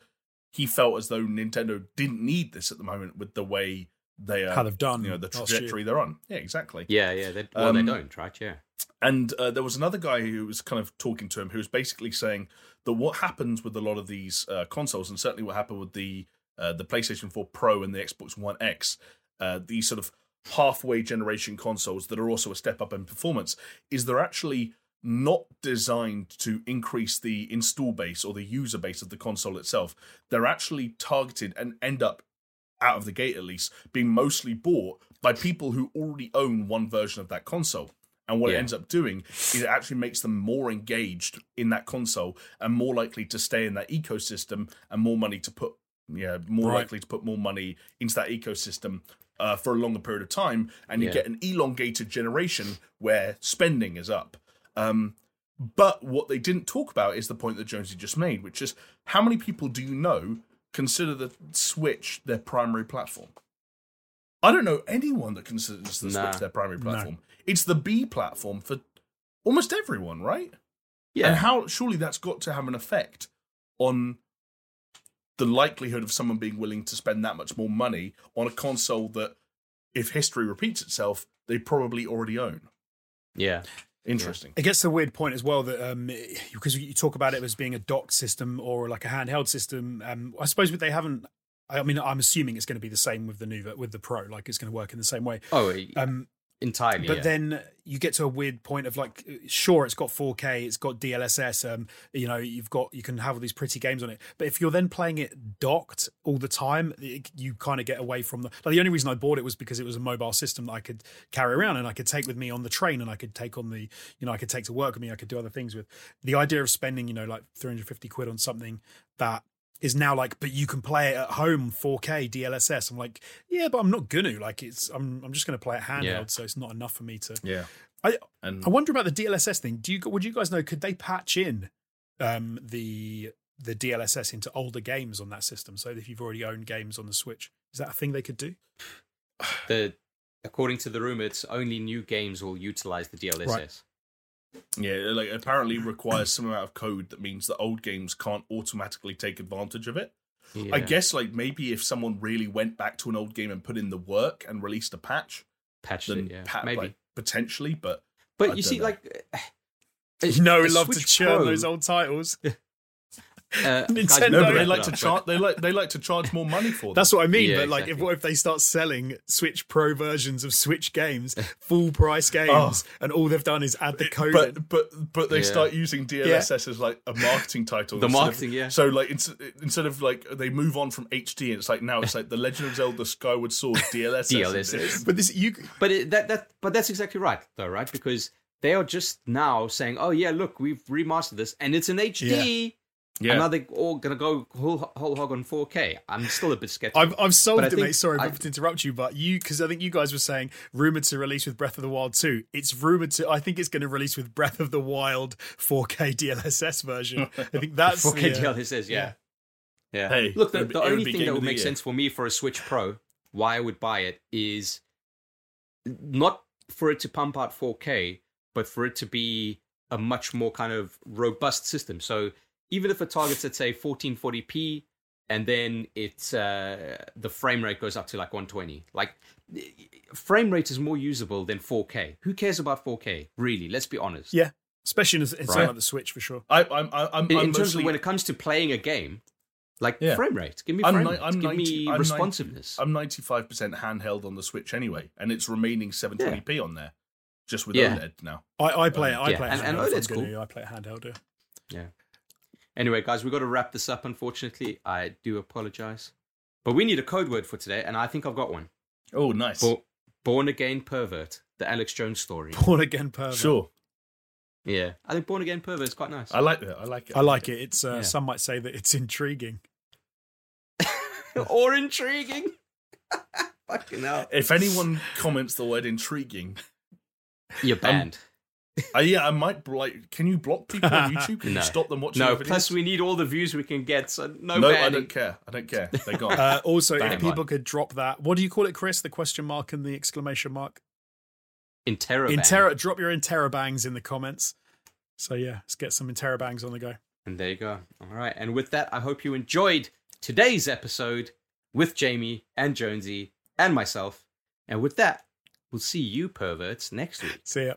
he felt as though Nintendo didn't need this at the moment with the way they are, How they've done you know, the trajectory they're on. Yeah, exactly. Yeah, yeah. They, well, Um, they don't, right? Yeah. And uh, there was another guy who was kind of talking to him who was basically saying that what happens with a lot of these uh, consoles, and certainly what happened with the uh, the PlayStation 4 Pro and the Xbox One X, uh, these sort of halfway generation consoles that are also a step up in performance, is they're actually not designed to increase the install base or the user base of the console itself. They're actually targeted and end up out of the gate at least being mostly bought by people who already own one version of that console. And what it ends up doing is it actually makes them more engaged in that console and more likely to stay in that ecosystem and more money to put, yeah, more Right. likely to put more money into that ecosystem uh, for a longer period of time. And you Yeah. get an elongated generation where spending is up. Um, but what they didn't talk about is the point that Jonesy just made, which is how many people do you know consider the Switch their primary platform? I don't know anyone that considers the Nah. Switch their primary No. platform. It's the B platform for almost everyone, right? Yeah. And how surely that's got to have an effect on the likelihood of someone being willing to spend that much more money on a console that, if history repeats itself, they probably already own. yeah. Interesting. It gets to a weird point as well that um, because you talk about it as being a docked system or like a handheld system. Um, I suppose but they haven't. I mean, I'm assuming it's going to be the same with the new with the Pro. Like it's going to work in the same way. Oh, Um, entirely. but yeah. then you get to a weird point of like, sure, it's got 4K, it's got DLSS. Um, you know, you've got you can have all these pretty games on it. But if you're then playing it docked all the time, it- you kind of get away from the. Like the only reason I bought it was because it was a mobile system that I could carry around and I could take with me on the train and I could take on the, you know, I could take to work with me. I could do other things with. The idea of spending, you know, like 350 quid on something that is now like, but you can play it at home 4K DLSS. I'm like, yeah, but I'm not gonna. Like, it's I'm I'm just gonna play it handheld, Yeah. so it's not enough for me to. Yeah. I And I wonder about the DLSS thing. Do you would you guys know? Could they patch in um, the the DLSS into older games on that system? So if you've already owned games on the Switch, is that a thing they could do? [sighs] the according to the rumor, it's only new games will utilize the DLSS. Right. Yeah, like apparently requires some amount of code that means that old games can't automatically take advantage of it. Yeah. I guess like maybe if someone really went back to an old game and put in the work and released a patch, patched then it. Yeah, maybe. like, potentially, but but I you see, know. like. [sighs] You know, we love to churn Pro- those old titles. [laughs] Uh, [laughs] Nintendo- guys, no, No, but they like to charge. They like they like to charge more money for [laughs] them. That's what I mean. Yeah, but like, if exactly. what if they start selling Switch Pro versions of Switch games, full price [laughs] games, Oh. and all they've done is add the code? in? but but but they Yeah. start using DLSS as like a marketing title. The instead of- marketing, yeah. So like ins- instead of like they move on from HD, and it's like now it's like the Legend of Zelda Skyward Sword DLSS. DLSS. But this you But it, that that but that's exactly right though, right? Because they are just now saying, "Oh yeah, look, we've remastered this, and it's in HD." Yeah. And now they're all gonna go whole, whole hog on 4K. I'm still a bit skeptical. I've, I've solved But it, mate. Sorry I- to interrupt you, but you because I think you guys were saying rumored to release with Breath of the Wild 2. It's rumored to. I think it's going to release with Breath of the Wild 4K DLSS version. I think [laughs] that's 4K the, uh, DLSS, yeah. Yeah. Hey, Look, the, the only thing that would make year. sense for me for a Switch Pro, why I would buy it, is not for it to pump out 4K, but for it to be a much more kind of robust system. So even if it targets at say 1440p, and then it's uh, the frame rate goes up to like 120, like frame rate is more usable than 4K. Who cares about 4K? Really? Let's be honest. Yeah, especially in, in something Right. like the Switch for sure. I, I'm I- I'm, in, I'm in terms mostly, of when it comes to playing a game, like Yeah. frame rate. Give me I'm frame ni- rate. I'm Give 90 me I'm 90 responsiveness. I'm 95 percent handheld on the Switch anyway, and it's remaining 720p on there, just with Yeah. OLED now. I, I play it. I Yeah, play it and- and OLED's cool. I play it handheld. Yeah. Yeah. Anyway, guys, we've got to wrap this up, unfortunately. I do apologize. But we need a code word for today, and I think I've got one. Oh, nice. Bo- Born Again Pervert, the Alex Jones story. Born again pervert. Sure, Yeah. I think Born Again Pervert is quite nice. I like that. I like it. I like it. It's uh, Yeah. some might say that it's intriguing. [laughs] or intriguing. [laughs] Fucking hell. If anyone comments the word intriguing, You're banned. [laughs] uh, yeah, I might like. Can you block people on YouTube? [laughs] Can No. you stop them watching? no, the videos? plus we need all the views we can get, so no, no, I don't care. I don't care. They're gone. [laughs] Uh, also, Bang. if people could drop that, what do you call it, Chris? The question mark and the exclamation mark. Interrobang. Intera, drop your interrobangs in the comments. So yeah, let's get some interrobangs on the go. And there you go. All right. And with that, I hope you enjoyed today's episode with Jamie and Jonesy and myself. And with that, we'll see you perverts next week. See ya.